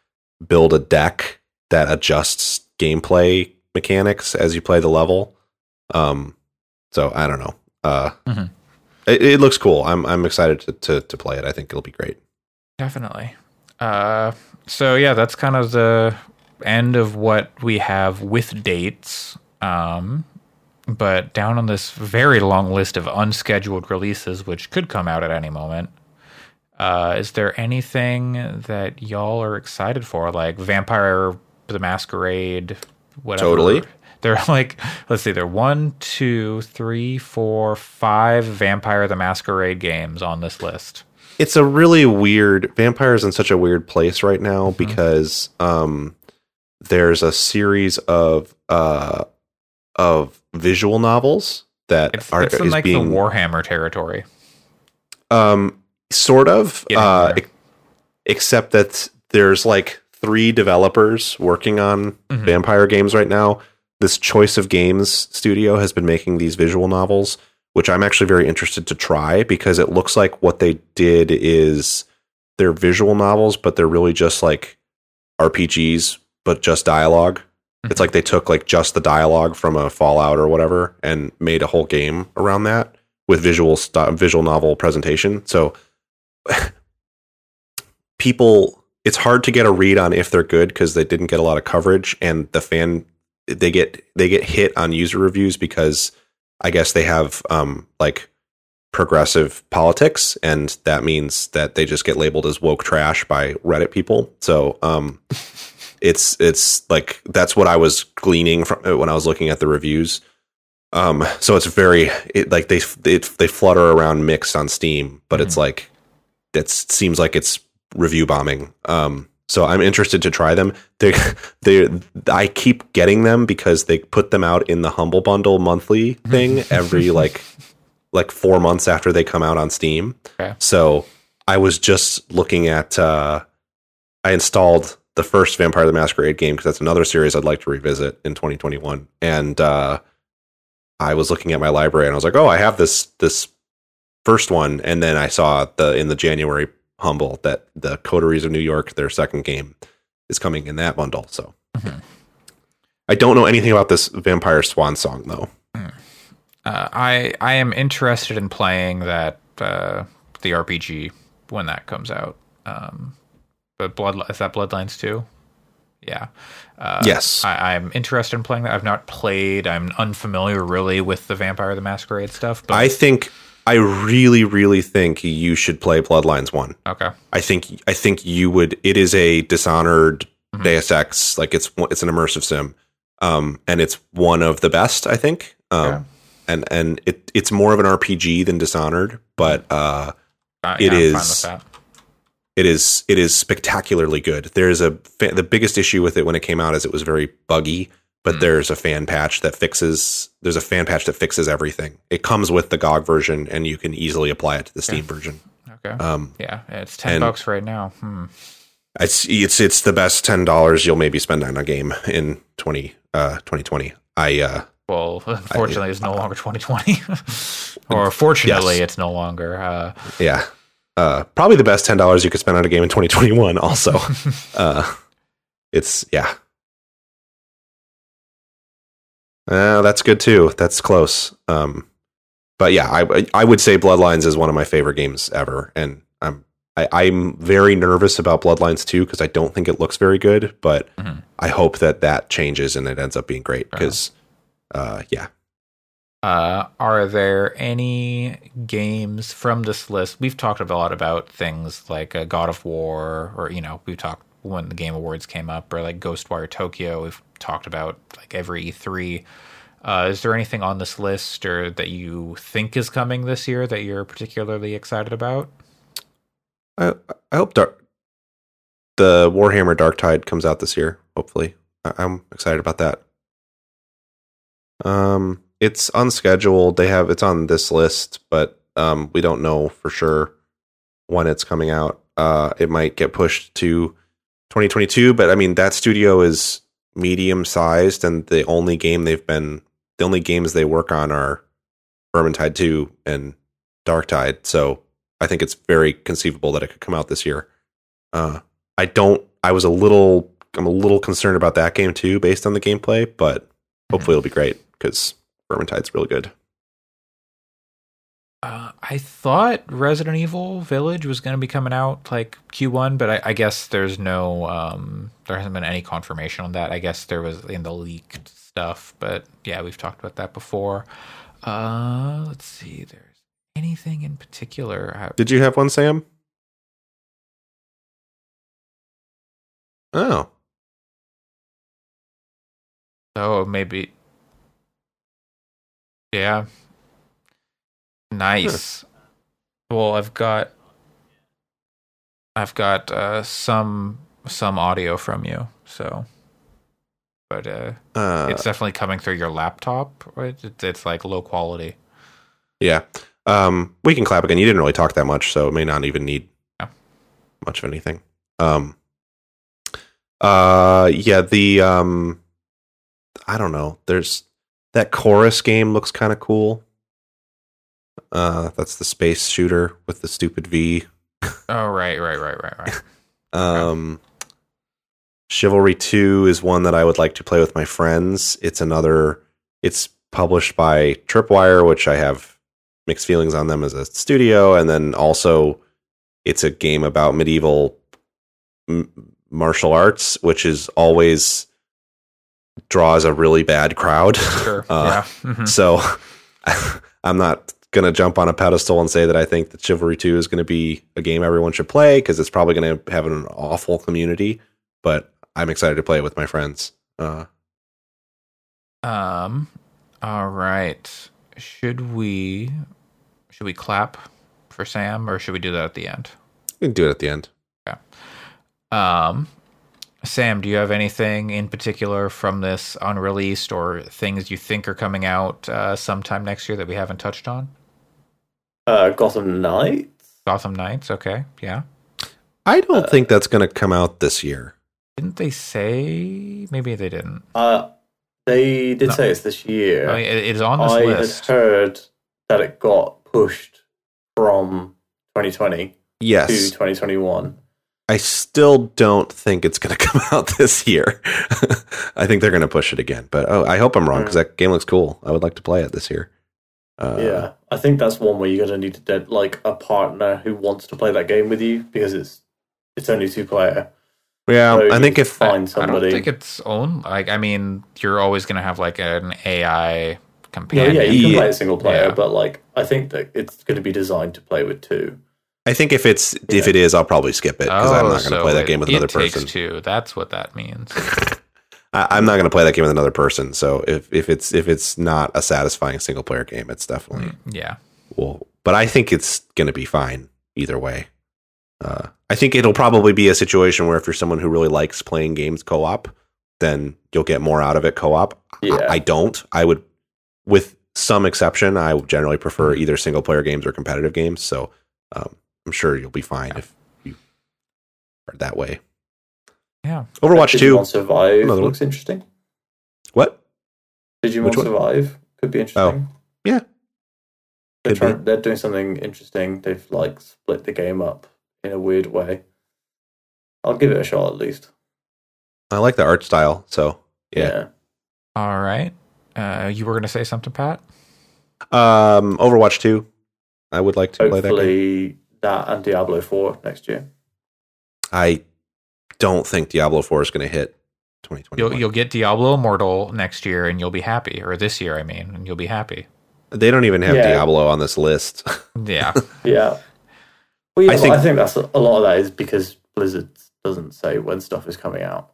B: build a deck that adjusts gameplay mechanics as you play the level. Um so I don't know. Uh
A: Mhm.
B: it, it looks cool. I'm I'm excited to, to to play it. I think it'll be great.
A: Definitely. Uh, so yeah, that's kind of the end of what we have with dates. Um, but down on this very long list of unscheduled releases, which could come out at any moment, uh, is there anything that y'all are excited for? Like Vampire the Masquerade, whatever.
B: Totally.
A: They're (laughs) like, let's see, there are one, two, three, four, five Vampire the Masquerade games on this list.
B: it's a really weird vampires in such a weird place right now
A: Mm-hmm.
B: because um there's a series of uh of visual novels that
A: It's,
B: are
A: it's in
B: is
A: like
B: being
A: the Warhammer territory.
B: um sort of uh except that there's like three developers working on
A: Mhm.
B: vampire games right now this choice of games studio has been making these visual novels, which I'm actually very interested to try because it looks like what they did is they're visual novels, but they're really just like RPGs, but just dialog It's
A: Mhm.
B: like they took like just the dialogue from a Fallout or whatever and made a whole game around that with visual st- visual novel presentation. So (laughs) people it's hard to get a read on if they're good because they didn't get a lot of coverage and the fan they get they get hit on user reviews because I guess they have um like progressive politics and that means that they just get labeled as woke trash by Reddit people. So um (laughs) it's it's like that's what I was gleaning from uh, when I was looking at the reviews. Um so it's very it like they it, they flutter around mixed on Steam, but it's like it seems like it's review bombing. Um, so I'm interested to try them. They, (laughs) they, I keep getting them because they put them out in the Humble Bundle monthly thing (laughs) every like, like four months after they come out on Steam.
A: Okay.
B: So I was just looking at, uh, I installed the first Vampire the Masquerade game because that's another series I'd like to revisit in 2021. And, uh, I was looking at my library and I was like, oh, I have this, this first one. And then I saw the, in the January humble that the Coteries of New York, their second game, is coming in that bundle. So
A: Mhm.
B: I don't know anything about this Vampire Swan song though.
A: Uh, I I am interested in playing that uh, the RPG when that comes out. Um, but blood is that Bloodlines too? Yeah. Uh,
B: Yes.
A: I, I'm interested in playing that. I've not played. I'm unfamiliar really with the Vampire the Masquerade stuff. But
B: I think I really, really think you should play Bloodlines one.
A: okay.
B: I think I think you would. It is a Dishonored
A: Mhm.
B: Deus Ex, like it's it's an immersive sim, um, and it's one of the best. I think, um, and and it it's more of an RPG than Dishonored, but uh,
A: Uh,
B: It
A: yeah, I'm
B: is-
A: fine with that.
B: it is it is spectacularly good. There's a fa- the biggest issue with it when it came out is it was very buggy, but
A: Mm.
B: there's a fan patch that fixes there's a fan patch that fixes everything. It comes with the GOG version and you can easily apply it to the Steam version.
A: Okay.
B: Um,
A: yeah, it's ten bucks right now. Hmm.
B: it's it's it's the best ten dollars you'll maybe spend on a game in 20 uh 2020. I uh
A: Well, (laughs) unfortunately, it's no longer 2020, (laughs) or fortunately, it's no longer. Uh,
B: yeah. Uh, probably the best ten dollars you could spend on a game in 2021. Also, (laughs) uh, it's yeah. Uh, that's good too. That's close. Um, but yeah, I I would say Bloodlines is one of my favorite games ever, and I'm I, I'm very nervous about Bloodlines two because I don't think it looks very good, but
A: Mhm.
B: I hope that that changes and it ends up being great because, uh, yeah.
A: Uh, are there any games from this list? We've talked a lot about things like uh, God of War, or you know, we've talked when the Game Awards came up, or like Ghostwire Tokyo. We've talked about like every E3. Uh, is there anything on this list or that you think is coming this year that you're particularly excited about?
B: I I hope Dark, the Warhammer Dark Tide comes out this year. Hopefully, I, I'm excited about that. Um, it's unscheduled. They have it's on this list, but um, we don't know for sure when it's coming out. Uh, it might get pushed to 2022, but I mean that studio is medium sized, and the only game they've been the only games they work on are Vermintide 2 and Dark Tide. So I think it's very conceivable that it could come out this year. Uh, I don't. I was a little. I'm a little concerned about that game too, based on the gameplay. But hopefully, it'll be great because Vermintide's really good.
A: Uh, I thought Resident Evil Village was going to be coming out like Q1, but I, I guess there's no, um, there hasn't been any confirmation on that. I guess there was in the leaked stuff, but yeah, we've talked about that before. Uh, let's see, there's anything in particular.
B: Did you have one, Sam? Oh,
A: Oh, maybe. Yeah. Nice. Well, I've got I've got uh some some audio from you, so but uh
B: uh,
A: it's definitely coming through your laptop. Right? It's, it's like low quality.
B: yeah. Um, we can clap again. You didn't really talk that much, so it may not even need
A: Yeah.
B: much of anything. Um, uh, yeah. The um, I don't know. There's that chorus game looks kind of cool. Uh, that's the space shooter with the stupid V.
A: Oh right, right, right, right, right. (laughs)
B: Um, Chivalry 2 is one that I would like to play with my friends. It's another, it's published by Tripwire, which I have mixed feelings on them as a studio. And then also, it's a game about medieval m- martial arts, which is always draws a really bad crowd.
A: Sure. (laughs)
B: Uh,
A: yeah. Mhm.
B: So (laughs) I'm not going to jump on a pedestal and say that I think that Chivalry 2 is going to be a game everyone should play because it's probably going to have an awful community, but I'm excited to play it with my friends. Uh,
A: Um. All right. Should we? Should we clap for Sam, or should we do that at the end?
B: we can do it at the end. Yeah.
A: Um, Sam, do you have anything in particular from this unreleased or things you think are coming out uh, sometime next year that we haven't touched on?
C: Uh, Gotham Knights.
A: Gotham Knights. Okay. Yeah.
B: I don't think that's going to come out this year.
A: Didn't they say? Maybe they didn't.
C: Uh, they did
A: No.
C: say it's this year.
A: I mean, it's on this
C: I
A: list.
C: had heard that it got pushed from 2020 to 2021.
B: I still don't think it's going (laughs) to come out this year. (laughs) I think they're going to push it again, but oh, I hope I'm wrong because that game looks cool. I would like to play it this year. Uh,
C: yeah, I think that's one where you're gonna need to get like a partner who wants to play that game with you because it's it's only two player.
B: Yeah.
C: So
B: I think if
C: find somebody.
A: I don't think it's own. Like, I mean, you're always going to have like an AI
C: yeah,
A: companion.
C: yeah, you can play a single player,
A: Yeah.
C: but like I think that it's going to be designed to play with two.
B: I think if it's if it is, I'll probably skip it because I'm
A: Oh,
B: not going to
A: so
B: play that game with
A: it
B: another
A: takes
B: person.
A: two. That's what that means. (laughs)
B: I, I'm not going to play that game with another person. So if, if it's if it's not a satisfying single player game, it's definitely
A: yeah.
B: well. But I think it's going to be fine either way. Uh, I think it'll probably be a situation where if you're someone who really likes playing games co-op, then you'll get more out of it co-op. I-
C: Yeah.
B: I, don't. I would, with some exception, I generally prefer either single player games or competitive games. So um, I'm sure you'll be fine if you are that way.
A: Yeah.
B: Overwatch two.
C: Digimon Survive
B: Another one.
C: looks interesting.
B: What?
C: Digimon
B: Which one? Oh,
C: Survive could be interesting. Oh.
B: yeah.
C: They're,
B: Could be.
C: trying, they're doing something interesting. They've like split the game up in a weird way. I'll give it a shot at least.
B: I like the art style. So yeah.
A: All right. Uh, you were going to say something, Pat?
B: Um, Overwatch two. I would like to play that game.
C: Hopefully that and Diablo 4 next year.
B: I don't think Diablo four is going to hit 2020.
A: You'll you'll get Diablo Immortal next year, and you'll be happy, or this year, I mean, and you'll be happy.
B: They don't even have
C: Yeah.
B: Diablo on this list. (laughs)
A: Yeah.
C: Yeah. Well, yeah,
B: I
C: I,
B: think-
C: think, I think that's a, a lot of that is because Blizzard doesn't say when stuff is coming out.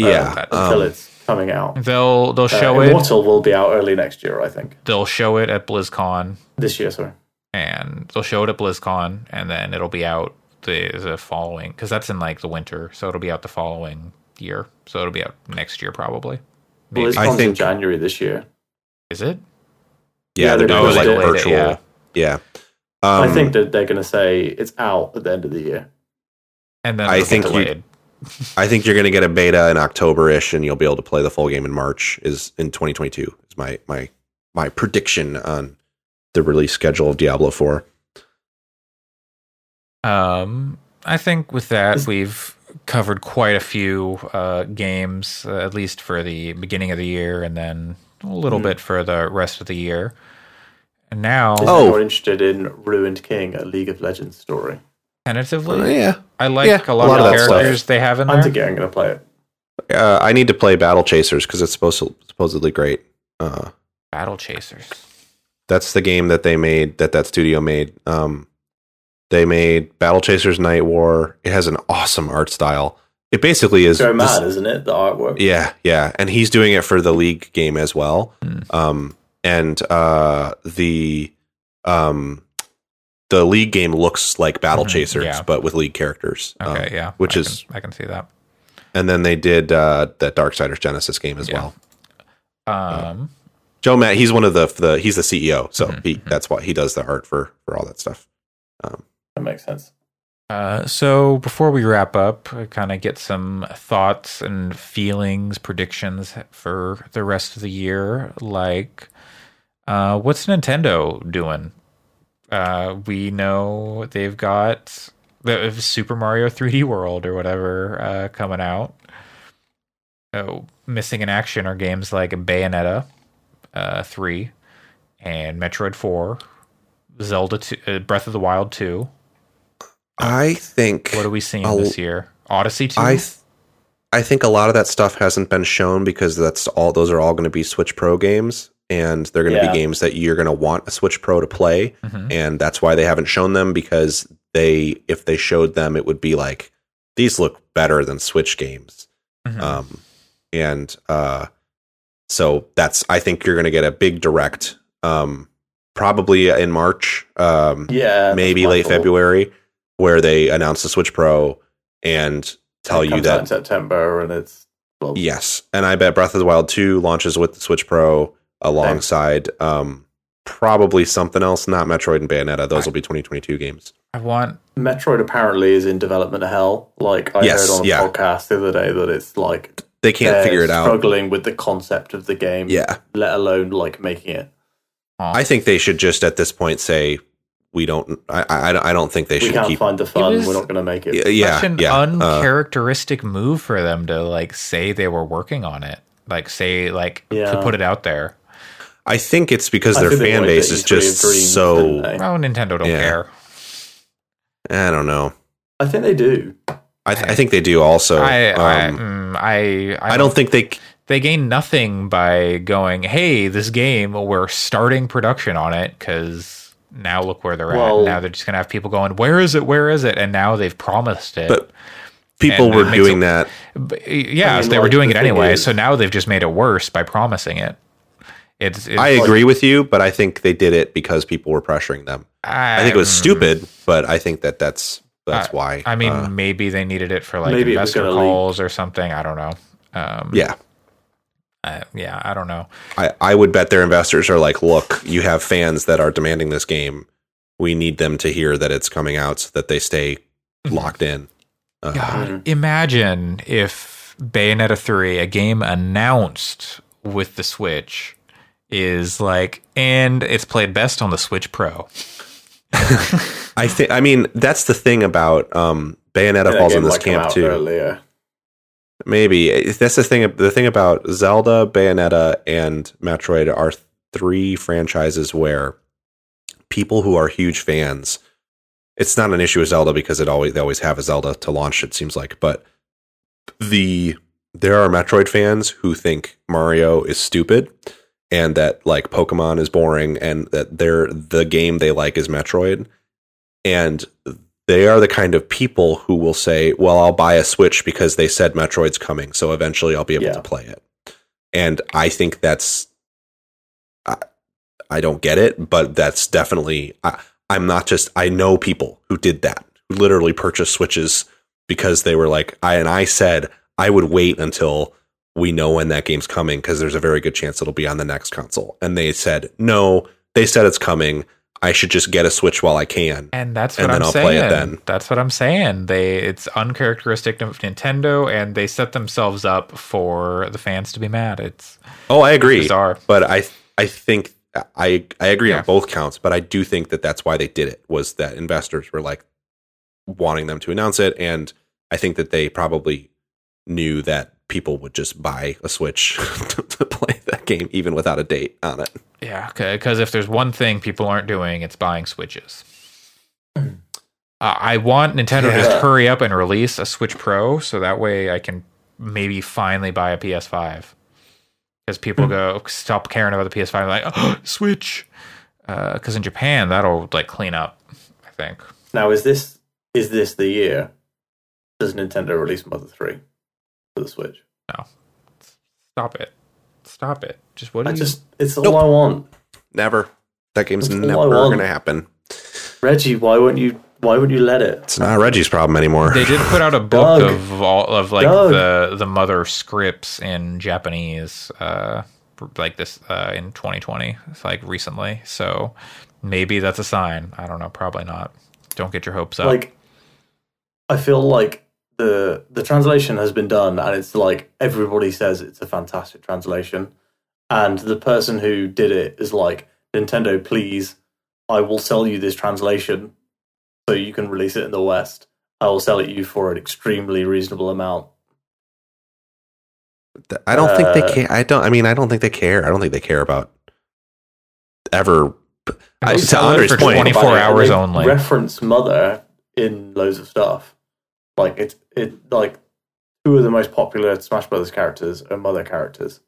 C: uh,
B: yeah.
C: until
B: um,
C: it's coming out.
A: they'll they'll
C: Uh,
A: show it.
C: Immortal will be out early next year, I think.
A: They'll show it at BlizzCon,
C: This year, sorry.
A: and they'll show it at BlizzCon, and then it'll be out the the following because that's in like the winter, so it'll be out the following year. So it'll be out next year probably. Maybe.
C: BlizzCon's
B: I
C: in
B: think-
C: January this year.
A: Is it?
B: yeah,
C: yeah,
B: they're
C: they're
B: doing like
C: delayed it,
B: virtual.
A: yeah.
B: yeah. Um,
C: I think that they're going to say it's out at the end of the year.
A: And then
B: I
A: it'll
B: think you, (laughs) I think you're going to get a beta in October ish, and you'll be able to play the full game in March. Is in 2022. Is my my my prediction on the release schedule of Diablo 4.
A: Um, I think with that
C: Is-
A: we've covered quite a few uh, games, uh, at least for the beginning of the year, and then a little
C: Hmm.
A: bit for the rest of the year. And now,
C: Is
B: Oh.
C: anyone interested in Ruined King, a League of Legends story?
A: tentatively,
B: yeah,
A: I like
B: yeah,
A: a lot,
B: a lot
A: of
B: of
A: the characters
B: stuff.
A: they have in
C: I'm
A: there.
C: thinking I'm going to play it.
B: uh, I need to play Battle Chasers because it's supposed to, supposedly great. Uh,
A: Battle Chasers.
B: that's the game that they made that that studio made um they made battle chasers night war it has an awesome art style it basically is
C: Go
B: this-
C: isn't it? The artwork.
B: yeah yeah and he's doing it for the league game as well
A: Hmm.
B: um and uh the um the league game looks like battle
A: Mhm,
B: chasers
A: yeah.
B: but with league characters Um,
A: Okay, yeah,
B: which
A: I
B: is-
A: can, I can see that.
B: and then they did uh that darksiders genesis game as
A: Yeah.
B: well
A: Um,
B: Joe Mad he's one of the the he's the ceo so
A: Mhm,
B: he
A: mhm.
B: that's why he does the art for for all that stuff um
C: That makes sense.
A: Uh, so before we wrap up, kind of get some thoughts and feelings, predictions for the rest of the year. Like, uh, what's Nintendo doing? Uh, we know they've got the Super Mario 3D World or whatever uh, coming out. Oh, missing in action are games like Bayonetta uh, 3 and Metroid 4, Zelda 2, uh, Breath of the Wild 2.
B: I think
A: What are we seeing
B: I'll-
A: this year? Odyssey 2?
B: I th- I think a lot of that stuff hasn't been shown because that's all those are all going to be Switch Pro games and they're going to
C: Yeah.
B: be games that you're going to want a Switch Pro to play
A: Mhm.
B: and that's why they haven't shown them because they if they showed them it would be like these look better than Switch games.
A: Mhm.
B: Um and uh so that's I think you're going to get a big direct um probably in March um
C: Yeah,
B: maybe late
C: thought.
B: February where they announce the Switch Pro and tell
C: It
B: you
C: comes out in
B: that
C: September, and it's well,
B: yes. And I bet Breath of the Wild 2 launches with the Switch Pro alongside um probably something else, not Metroid and Bayonetta. Those
A: I-
B: will be 2022 games.
A: I want
C: Metroid apparently is in development hell. Like I
B: Yes,
C: heard on a
B: yeah.
C: podcast the other day that it's like
B: They can't figure it out.
C: Struggling with the concept of the game,
B: Yeah.
C: let alone like making it.
B: I think they should just at this point say we don't I I, I don't think they
C: We
B: should
C: can't
B: keep
C: find the fun.
A: was-
C: We're not going to make it.
B: yeah, yeah,
A: such an
B: yeah. Uh,
A: uncharacteristic move for them to like say they were working on it. Like say like to put it out there.
B: I think it's because
C: I
B: their fan base is just
C: dreams,
B: so
C: didn't?
A: Oh, Nintendo don't
B: Yeah.
A: care.
B: I don't know.
C: I think they do.
B: I, th- I think they do also.
A: I I,
B: um,
A: mm, I I
B: I don't think they
A: they gain nothing by going, "Hey, this game, we're starting production on it because now look where they're at." Now they're just gonna have people going, "Where is it? Where is it?" And now they've promised it.
B: But people
A: And
B: were doing
A: it-
B: that.
A: But, yeah,
C: I mean,
A: so they were doing
C: the
A: it anyway.
C: is-
A: so now they've just made it worse by promising it. It's, it's
B: I agree with you, but I think they did it because people were pressuring them. I think it was
A: um,
B: stupid, but I think that that's that's
A: I-
B: why.
A: I mean,
B: uh,
A: maybe they needed it for like
C: Maybe it was
A: investor
C: gonna leak.
A: calls or something. I don't know. Um,
B: yeah,
A: I- yeah, I don't know.
B: I I would bet their investors are like, look, you have fans that are demanding this game. We need them to hear that it's coming out so that they stay locked in. Uh,
A: God,
C: Mhm.
A: imagine if Bayonetta 3, a game announced with the Switch, is like, and it's played best on the Switch Pro. (laughs)
B: I think. I mean, that's the thing about um, Bayonetta
C: That
B: falls in this camp too.
C: Earlier.
B: Maybe that's the thing. The thing about Zelda, Bayonetta, and Metroid are three franchises where people who are huge fans. It's not an issue with Zelda because it always they always have a Zelda to launch. It seems like, but the there are Metroid fans who think Mario is stupid and that like Pokemon is boring and that they're the game they like is Metroid, and they are the kind of people who will say, "Well, I'll buy a Switch because they said Metroid's coming, so eventually I'll be able
C: Yeah.
B: to play it." And I think that's I, I don't get it, but that's definitely I, I'm not just I know people who did that, who literally purchased Switches because they were like I and I said I would wait until we know when that game's coming because there's a very good chance it'll be on the next console. And they said, "No, they said it's coming. I should just get a Switch while I can."
A: And that's
B: And
A: what
B: then
A: I'm
B: I'll
A: saying.
B: play it then.
A: That's what I'm saying. They it's uncharacteristic of Nintendo, and they set themselves up for the fans to be mad. It's
B: Oh, I agree.
A: bizarre.
B: but I I think I I agree
A: Yeah.
B: on both counts, but I do think that that's why they did it was that investors were like wanting them to announce it, and I think that they probably knew that people would just buy a Switch (laughs) to, to play that game even without a date on it.
A: Yeah, because if there's one thing people aren't doing, it's buying Switches. Hmm. Uh, I want Nintendo to just hurry up and release a Switch Pro so that way I can maybe finally buy a PS5. Because people hmm. go stop caring about the PS5, like oh, (gasps) Switch. Uh, because in Japan, that'll like clean up. I think.
C: Now, is this is this the year? Does Nintendo release Mother Three for the Switch?
A: No, stop it. Stop it. Just what do
C: I
A: you
C: just it's all
B: Nope.
C: I want.
B: Never. That game's
C: That's all I
B: never going to happen.
C: Reggie, why wouldn't you? Why wouldn't you let it?
B: It's not Reggie's problem anymore.
A: They did put out a book
C: Doug.
A: of all of like
C: Doug.
A: the the mother scripts in Japanese, uh, like this uh, in 2020. It's like recently, so maybe that's a sign. I don't know. Probably not. Don't get your hopes up.
C: Like, I feel like the the translation has been done, and it's like everybody says it's a fantastic translation, and the person who did it is like, Nintendo, please, I will sell you this translation so you can release it in the West. I will sell it you for an extremely reasonable amount.
B: I don't think they
C: Uh,
B: care. I don't. I mean, I don't think they care. I don't think they care about ever. I,
A: They
B: to
A: sell it
B: Andre's
A: for
B: point,
A: 24
C: About it, and
A: hours only.
C: Reference Mother in loads of stuff. Like it's it like two of the most popular Smash Brothers characters are Mother characters.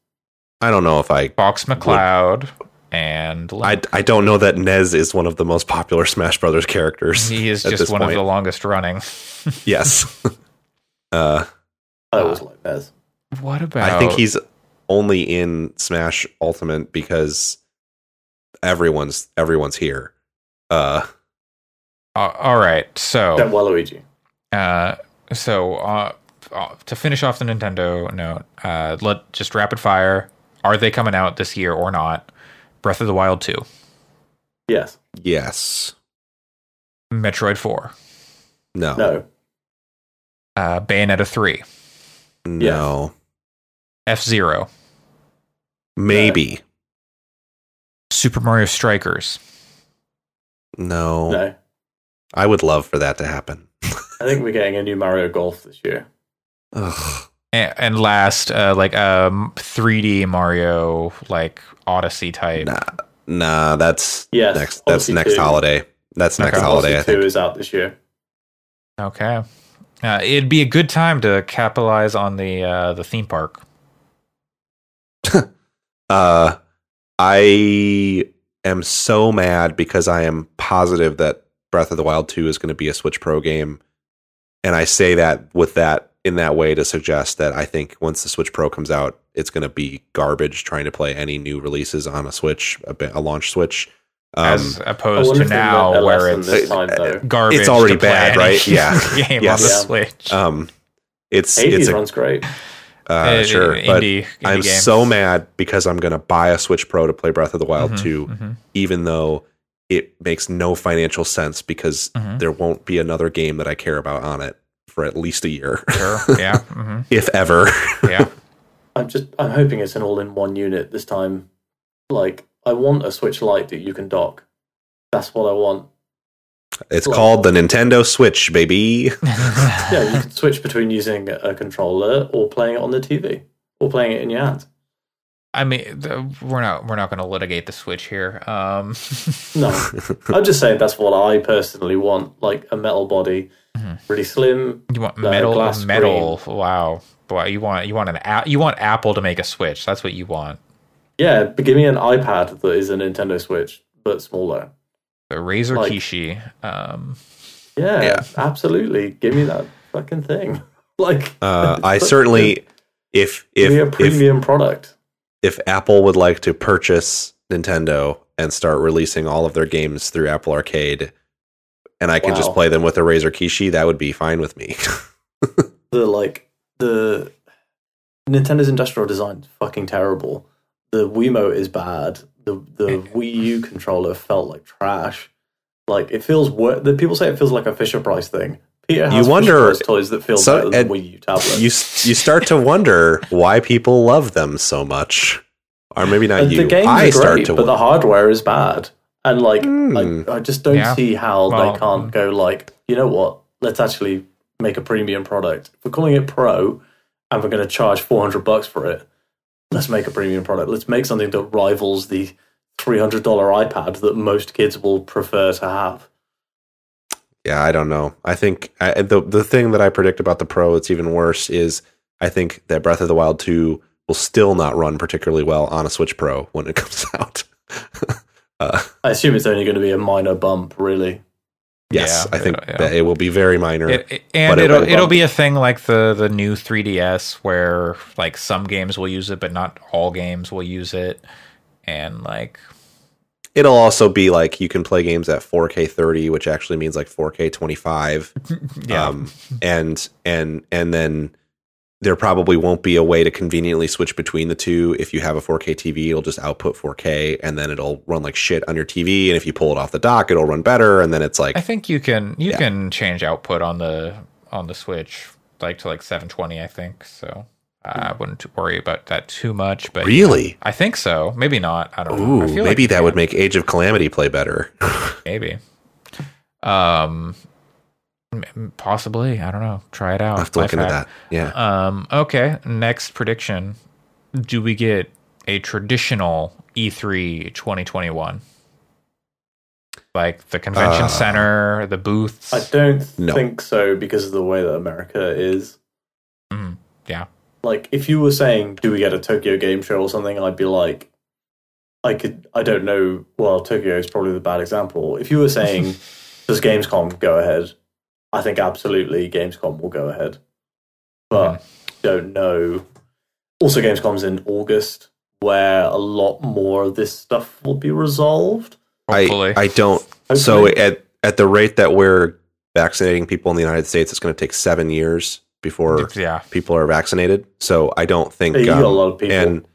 B: I don't know if I.
A: Fox McCloud and
B: I,
A: Link.
B: I don't know that Ness is one of the most popular Smash Brothers characters.
A: he is just
B: this
A: one of the longest running. (laughs)
B: Yes. (laughs) uh,
C: I always like theirs.
A: What about?
B: I think he's only in Smash Ultimate because everyone's everyone's here. Uh,
A: Uh, all right, so
C: Except Waluigi.
A: Uh, so uh, uh, to finish off the Nintendo note, uh, let just rapid fire. Are they coming out this year or not? Breath of the Wild two,
C: Yes.
B: yes.
A: Metroid four,
B: No.
C: No.
A: uh, Bayonetta three,
B: No.
A: F Zero,
B: Maybe.
A: Super Mario Strikers,
B: No.
C: No.
B: I would love for that to happen.
C: I think we're getting a new Mario Golf this year.
B: Ugh.
A: and, and last uh, like um 3D Mario like Odyssey type.
B: Nah. Nah, that's
C: Yes.
B: next that's
C: Odyssey
B: next
C: 2.
B: holiday. That's next
A: Okay.
B: holiday, I
C: Odyssey 2 is out this year.
A: Okay, uh, it'd be a good time to capitalize on the uh, the theme park. (laughs)
B: Uh I am so mad because I am positive that Breath of the Wild 2 is going to be a Switch Pro game. And I say that with that in that way to suggest that I think once the Switch Pro comes out, it's going to be garbage trying to play any new releases on a Switch, a, a launch Switch. Um,
A: as opposed to
C: if they learned
A: now where it's
C: this time,
A: garbage.
B: It's already
A: to play
B: bad,
A: any
B: right? (laughs) Yeah.
A: game
B: Yes.
A: on the
C: Yeah.
A: Switch.
B: um, it's
C: Hades
B: it's a
C: runs great.
B: uh,
A: Uh,
B: sure, but
A: indie, indie
B: I'm
A: game.
B: so mad because I'm going to buy a Switch Pro to play Breath of the Wild
A: Mhm,
B: 2,
A: mhm.
B: even though it makes no financial sense because
A: Mhm.
B: there won't be another game that I care about on it for at least a year,
A: Sure. (laughs) Yeah. hmm
B: if ever. (laughs)
A: Yeah.
C: I'm just I'm hoping it's an all in one unit this time. Like I want a Switch Lite that you can dock. That's what I want.
B: it's
C: Well-
B: called the Nintendo Switch, baby.
C: Yeah, you (laughs) can switch between using a controller or playing it on the TV or playing it in your hands.
A: I mean, the, we're not we're not going to litigate the Switch here. Um, (laughs)
C: No, I'm just saying that's what I personally want. Like a metal body,
A: Mhm.
C: really slim.
A: you want
C: The
A: metal?
C: glass
A: Metal? Wow. Boy, you want you want an a- you want Apple to make a Switch. That's what you want.
C: Yeah, but give me an iPad that is a Nintendo Switch but smaller.
A: The Razer
C: Like-
A: Kishi. Um,
C: Yeah,
B: Yeah.
C: absolutely. Give me that fucking thing. (laughs) Like,
B: Uh, I certainly, (laughs) if
C: give
B: if
C: me a
B: if
C: premium product.
B: If Apple would like to purchase Nintendo and start releasing all of their games through Apple Arcade, and I can just play them with a Razer Kishi, that would be fine with me. (laughs)
C: the like the Nintendo's industrial design is fucking terrible. The Wiimote is bad. The the (laughs) Wii U controller felt like trash. Like it feels wor- the people say it feels like a Fisher Price thing. Peter has
B: wonder-
C: toys that feel
B: so-
C: better than
B: and
C: Wii U tablets.
B: you you start to wonder why people love them so much, or maybe not
C: And
B: you.
C: the games
B: I
C: are
B: start
C: great,
B: to
C: but the hardware is bad. And like,
B: Hmm.
C: I, I just don't
A: Yeah.
C: see how
A: Well,
C: they can't go like, you know what? Let's actually make a premium product. If we're calling it Pro, and we're going to charge four hundred bucks for it, let's make a premium product. Let's make something that rivals the three hundred dollar iPad that most kids will prefer to have.
B: Yeah, I don't know. I think I, the the thing that I predict about the Pro, it's even worse, is I think that Breath of the Wild two will still not run particularly well on a Switch Pro when it (laughs) comes out. (laughs) uh,
C: I assume it's only going to be a minor bump, really.
B: yes,
A: Yeah,
B: I think
A: yeah.
B: that it will be very minor.
A: it, it- and
B: But it
A: it'll it'll be a thing like the the new 3DS where like some games will use it, but not all games will use it, and like
B: It'll also be like you can play games at 4K 30, which actually means like 4K 25. (laughs)
A: yeah,
B: Um, and and and then there probably won't be a way to conveniently switch between the two. If you have a 4K TV, it'll just output 4K, and then it'll run like shit on your TV. And if you pull it off the dock, it'll run better. And then it's like,
A: I think you can you
B: Yeah.
A: can change output on the on the Switch, like to like 720, I think. So I wouldn't worry about that too much. But
B: Really?
A: I think so. Maybe not. I don't know. I
B: Ooh,
A: feel
B: maybe
A: like
B: that
A: it
B: would make Age of Calamity play better. (laughs)
A: maybe. Um, possibly. I don't know. Try it out.
B: I'll have to look into
A: hack.
B: that. Yeah.
A: Um, okay. Next prediction. Do we get a traditional E E3 2021? Like the convention
B: Uh,
A: center, the booths.
C: I don't
B: No.
C: think so because of the way that America is.
A: Mhm. Yeah.
C: Like, if you were saying, "Do we get a Tokyo Game Show or something?" I'd be like, I could. I don't know. Well, Tokyo is probably the bad example. If you were saying, (laughs) "Does Gamescom go ahead?" I think absolutely Gamescom will go ahead, but hmm. don't know. Also, Gamescom's in August, where a lot more of this stuff will be resolved.
A: Hopefully.
B: I I don't. So at at the rate that we're vaccinating people in the United States, it's going to take seven years before
A: yeah.
B: people are vaccinated. So I don't think.
C: Yeah, you a
B: um,
C: lot of people.
B: and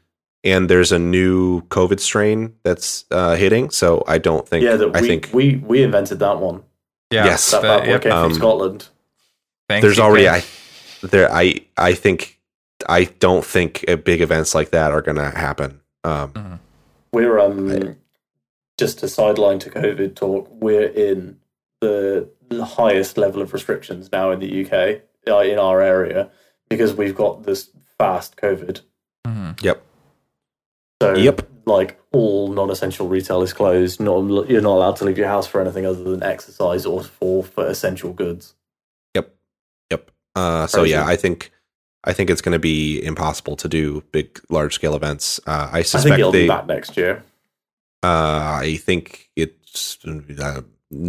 B: and there's a new COVID strain that's uh, hitting. So I don't think.
C: yeah, that
B: I
C: we,
B: think
C: we we invented that one.
A: Yeah.
B: Yes.
C: That
A: the- yep.
C: came
B: um,
C: from Scotland.
A: Thanks,
B: there's
A: UK.
B: already I there I I think I don't think big events like that are going to happen. Um,
C: We're um
B: I-
C: just a sideline to COVID talk. We're in the, the highest level of restrictions now in the UK uh, in our area because we've got this fast COVID.
A: Mhm.
B: Yep.
C: So
B: Yep.
C: like all non-essential retail is closed. Not you're not allowed to leave your house for anything other than exercise or for for essential goods.
B: Yep. Yep. Uh, so
C: Crazy.
B: yeah, I think I think it's going to be impossible to do big, large scale events. Uh, I
C: I
B: suspect
C: think it'll
B: they.
C: be back next year.
B: Uh, I think it's. Uh,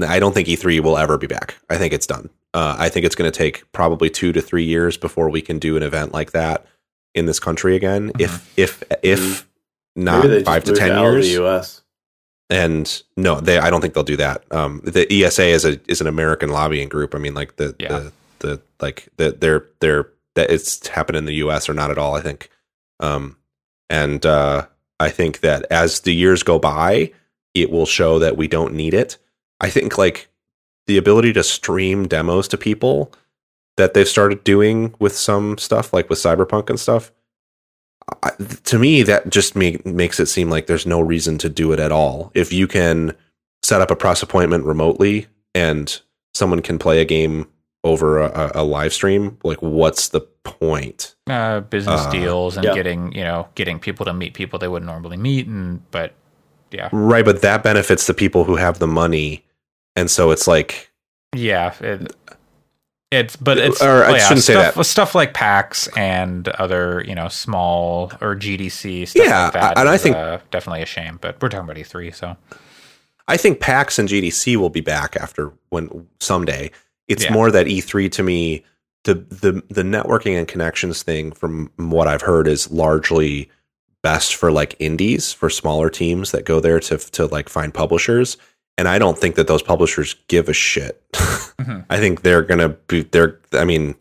B: I don't think E3 will ever be back. I think it's done. Uh, I think it's going to take probably two to three years before we can do an event like that in this country again. If if if not
C: Maybe they just
B: five to ten
C: it out
B: years.
C: the US.
B: and no, they. I don't think they'll do that. Um, the ESA is a is an American lobbying group. I mean, like the
A: Yeah.
B: the the like the they're they're that it's happened in the U.S. or not at all. I think, um, and uh, I think that as the years go by, it will show that we don't need it. I think like the ability to stream demos to people that they've started doing with some stuff, like with Cyberpunk and stuff. I, to me, that just make, makes it seem like there's no reason to do it at all. If you can set up a press appointment remotely and someone can play a game over a, a live stream, like what's the point?
A: uh, business
B: Uh,
A: deals and
C: yeah.
A: getting you know getting people to meet people they wouldn't normally meet and but yeah
B: Right, but that benefits the people who have the money, and so it's like
A: yeah it, it's but it's
B: Or I
A: oh, yeah,
B: shouldn't say
A: stuff,
B: that.
A: stuff like PAX and other you know small or GDC stuff
B: Yeah,
A: like that
B: and I think-
A: uh, definitely a shame but we're talking about E3 so
B: I think PAX and GDC will be back after when someday. It's
A: Yeah.
B: more that E3 to me, the the the networking and connections thing, from what I've heard, is largely best for like indies, for smaller teams that go there to to like find publishers. And I don't think that those publishers give a shit. (laughs)
A: Mhm.
B: I think they're gonna be they're. I mean,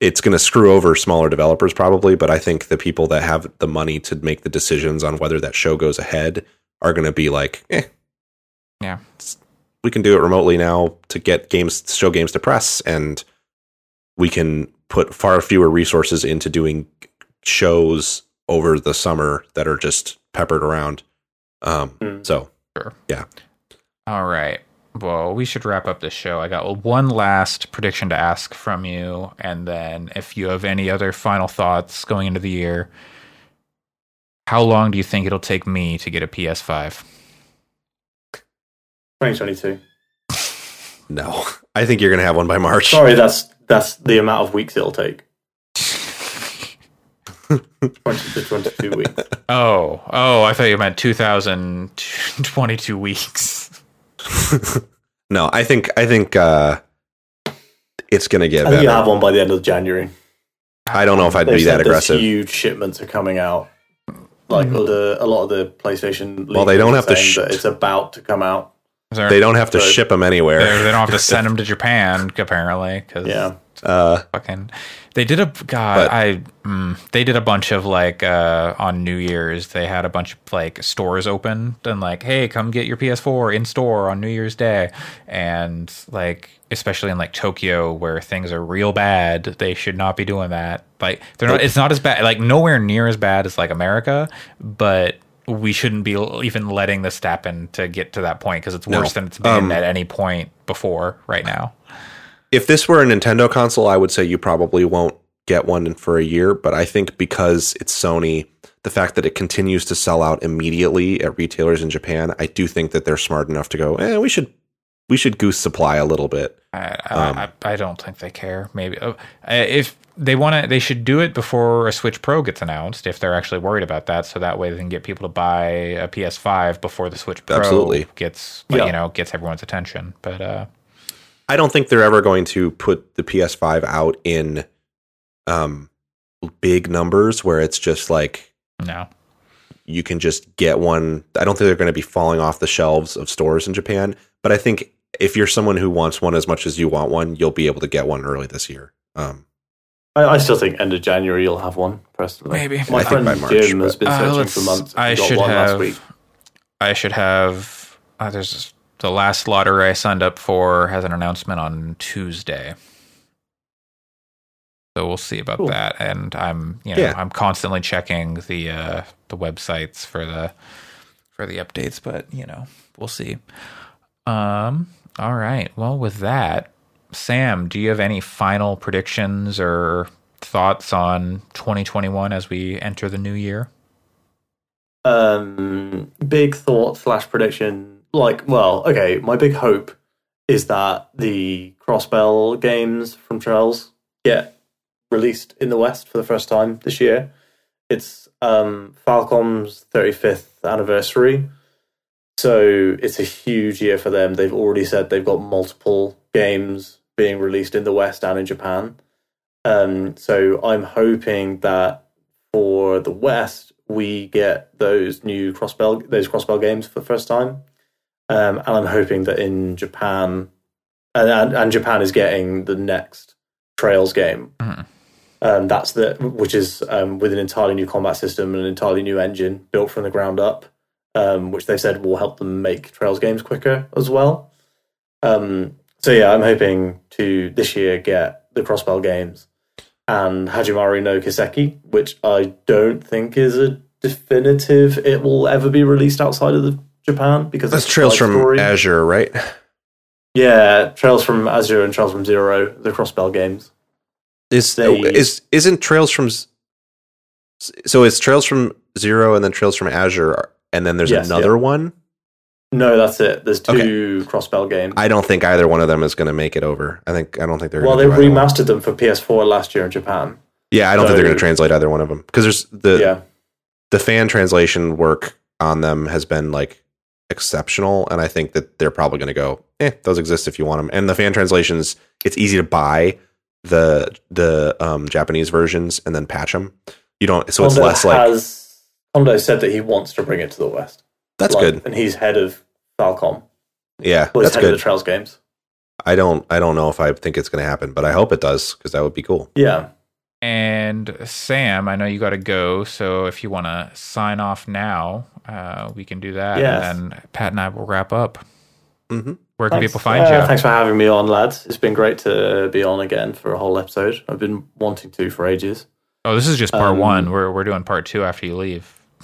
B: it's gonna screw over smaller developers probably, but I think the people that have the money to make the decisions on whether that show goes ahead are gonna be like, eh,
A: yeah
B: we can do it remotely now to get games show games to press and we can put far fewer resources into doing shows over the summer that are just peppered around um
C: Hmm.
B: so
A: all right well we should wrap up this show I got one last prediction to ask from you and then if you have any other final thoughts going into the year how long do you think it'll take me to get a PS5
C: 2022. (laughs)
B: no i think you're gonna have one by march
C: Sorry, that's that's the amount of weeks it'll take. (laughs) 20 to 22 weeks.
A: Oh, oh, I thought you meant 2022 weeks. (laughs)
B: no i think i think uh it's gonna get
C: I think
B: better
C: you'll have one by the end of January.
B: i don't know if i'd
C: They
B: be
C: said
B: that aggressive
C: Huge shipments are coming out. Like
A: Mhm.
C: all the, a lot of the PlayStation.
B: Well, they don't have to
C: saying
B: sh-
C: it's about to come out.
A: There-
B: they don't have to
C: Right.
B: ship them anywhere
A: they don't have to send (laughs) them to Japan, apparently, because
C: Yeah.
B: Uh,
A: fucking they did a god
B: But-
A: i mm, they did a bunch of like uh on new year's they had a bunch of like stores open and like hey come get your ps4 in store on new year's day. And like especially in like tokyo where things are real bad they should not be doing that. Like they're not it's not as bad like nowhere near as bad as like america but we shouldn't be even letting this happen to get to that point because it's
B: No.
A: worse than it's been
B: Um,
A: at any point before right now
B: if this were a Nintendo console, I would say you probably won't get one for a year. But I think because it's Sony, the fact that it continues to sell out immediately at retailers in Japan, I do think that they're smart enough to go. Eh, we should we should goose supply a little bit.
A: I,
B: Um,
A: I, I don't think they care. Maybe uh, if they want to, they should do it before a Switch Pro gets announced. If they're actually worried about that, so that way they can get people to buy a PS5 before the Switch Pro
B: Absolutely.
A: gets,
C: Yeah.
A: you know, gets everyone's attention. But uh,
B: I don't think they're ever going to put the PS5 out in um big numbers where it's just like
A: no,
B: you can just get one. I don't think they're going to be falling off the shelves of stores in Japan, but I think if you're someone who wants one as much as you want one, you'll be able to get one early this year. Um,
C: I, I still think end of January you'll have one. Personally,
A: Maybe.
C: my
B: I think
C: friend
B: by March,
C: Jim has been
A: Uh,
C: searching
A: let's-
C: for months.
A: I
C: got
A: should
C: one last
A: have.
C: week.
A: I should have. Uh, there's the last lottery I signed up for has an announcement on Tuesday. So we'll see about
C: Cool.
A: that, and I'm you know
B: Yeah.
A: I'm constantly checking the uh, the websites for the for the updates, but you know we'll see. Um. All right. Well, with that, Sam, do you have any final predictions or thoughts on 2021 as we enter the new year?
C: um, big thought slash prediction. Like, well, okay, my big hope is that the Crossbell games from Trails get released in the West for the first time this year. It's um, Falcom's 35th anniversary. So it's a huge year for them. They've already said they've got multiple games being released in the West and in Japan. Um, so I'm hoping that for the West, we get those new crossbell those crossbell games for the first time, um, and I'm hoping that in Japan, and, and, and Japan is getting the next Trails game.
A: Mhm.
C: Um, that's the which is um, with an entirely new combat system and an entirely new engine built from the ground up, um, which they said will help them make Trails games quicker as well. Um, so yeah, I'm hoping to this year get the crossbell games and Hajimari no Kiseki, which I don't think is a definitive it will ever be released outside of the Japan because
B: that's Trails from
C: story.
B: Azure, right?
C: Yeah, Trails from Azure and Trails from Zero, the crossbell games.
B: Is
C: They- oh,
B: is isn't Trails from so it's Trails from Zero and then Trails from Azure and then there's
C: Yes,
B: another one.
C: No, that's it. There's two crossbell games.
B: I don't think either one of them is going to make it over. I think I don't think they're.
C: well, they
B: do either one.
C: remastered them for PS4 last year in Japan.
B: Yeah, I don't think they're going to translate either one of them because there's the
C: yeah,
B: the fan translation work on them has been like exceptional, and I think that they're probably going to go. Eh, those exist if you want them. And the fan translations, it's easy to buy the the um, Japanese versions and then patch them. You don't, so it's
C: Kondo
B: less like
C: has Kondo said that he wants to bring it to the West.
B: that's
C: Like,
B: good.
C: and he's head of Falcom.
B: Yeah,
C: Well,
B: that's
C: head of
B: good.
C: the Trails games.
B: I don't I don't know if I think it's going to happen, but I hope it does because that would be cool.
C: Yeah.
A: And Sam, I know you got to go, so if you want to sign off now, uh, we can do that,
C: Yes.
A: and then Pat and I will wrap up.
B: hmm
A: Where can
C: Thanks.
A: people find
C: Uh,
A: you?
C: Thanks for having me on, lads. It's been great to be on again for a whole episode. I've been wanting to for ages.
A: Oh, this is just part
C: Um,
A: one. We're we're doing part two after you leave. (laughs)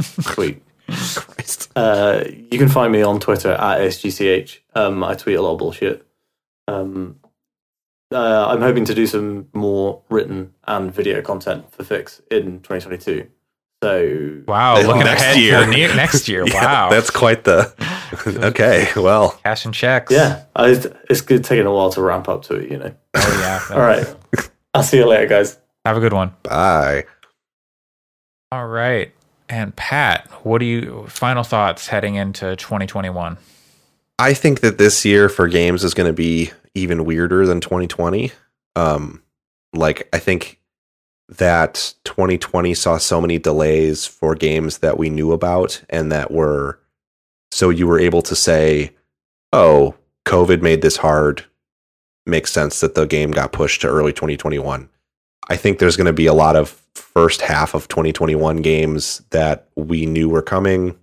C: Sweet.
B: Christ.
C: Uh, you can find me on Twitter at SGCH. Um, I tweet a lot of bullshit. Um, uh, I'm hoping to do some more written and video content for Fyx in 2022. So
A: Wow, looking
B: next
A: ahead
B: year.
A: for ne- next year. (laughs)
B: Yeah,
A: wow,
B: that's quite the. (laughs) okay, well,
A: cash and checks.
C: yeah, I, it's good taking a while to ramp up to it. You know.
A: Oh, yeah. (laughs)
C: All right. I'll see you later, guys.
A: Have a good one.
B: bye.
A: All right. And Pat, what do you final thoughts heading into 2021?
B: I think that this year for games is going to be even weirder than 2020. Um, like I think that 2020 saw so many delays for games that we knew about and that were so you were able to say, "Oh, COVID made this hard. makes sense that the game got pushed to early 2021. I think there's going to be a lot of first half of 2021 games that we knew were coming.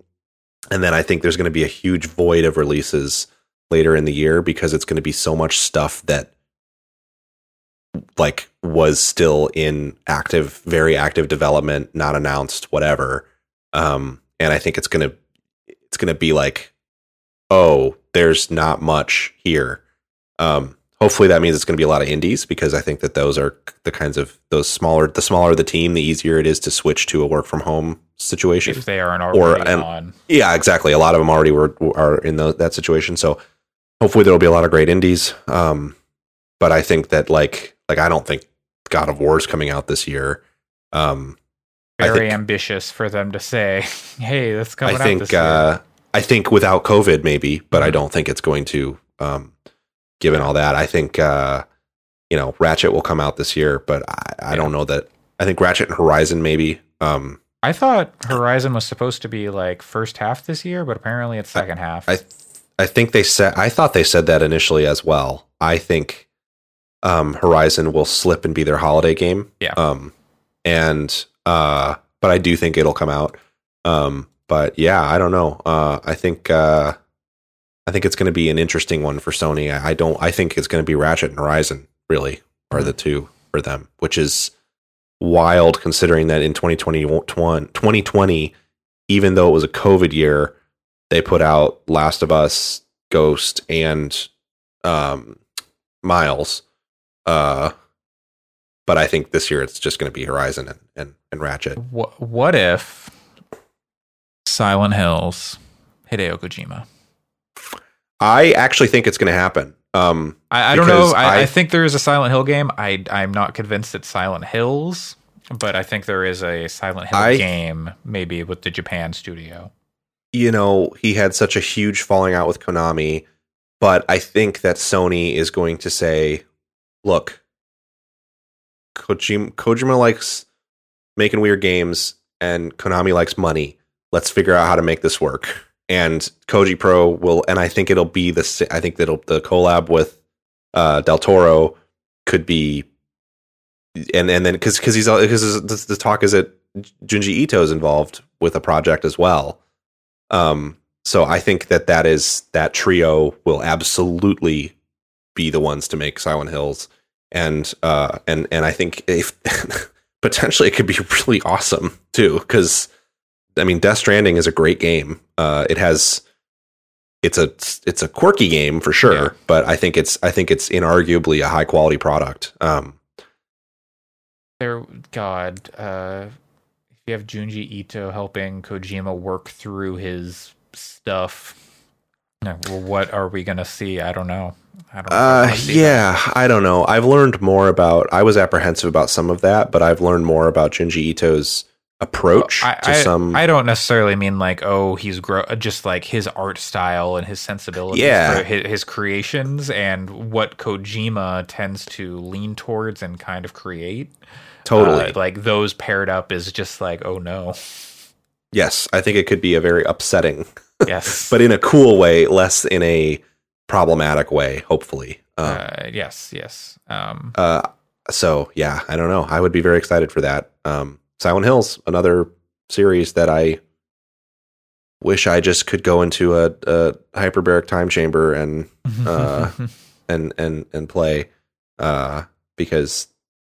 B: And then I think there's going to be a huge void of releases later in the year because it's going to be so much stuff that like was still in active very active development not announced whatever. Um and i think it's going to it's going to be like oh there's not much here. Um hopefully that means it's going to be a lot of indies because i think that those are the kinds of those smaller the smaller the team the easier it is to switch to a work from home situation
A: if they aren't already
B: Or- and-
A: on.
B: yeah, exactly. A lot of them already were are in the, that situation. So hopefully there will be a lot of great indies. Um, but I think that like like I don't think God of War is coming out this year. Um,
A: Very
B: think-
A: ambitious for them to say, (laughs) "Hey, that's coming
B: I
A: out
B: think
A: this year."
B: uh, I think without COVID maybe, but I
A: Mhm.
B: don't think it's going to. Um, given all that, I think uh, you know Ratchet will come out this year, but I, I
A: Yeah.
B: don't know that. I think Ratchet and Horizon maybe. Um,
A: I thought Horizon was supposed to be like first half this year, but apparently it's second half.
B: I I think they said I thought they said that initially as well. I think um, Horizon will slip and be their holiday game.
A: Yeah.
B: Um, and uh, but I do think it'll come out. Um, but yeah, I don't know. Uh, I think uh, I think it's going to be an interesting one for Sony. I, I don't. I think it's going to be Ratchet and Horizon. Really, are the two for them, which is wild considering that in 2021, 2020, even though it was a COVID year, they put out Last of Us, Ghost, and um, Miles. Uh, but I think this year it's just going to be Horizon and, and, and Ratchet.
A: what, what if Silent Hills, Hideo Kojima?
B: I actually think it's going to happen. Um,
A: I, I don't know. I, I,
B: I-
A: think there is a Silent Hill game. I I'm not convinced it's Silent Hills, but I think there is a Silent Hill game, maybe with the Japan studio.
B: you know, he had such a huge falling out with Konami, but I think that Sony is going to say, look, Kojima, Kojima likes making weird games and Konami likes money. Let's figure out how to make this work. And Koji Pro will, and I think it'll be the, I think that'll, the collab with uh, Del Toro could be, and, and then, because because he's, because the, the talk is that Junji Ito is involved with a project as well. Um, so I think that that is that trio will absolutely be the ones to make Silent Hills, and uh, and and I think if (laughs) potentially it could be really awesome too, because I mean, Death Stranding is a great game. Uh, it has it's a it's a quirky game for sure,
A: Yeah.
B: but I think it's I think it's inarguably a high quality product. Um,
A: There, God, uh, if you have Junji Ito helping Kojima work through his stuff, well, what are we gonna see? I don't know. I don't. know if I
B: Uh,
A: wanna that.
B: yeah, I don't know. I've learned more about. I was apprehensive about some of that, but I've learned more about Junji Ito's approach
A: I,
B: to some.
A: I don't necessarily mean like oh he's gro- just like his art style and his sensibilities
B: Yeah.
A: for his, his creations and what Kojima tends to lean towards and kind of create.
B: totally.
A: Uh, like those paired up is just like oh no.
B: yes, I think it could be a very upsetting,
A: Yes. (laughs)
B: but in a cool way, less in a problematic way. Hopefully. Um,
A: uh, yes, yes. Um,
B: uh, so yeah, I don't know. I would be very excited for that. Um, Silent Hills, another series that I wish I just could go into a, a hyperbaric time chamber and uh, (laughs) and and and play uh because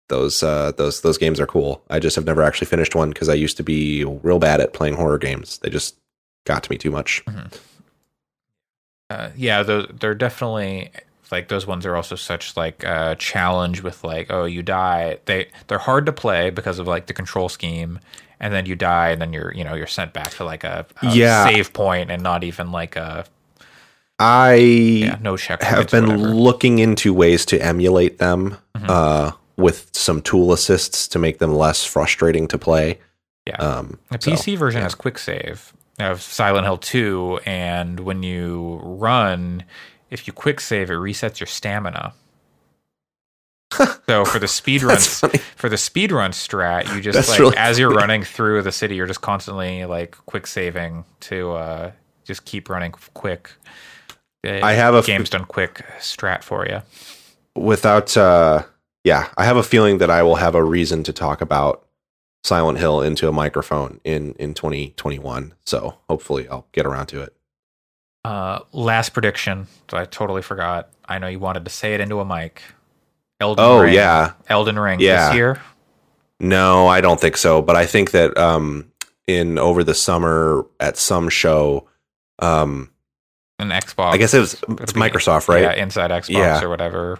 B: those uh those those games are cool. I just have never actually finished one because I used to be real bad at playing horror games. They just got to me too much.
A: uh, yeah, those they're definitely like those ones are also such like a challenge with like oh you die they they're hard to play because of like the control scheme and then you die and then you're you know you're sent back to like a, a
B: Yeah.
A: save point and not even like a
B: I
A: yeah no check
B: have been looking into ways to emulate them
A: Mhm.
B: uh with some tool assists to make them less frustrating to play.
A: Yeah.
B: Um
A: The
B: so,
A: PC version
B: yeah.
A: has quick save of Silent Hill 2, and when you run, if you quick save, it resets your stamina. (laughs) so for the speed run, for the speed run strat, you just
B: That's
A: like
B: really
A: as you're
B: funny.
A: running through the city, you're just constantly like quick saving to uh, just keep running quick.
B: I have a
A: game's done quick strat for you.
B: without uh yeah, I have a feeling that I will have a reason to talk about Silent Hill into a microphone in in 2021. So hopefully I'll get around to it.
A: Uh, last prediction. That I totally forgot. I know you wanted to say it into a mic. Elden
B: Oh
A: Ring.
B: yeah.
A: Elden Ring
B: Yeah.
A: this year.
B: No, I don't think so, but I think that um in over the summer at some show um
A: An Xbox.
B: I guess it was it's Microsoft, right?
A: Yeah, inside Xbox
B: Yeah.
A: or whatever.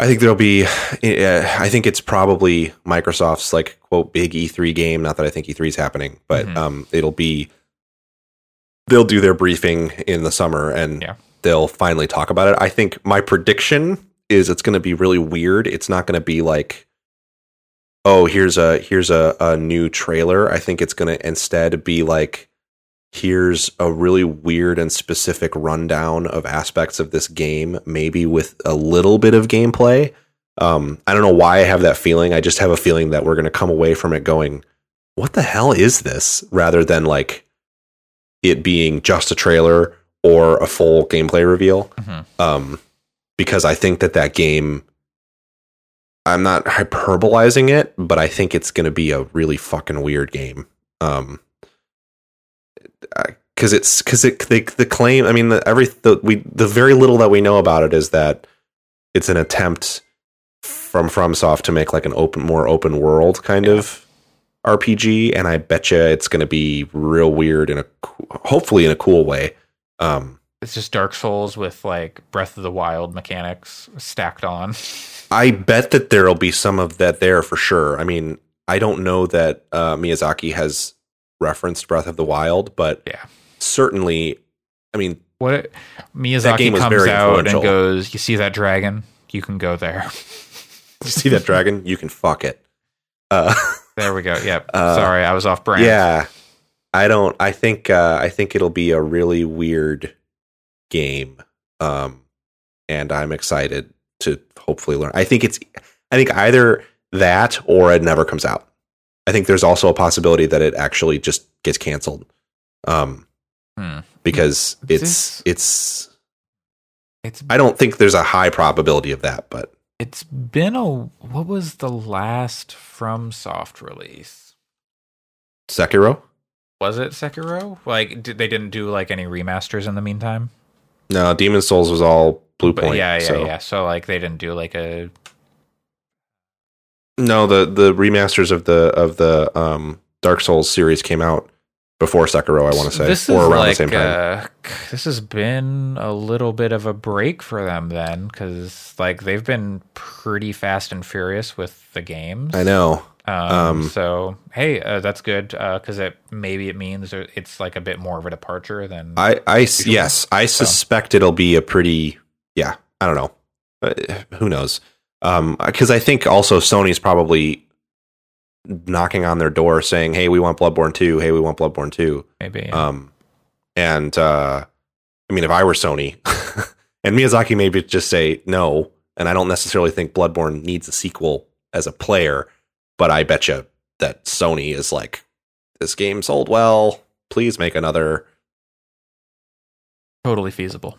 B: I think there'll be. Uh, I think it's probably Microsoft's like quote big E3 game. Not that I think E3 is happening, but
A: Mhm.
B: um, it'll be. They'll do their briefing in the summer, and
A: Yeah.
B: they'll finally talk about it. I think my prediction is it's going to be really weird. It's not going to be like, oh, here's a here's a, a new trailer. I think it's going to instead be like, here's a really weird and specific rundown of aspects of this game, maybe with a little bit of gameplay. Um, I don't know why I have that feeling. I just have a feeling that we're going to come away from it going, what the hell is this? Rather than like it being just a trailer or a full gameplay reveal.
A: Mhm.
B: Um, because I think that that game, I'm not hyperbolizing it, but I think it's going to be a really fucking weird game. Um, because it's because it the, the claim. I mean, the, every the we the very little that we know about it is that it's an attempt from FromSoft to make like an open, more open world kind of RPG, and I bet you it's going to be real weird in a hopefully in a cool way. Um,
A: It's just Dark Souls with like Breath of the Wild mechanics stacked on. (laughs)
B: I bet that there'll be some of that there for sure. I mean, I don't know that uh, Miyazaki has referenced Breath of the Wild, but
A: Yeah.
B: certainly, I mean,
A: What Miyazaki comes out and goes, "You see that dragon? You can go there." (laughs)
B: you see that dragon, you can fuck it. Uh, (laughs)
A: There we go. Yep.
B: Uh,
A: Sorry, I was off brand.
B: yeah, I don't. I think. Uh, I think it'll be a really weird game, um, and I'm excited to hopefully learn. I think it's. I think either that or it never comes out. I think there's also a possibility that it actually just gets canceled, um,
A: Hmm.
B: because it's it's.
A: It's
B: I don't think there's a high probability of that, but
A: it's been a what was the last from soft release?
B: Sekiro.
A: Was it Sekiro? Like did, they didn't do like any remasters in the meantime?
B: No, Demon Souls was all Blue
A: But yeah, yeah,
B: so.
A: yeah. So like they didn't do like a
B: No, the the remasters of the of the um Dark Souls series came out before Sekiro, I want to say,
A: this
B: or around
A: like
B: the same time.
A: uh, this has been a little bit of a break for them then because like they've been pretty fast and furious with the games.
B: I know.
A: Um,
B: Um,
A: so hey, uh, that's good because it maybe it means it's like a bit more of a departure than
B: I
A: Usually.
B: yes, I suspect it'll be a pretty yeah. I don't know. Uh, who knows? Um, because I think also Sony's probably knocking on their door saying, "Hey, we want Bloodborne 2. Hey, we want Bloodborne 2."
A: maybe.
B: Um, and uh, I mean, if I were Sony, (laughs) and Miyazaki maybe just say no, and I don't necessarily think Bloodborne needs a sequel as a player, but I bet you that Sony is like, this game sold well. Please make another.
A: totally feasible.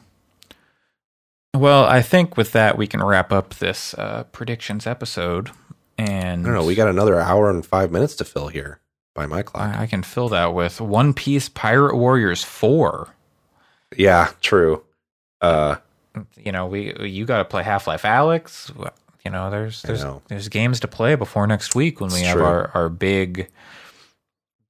A: Well, I think with that we can wrap up this uh, predictions episode, and
B: I don't know. We got another hour and five minutes to fill here by my clock.
A: I, I can fill that with One Piece Pirate Warriors Four.
B: yeah, true. Uh,
A: You know, we you got to play Half Life Alyx. You know, there's there's
B: know.
A: there's games to play before next week when we
B: It's
A: have
B: true.
A: our our big,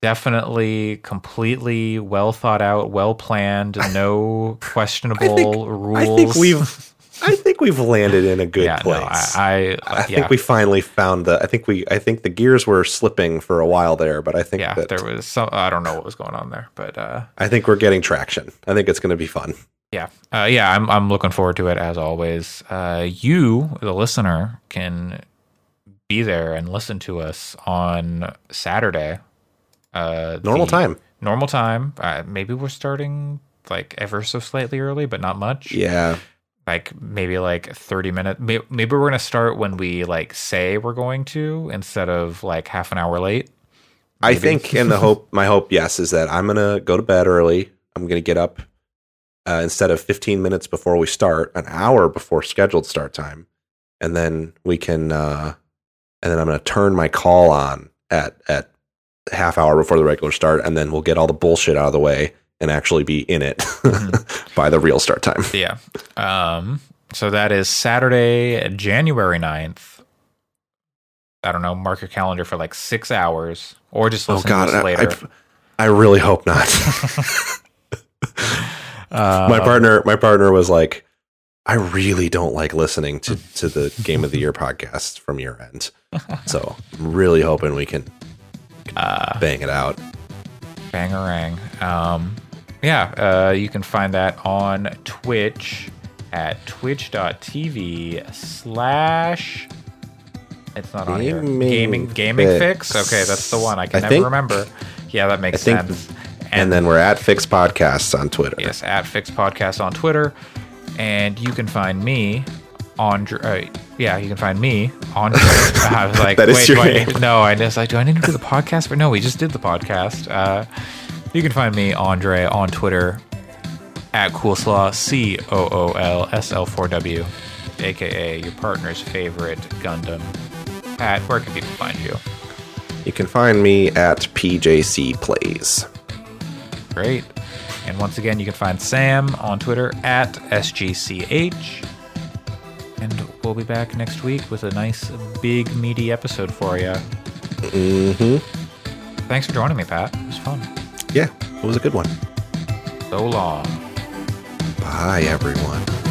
A: definitely completely well thought out, well planned, (laughs) no questionable rules.
B: I think we've, (laughs) I think we've landed in a good
A: yeah,
B: place.
A: no, I, I,
B: I
A: yeah.
B: think we finally found the. I think we. I think the gears were slipping for a while there, but I think
A: yeah,
B: that
A: there was some. I don't know what was going on there, but uh,
B: I think we're getting traction. I think it's going to be fun.
A: yeah, uh, yeah, I'm I'm looking forward to it as always. Uh, you, the listener, can be there and listen to us on Saturday. Uh,
B: Normal time.
A: Normal time. Uh, maybe we're starting like ever so slightly early, but not much.
B: Yeah,
A: Like maybe like 30 minutes. Maybe, maybe we're gonna start when we like say we're going to instead of like half an hour late.
B: I think, and the hope, my hope, yes, is that I'm gonna go to bed early. I'm gonna get up uh, instead of 15 minutes before we start, an hour before scheduled start time, and then we can, uh, and then I'm going to turn my call on at at half hour before the regular start, and then we'll get all the bullshit out of the way and actually be in it (laughs) by the real start time.
A: Yeah. Um, so that is Saturday, January 9th. I don't know, mark your calendar for like six hours or just
B: Oh
A: listen
B: God,
A: to this
B: I,
A: later.
B: I, I really hope not.
A: Uh, (laughs) (laughs)
B: my partner, my partner was like, I really don't like listening to to the Game of the Year podcast from your end. So I'm really hoping we can
A: uh,
B: bang it out.
A: Bangarang. Um, yeah, uh, you can find that on Twitch at twitch.tv slash. It's not on here.
B: Gaming
A: Gaming Gaming Fyx.
B: Fyx.
A: Okay, that's the one. I can
B: I
A: never
B: think-
A: remember. Yeah, that makes
B: I think-
A: sense.
B: And then we're at Fyx Podcasts on Twitter.
A: yes, at Fyx Podcast on Twitter, and you can find me on. Uh, yeah, you can find me on. (laughs) I was like,
B: That is
A: wait,
B: your
A: do I need- no, I just like, do I need to do the podcast? But no, we just did the podcast. Uh, you can find me, Andre, on Twitter at Coolslaw, C O O L S L 4 W, aka your partner's favorite Gundam. Pat, where can people find you?
B: You can find me at PJC Plays.
A: Great. And once again, you can find Sam on Twitter at SGCH. And we'll be back next week with a nice, big, meaty episode for you.
B: Mm hmm.
A: Thanks for joining me, Pat. It was fun.
B: Yeah, it was a good one.
A: So long.
B: Bye, everyone.